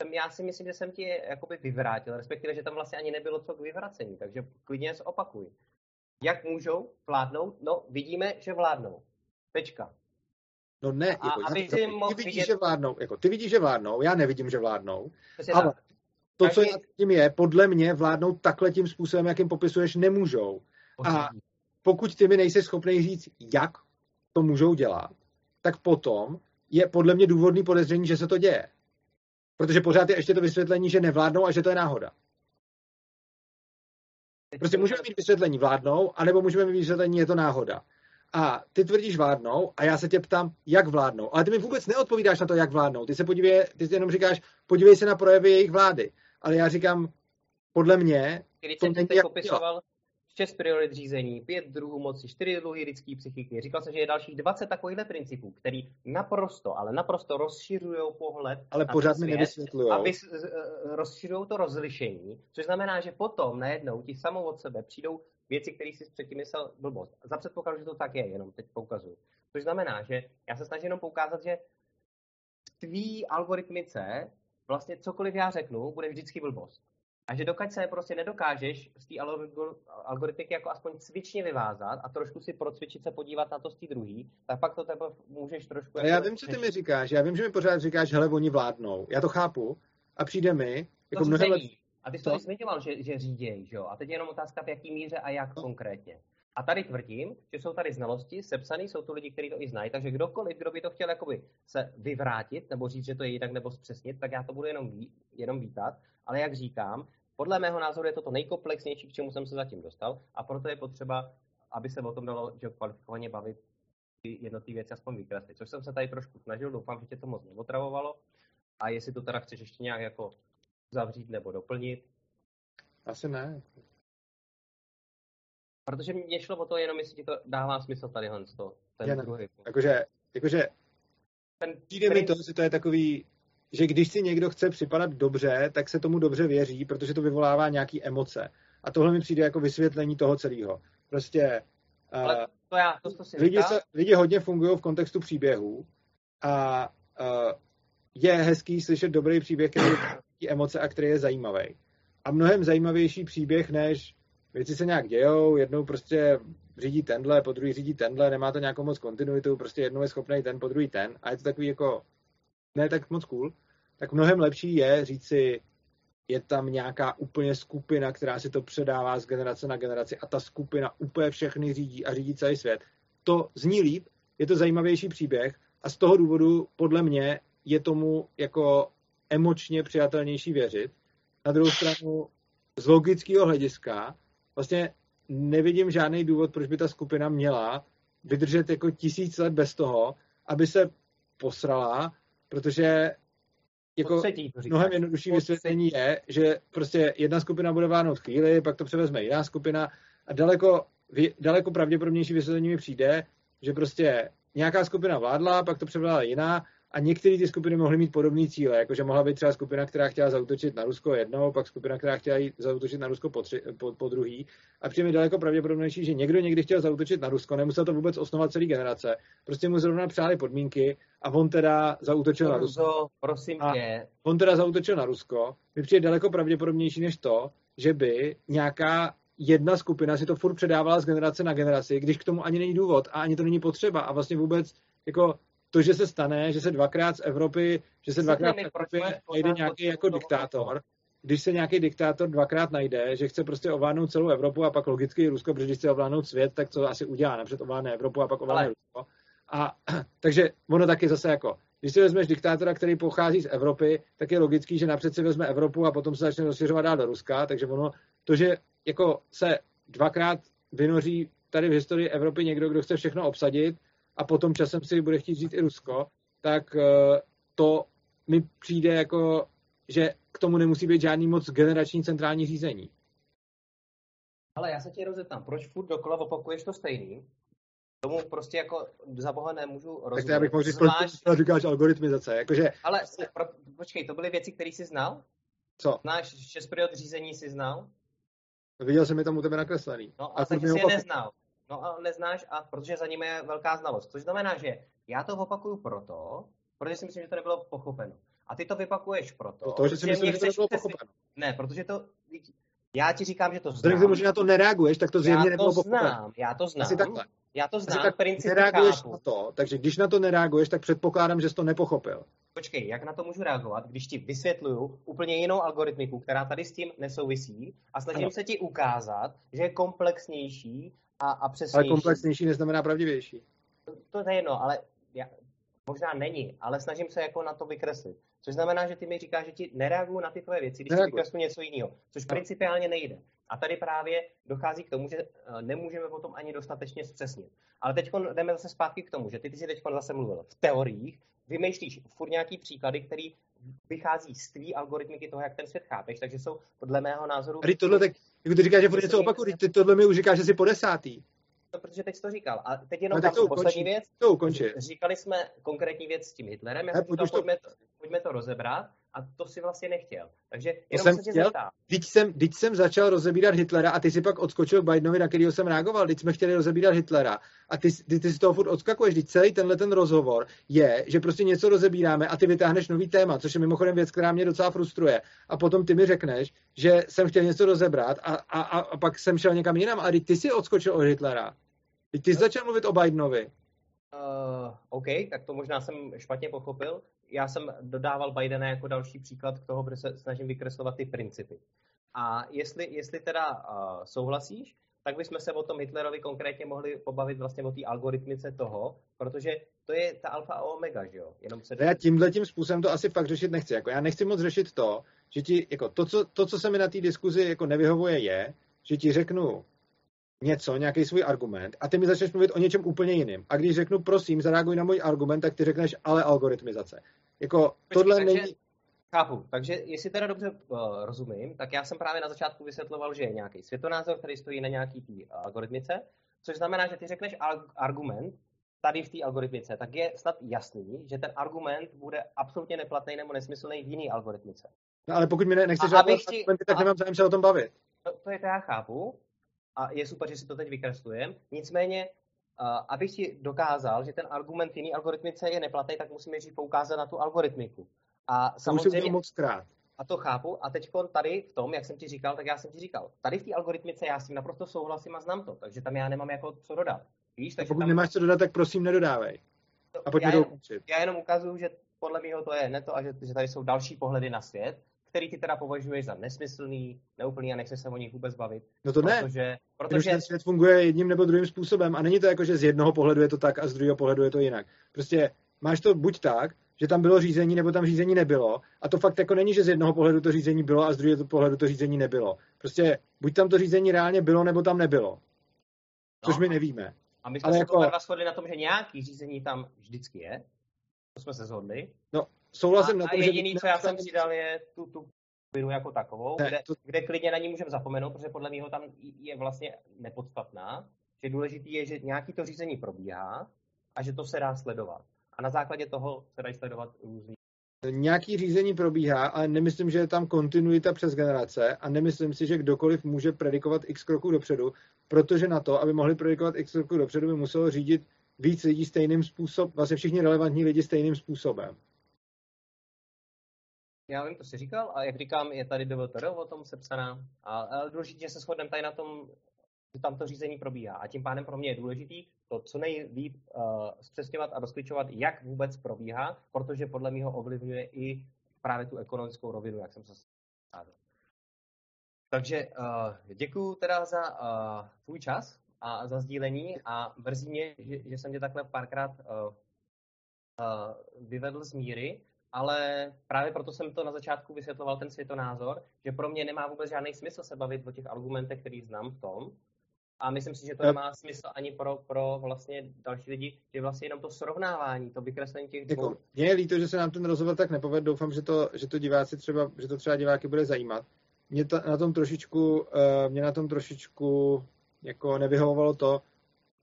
jsem, já si myslím, že jsem ti jakoby vyvrátil, respektive, že tam vlastně ani nebylo co k vyvracení, takže klidně opakuj. Jak můžou vládnout? No, vidíme, že vládnou. Tečka. No ne, jako, a, aby ty, ty vidíš, vidět... že vládnou, jako, ty vidíš, že vládnou, já nevidím, že vládnou, ale tak. to, Každý... co já tím je, podle mě vládnou takhle tím způsobem, jakým popisuješ, nemůžou. A pokud ty mi nejsi schopný říct, jak to můžou dělat, tak potom je podle mě důvodný podezření, že se to děje. Protože pořád je ještě to vysvětlení, že nevládnou a že to je náhoda. Prostě můžeme mít vysvětlení vládnou, anebo můžeme mít vysvětlení, je to náhoda. A ty tvrdíš vládnou a já se tě ptám, jak vládnou. Ale ty mi vůbec neodpovídáš na to, jak vládnou. Ty se podívej, ty jenom říkáš, podívej se na projevy jejich vlády. Ale já říkám, podle mě... Když jsem teď popisoval, šest priorit řízení, pět druhů moci, čtyři druhy lidské psychiky. Říkal jsem, že je dalších 20 takovýchhle principů, který naprosto, ale naprosto rozšiřují pohled. Ale pořád mi nevysvětlují. Aby rozšiřují to rozlišení, což znamená, že potom najednou ti samou od sebe přijdou věci, které si předtím myslel blbost. Za předpokladu, že to tak je, jenom teď poukazuju. Což znamená, že já se snažím jenom poukázat, že v tvý algoritmice vlastně cokoliv já řeknu, bude vždycky blbost. A že dokud se prostě nedokážeš z té algoritmiky jako aspoň cvičně vyvázat a trošku si procvičit se podívat na to z té druhý, tak pak to tebe můžeš trošku... Jako já vím, co ty mi říkáš. Já vím, že mi pořád říkáš, hele, oni vládnou. Já to chápu. A přijde mi, jako mnohem... A ty jsi to zmiňoval, že, že říděj, že jo? A teď je jenom otázka, v jaký míře a jak konkrétně. A tady tvrdím, že jsou tady znalosti, sepsané, jsou tu lidi, kteří to i znají, takže kdokoliv, kdo by to chtěl jakoby se vyvrátit nebo říct, že to je jinak nebo zpřesnit, tak já to budu jenom, jenom vítat. Ale jak říkám, podle mého názoru je to to nejkomplexnější, k čemu jsem se zatím dostal a proto je potřeba, aby se o tom dalo že kvalifikovaně bavit ty jednotlivé věci aspoň vykreslit. Což jsem se tady trošku snažil, doufám, že tě to moc neotravovalo. A jestli to teda chceš ještě nějak jako zavřít nebo doplnit? Asi ne. Protože mě šlo o to jenom, jestli ti to dává smysl tady to, ten druhý. Jakože, jakože ten přijde mi to, že to je takový, že když si někdo chce připadat dobře, tak se tomu dobře věří, protože to vyvolává nějaký emoce. A tohle mi přijde jako vysvětlení toho celého. Prostě Ale to já, to, to si lidi, se, lidi hodně fungují v kontextu příběhů a uh, je hezký slyšet dobrý příběh, který je <clears throat> emoce a který je zajímavý. A mnohem zajímavější příběh, než věci se nějak dějou, jednou prostě řídí tenhle, po druhý řídí tenhle, nemá to nějakou moc kontinuitu, prostě jednou je schopný ten, po druhý ten a je to takový jako ne tak moc cool, tak mnohem lepší je říct si, je tam nějaká úplně skupina, která si to předává z generace na generaci a ta skupina úplně všechny řídí a řídí celý svět. To zní líp, je to zajímavější příběh a z toho důvodu podle mě je tomu jako emočně přijatelnější věřit. Na druhou stranu z logického hlediska vlastně nevidím žádný důvod, proč by ta skupina měla vydržet jako tisíc let bez toho, aby se posrala, protože jako mnohem jednodušší vysvětlení je, že prostě jedna skupina bude vládnout chvíli, pak to převezme jiná skupina a daleko, daleko pravděpodobnější vysvětlení mi přijde, že prostě nějaká skupina vládla, pak to převládla jiná a některé ty skupiny mohly mít podobné cíle, jakože mohla být třeba skupina, která chtěla zautočit na Rusko jednou, pak skupina, která chtěla jít zautočit na Rusko po, tři, po, po druhý. A přijde mi daleko pravděpodobnější, že někdo někdy chtěl zautočit na Rusko, nemusel to vůbec osnovat celý generace, prostě mu zrovna přáli podmínky a on teda zautočil na Rusko. Prosím a tě. On teda zautočil na Rusko. Mi přijde daleko pravděpodobnější než to, že by nějaká jedna skupina si to furt předávala z generace na generaci, když k tomu ani není důvod a ani to není potřeba a vlastně vůbec jako to, že se stane, že se dvakrát z Evropy, že se dvakrát z Evropy najde nějaký jako diktátor, když se nějaký diktátor dvakrát najde, že chce prostě ovládnout celou Evropu a pak logicky Rusko, protože když chce ovládnout svět, tak co asi udělá, napřed ovládne Evropu a pak ovládne Ale... Rusko. A <clears throat> takže ono taky zase jako, když si vezmeš diktátora, který pochází z Evropy, tak je logický, že napřed si vezme Evropu a potom se začne rozšiřovat dál do Ruska, takže ono, to, že jako se dvakrát vynoří tady v historii Evropy někdo, kdo chce všechno obsadit, a potom časem si bude chtít říct i Rusko, tak eh, to mi přijde jako, že k tomu nemusí být žádný moc generační centrální řízení. Ale já se tě rozetám, proč furt dokola opakuješ to stejný? Tomu prostě jako za boha nemůžu rozumět. Tak já bych mohl říct, Zvlášť... proč říkáš algoritmizace. Jakože... Ale pro, počkej, to byly věci, které jsi znal? Co? Znáš šest period řízení jsi znal? Viděl jsem je tam u tebe nakreslený. No a, a taky jsi je neznal. No a neznáš, a protože za nimi je velká znalost. Což znamená, že já to opakuju proto, protože si myslím, že to nebylo pochopeno. A ty to vypakuješ proto. To, že si myslím, že to nebylo pochopeno. Ne, protože to, já ti říkám, že to znám. Vzhledem že na to nereaguješ, tak to zjevně nebylo pochopeno. Znám, já to znám. Asi takhle. Já to znám, tak princip nereaguješ chápu. na to, takže když na to nereaguješ, tak předpokládám, že jsi to nepochopil. Počkej, jak na to můžu reagovat, když ti vysvětluju úplně jinou algoritmiku, která tady s tím nesouvisí a snažím ano. se ti ukázat, že je komplexnější a, a přesnější. Ale komplexnější neznamená pravdivější. To, to je jedno, ale já, možná není, ale snažím se jako na to vykreslit. Což znamená, že ty mi říkáš, že ti nereaguju na ty tvoje věci, když ti vykreslu něco jiného, což no. principiálně nejde. A tady právě dochází k tomu, že eh, nemůžeme potom ani dostatečně zpřesnit. Ale teď jdeme zase zpátky k tomu, že ty, ty jsi teď zase mluvil v teoriích, vymýšlíš furt nějaký příklady, který vychází z tvý algoritmiky toho, jak ten svět chápeš, takže jsou podle mého názoru... A tohle tak, jako ty říkáš, že furt něco opakuje, ty tohle mi už říkáš, že jsi po desátý. No, protože teď jsi to říkal. A teď jenom no, to poslední věc. To ukončí. Říkali jsme konkrétní věc s tím Hitlerem, já jsem říkal, pojďme, to, pojďme to rozebrat a to si vlastně nechtěl. Takže jenom jsem se tě chtěl, zeptám. Teď jsem, teď jsem začal rozebírat Hitlera a ty si pak odskočil k Bidenovi, na kterého jsem reagoval. Teď jsme chtěli rozebírat Hitlera a ty, ty, ty si toho furt odskakuješ. Teď celý tenhle ten rozhovor je, že prostě něco rozebíráme a ty vytáhneš nový téma, což je mimochodem věc, která mě docela frustruje. A potom ty mi řekneš, že jsem chtěl něco rozebrat a, a, a, a pak jsem šel někam jinam a ty si odskočil od Hitlera. Teď ty jsi začal mluvit o Bidenovi. Uh, OK, tak to možná jsem špatně pochopil. Já jsem dodával Bidena jako další příklad k toho, protože se snažím vykreslovat ty principy. A jestli, jestli teda uh, souhlasíš, tak bychom se o tom Hitlerovi konkrétně mohli pobavit vlastně o té algoritmice toho, protože to je ta alfa a omega, že jo? Jenom se... Já tímhle tím způsobem to asi fakt řešit nechci. Jako já nechci moc řešit to, že ti, jako to, co, to, co se mi na té diskuzi jako nevyhovuje, je, že ti řeknu, něco, nějaký svůj argument a ty mi začneš mluvit o něčem úplně jiným. A když řeknu, prosím, zareaguj na můj argument, tak ty řekneš, ale algoritmizace. Jako Počkej, tohle takže, není... Chápu. Takže jestli teda dobře uh, rozumím, tak já jsem právě na začátku vysvětloval, že je nějaký světonázor, který stojí na nějaký tý algoritmice, což znamená, že ty řekneš argument tady v té algoritmice, tak je snad jasný, že ten argument bude absolutně neplatný nebo nesmyslný v jiný algoritmice. No ale pokud mi ne, nechceš argumenty, tak a... nemám zájem se o tom bavit. To, to je to já chápu, a je super, že si to teď vykreslujeme. Nicméně, uh, abych ti dokázal, že ten argument jiný algoritmice je neplatný, tak musím nejdřív poukázat na tu algoritmiku. A to samozřejmě, už moc krát. A to chápu. A teď tady v tom, jak jsem ti říkal, tak já jsem ti říkal, tady v té algoritmice já s tím naprosto souhlasím a znám to, takže tam já nemám jako co dodat. Víš, takže pokud tam... nemáš co dodat, tak prosím nedodávej. A pojďme já, jenom, já jenom ukazuju, že podle mého to je neto a že, že tady jsou další pohledy na svět který ty teda považuješ za nesmyslný, neúplný a nechce se o nich vůbec bavit. No to ne, protože, protože... ten svět funguje jedním nebo druhým způsobem a není to jako, že z jednoho pohledu je to tak a z druhého pohledu je to jinak. Prostě máš to buď tak, že tam bylo řízení, nebo tam řízení nebylo. A to fakt jako není, že z jednoho pohledu to řízení bylo a z druhého pohledu to řízení nebylo. Prostě buď tam to řízení reálně bylo, nebo tam nebylo. Což no. my nevíme. A my jsme Ale se jako... shodli na tom, že nějaký řízení tam vždycky je. To jsme se shodli. No, souhlasím a, na tom, a jediný, že... co já jsem přidal, je tu, tu vinu jako takovou, ne, kde, to... kde klidně na ní můžeme zapomenout, protože podle mého tam je vlastně nepodstatná. Že důležitý je, že nějaký to řízení probíhá a že to se dá sledovat. A na základě toho se dají sledovat různý Nějaký řízení probíhá, ale nemyslím, že je tam kontinuita přes generace a nemyslím si, že kdokoliv může predikovat x kroků dopředu, protože na to, aby mohli predikovat x kroků dopředu, by muselo řídit víc lidí stejným způsobem, vlastně všichni relevantní lidi stejným způsobem. Já vím, to jsi říkal, a jak říkám, je tady DVTR o tom sepsaná. A, ale důležitě, se shodneme tady na tom, že tam to řízení probíhá. A tím pádem pro mě je důležitý to co nejlíp uh, zpřesňovat a rozklíčovat, jak vůbec probíhá, protože podle mě ovlivňuje i právě tu ekonomickou rovinu, jak jsem se stávil. Takže uh, děkuji teda za uh, tvůj čas a za sdílení a mrzí mě, že, že jsem tě takhle párkrát uh, uh, vyvedl z míry, ale právě proto jsem to na začátku vysvětloval ten světonázor, že pro mě nemá vůbec žádný smysl se bavit o těch argumentech, který znám v tom. A myslím si, že to nemá smysl ani pro, pro vlastně další lidi, že vlastně jenom to srovnávání, to vykreslení těch dvou. Jako, mě je líto, že se nám ten rozhovor tak nepovedl, doufám, že to, že to diváci třeba, že to třeba diváky bude zajímat. Mě to, na tom trošičku, uh, mě na tom trošičku jako nevyhovovalo to,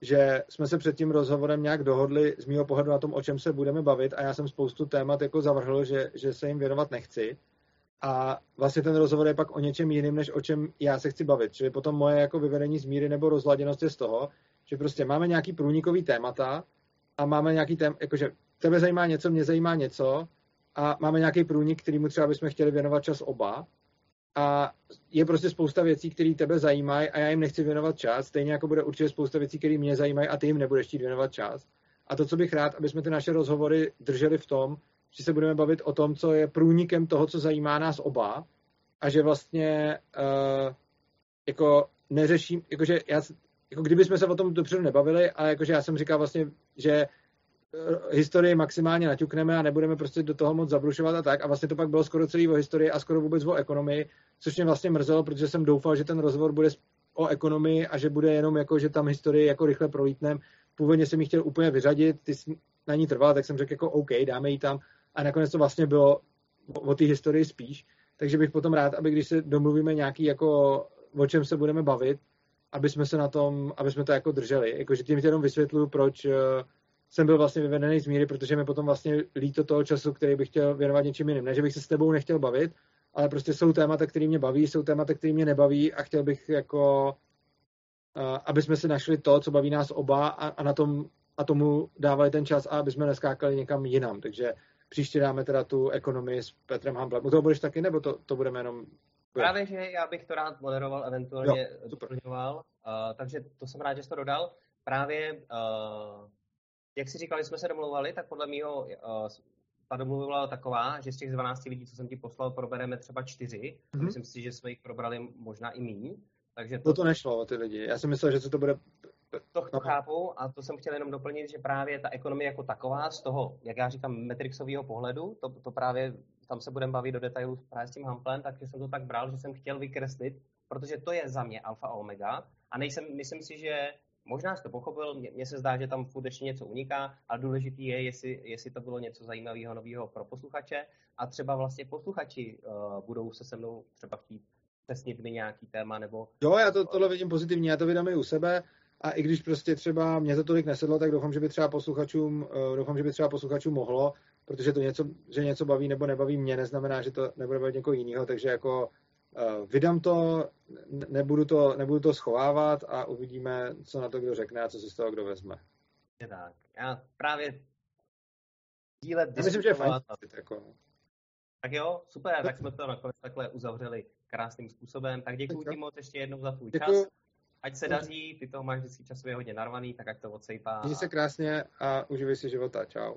že jsme se před tím rozhovorem nějak dohodli z mého pohledu na tom, o čem se budeme bavit a já jsem spoustu témat jako zavrhl, že, že se jim věnovat nechci. A vlastně ten rozhovor je pak o něčem jiným, než o čem já se chci bavit. Čili potom moje jako vyvedení z míry nebo rozladěnost je z toho, že prostě máme nějaký průnikový témata a máme nějaký tém, jakože tebe zajímá něco, mě zajímá něco a máme nějaký průnik, kterýmu třeba bychom chtěli věnovat čas oba a je prostě spousta věcí, které tebe zajímají a já jim nechci věnovat čas, stejně jako bude určitě spousta věcí, které mě zajímají a ty jim nebudeš chtít věnovat čas. A to, co bych rád, aby jsme ty naše rozhovory drželi v tom, že se budeme bavit o tom, co je průnikem toho, co zajímá nás oba a že vlastně uh, jako neřeším, jakože já, jako kdyby jsme se o tom dopředu nebavili, ale jakože já jsem říkal vlastně, že historii maximálně naťukneme a nebudeme prostě do toho moc zabrušovat a tak. A vlastně to pak bylo skoro celý o historii a skoro vůbec o ekonomii, což mě vlastně mrzelo, protože jsem doufal, že ten rozhovor bude o ekonomii a že bude jenom jako, že tam historii jako rychle prolítnem. Původně jsem ji chtěl úplně vyřadit, ty jsi na ní trval, tak jsem řekl jako OK, dáme ji tam. A nakonec to vlastně bylo o, o té historii spíš. Takže bych potom rád, aby když se domluvíme nějaký jako o čem se budeme bavit, aby jsme se na tom, aby jsme to jako drželi. Jakože tím jenom vysvětluju, proč uh, jsem byl vlastně vyvedený z míry, protože mi potom vlastně líto toho času, který bych chtěl věnovat něčím jiným. Ne, že bych se s tebou nechtěl bavit, ale prostě jsou témata, které mě baví, jsou témata, které mě nebaví a chtěl bych jako, uh, aby jsme si našli to, co baví nás oba a, a na tom a tomu dávali ten čas a aby jsme neskákali někam jinam. Takže příště dáme teda tu ekonomii s Petrem Hamblem. U toho budeš taky, nebo to, to budeme jenom Právě, že já bych to rád moderoval, eventuálně doplňoval, uh, takže to jsem rád, že jsi to dodal. Právě, uh, jak si říkali, jsme se domluvali, tak podle mého uh, ta domluva byla taková, že z těch 12 lidí, co jsem ti poslal, probereme třeba čtyři. Mm-hmm. Myslím si, že jsme jich probrali možná i méně. Takže to, no to nešlo o ty lidi. Já jsem myslel, že se to bude to, to chápu a to jsem chtěl jenom doplnit, že právě ta ekonomie jako taková z toho, jak já říkám, metrixového pohledu, to, to právě tam se budeme bavit do detailů právě s tím Hamplem, takže jsem to tak bral, že jsem chtěl vykreslit, protože to je za mě alfa a omega a nejsem, myslím si, že možná jsi to pochopil, mně se zdá, že tam furt ještě něco uniká, ale důležitý je, jestli, jestli to bylo něco zajímavého, nového pro posluchače. A třeba vlastně posluchači uh, budou se se mnou třeba chtít přesnit mi nějaký téma nebo... Jo, já to, tohle vidím pozitivně, já to vydám i u sebe. A i když prostě třeba mě to tolik nesedlo, tak doufám, že by třeba posluchačům, uh, doufám, že by třeba posluchačům mohlo, protože to něco, že něco baví nebo nebaví mě, neznamená, že to nebude bavit někoho jiného, takže jako vydám to, nebudu to, nebudu to schovávat a uvidíme, co na to kdo řekne a co si z toho kdo vezme. Je tak. Já právě dílet, Já myslím, že je fajn. Jako. Tak jo, super, tak jsme to nakonec takhle uzavřeli krásným způsobem. Tak děkuji ti moc ještě jednou za tvůj děkuji. čas. Ať se daří, ty toho máš vždycky časově hodně narvaný, tak ať to odsejpá. Měj se krásně a uživej si života. Čau.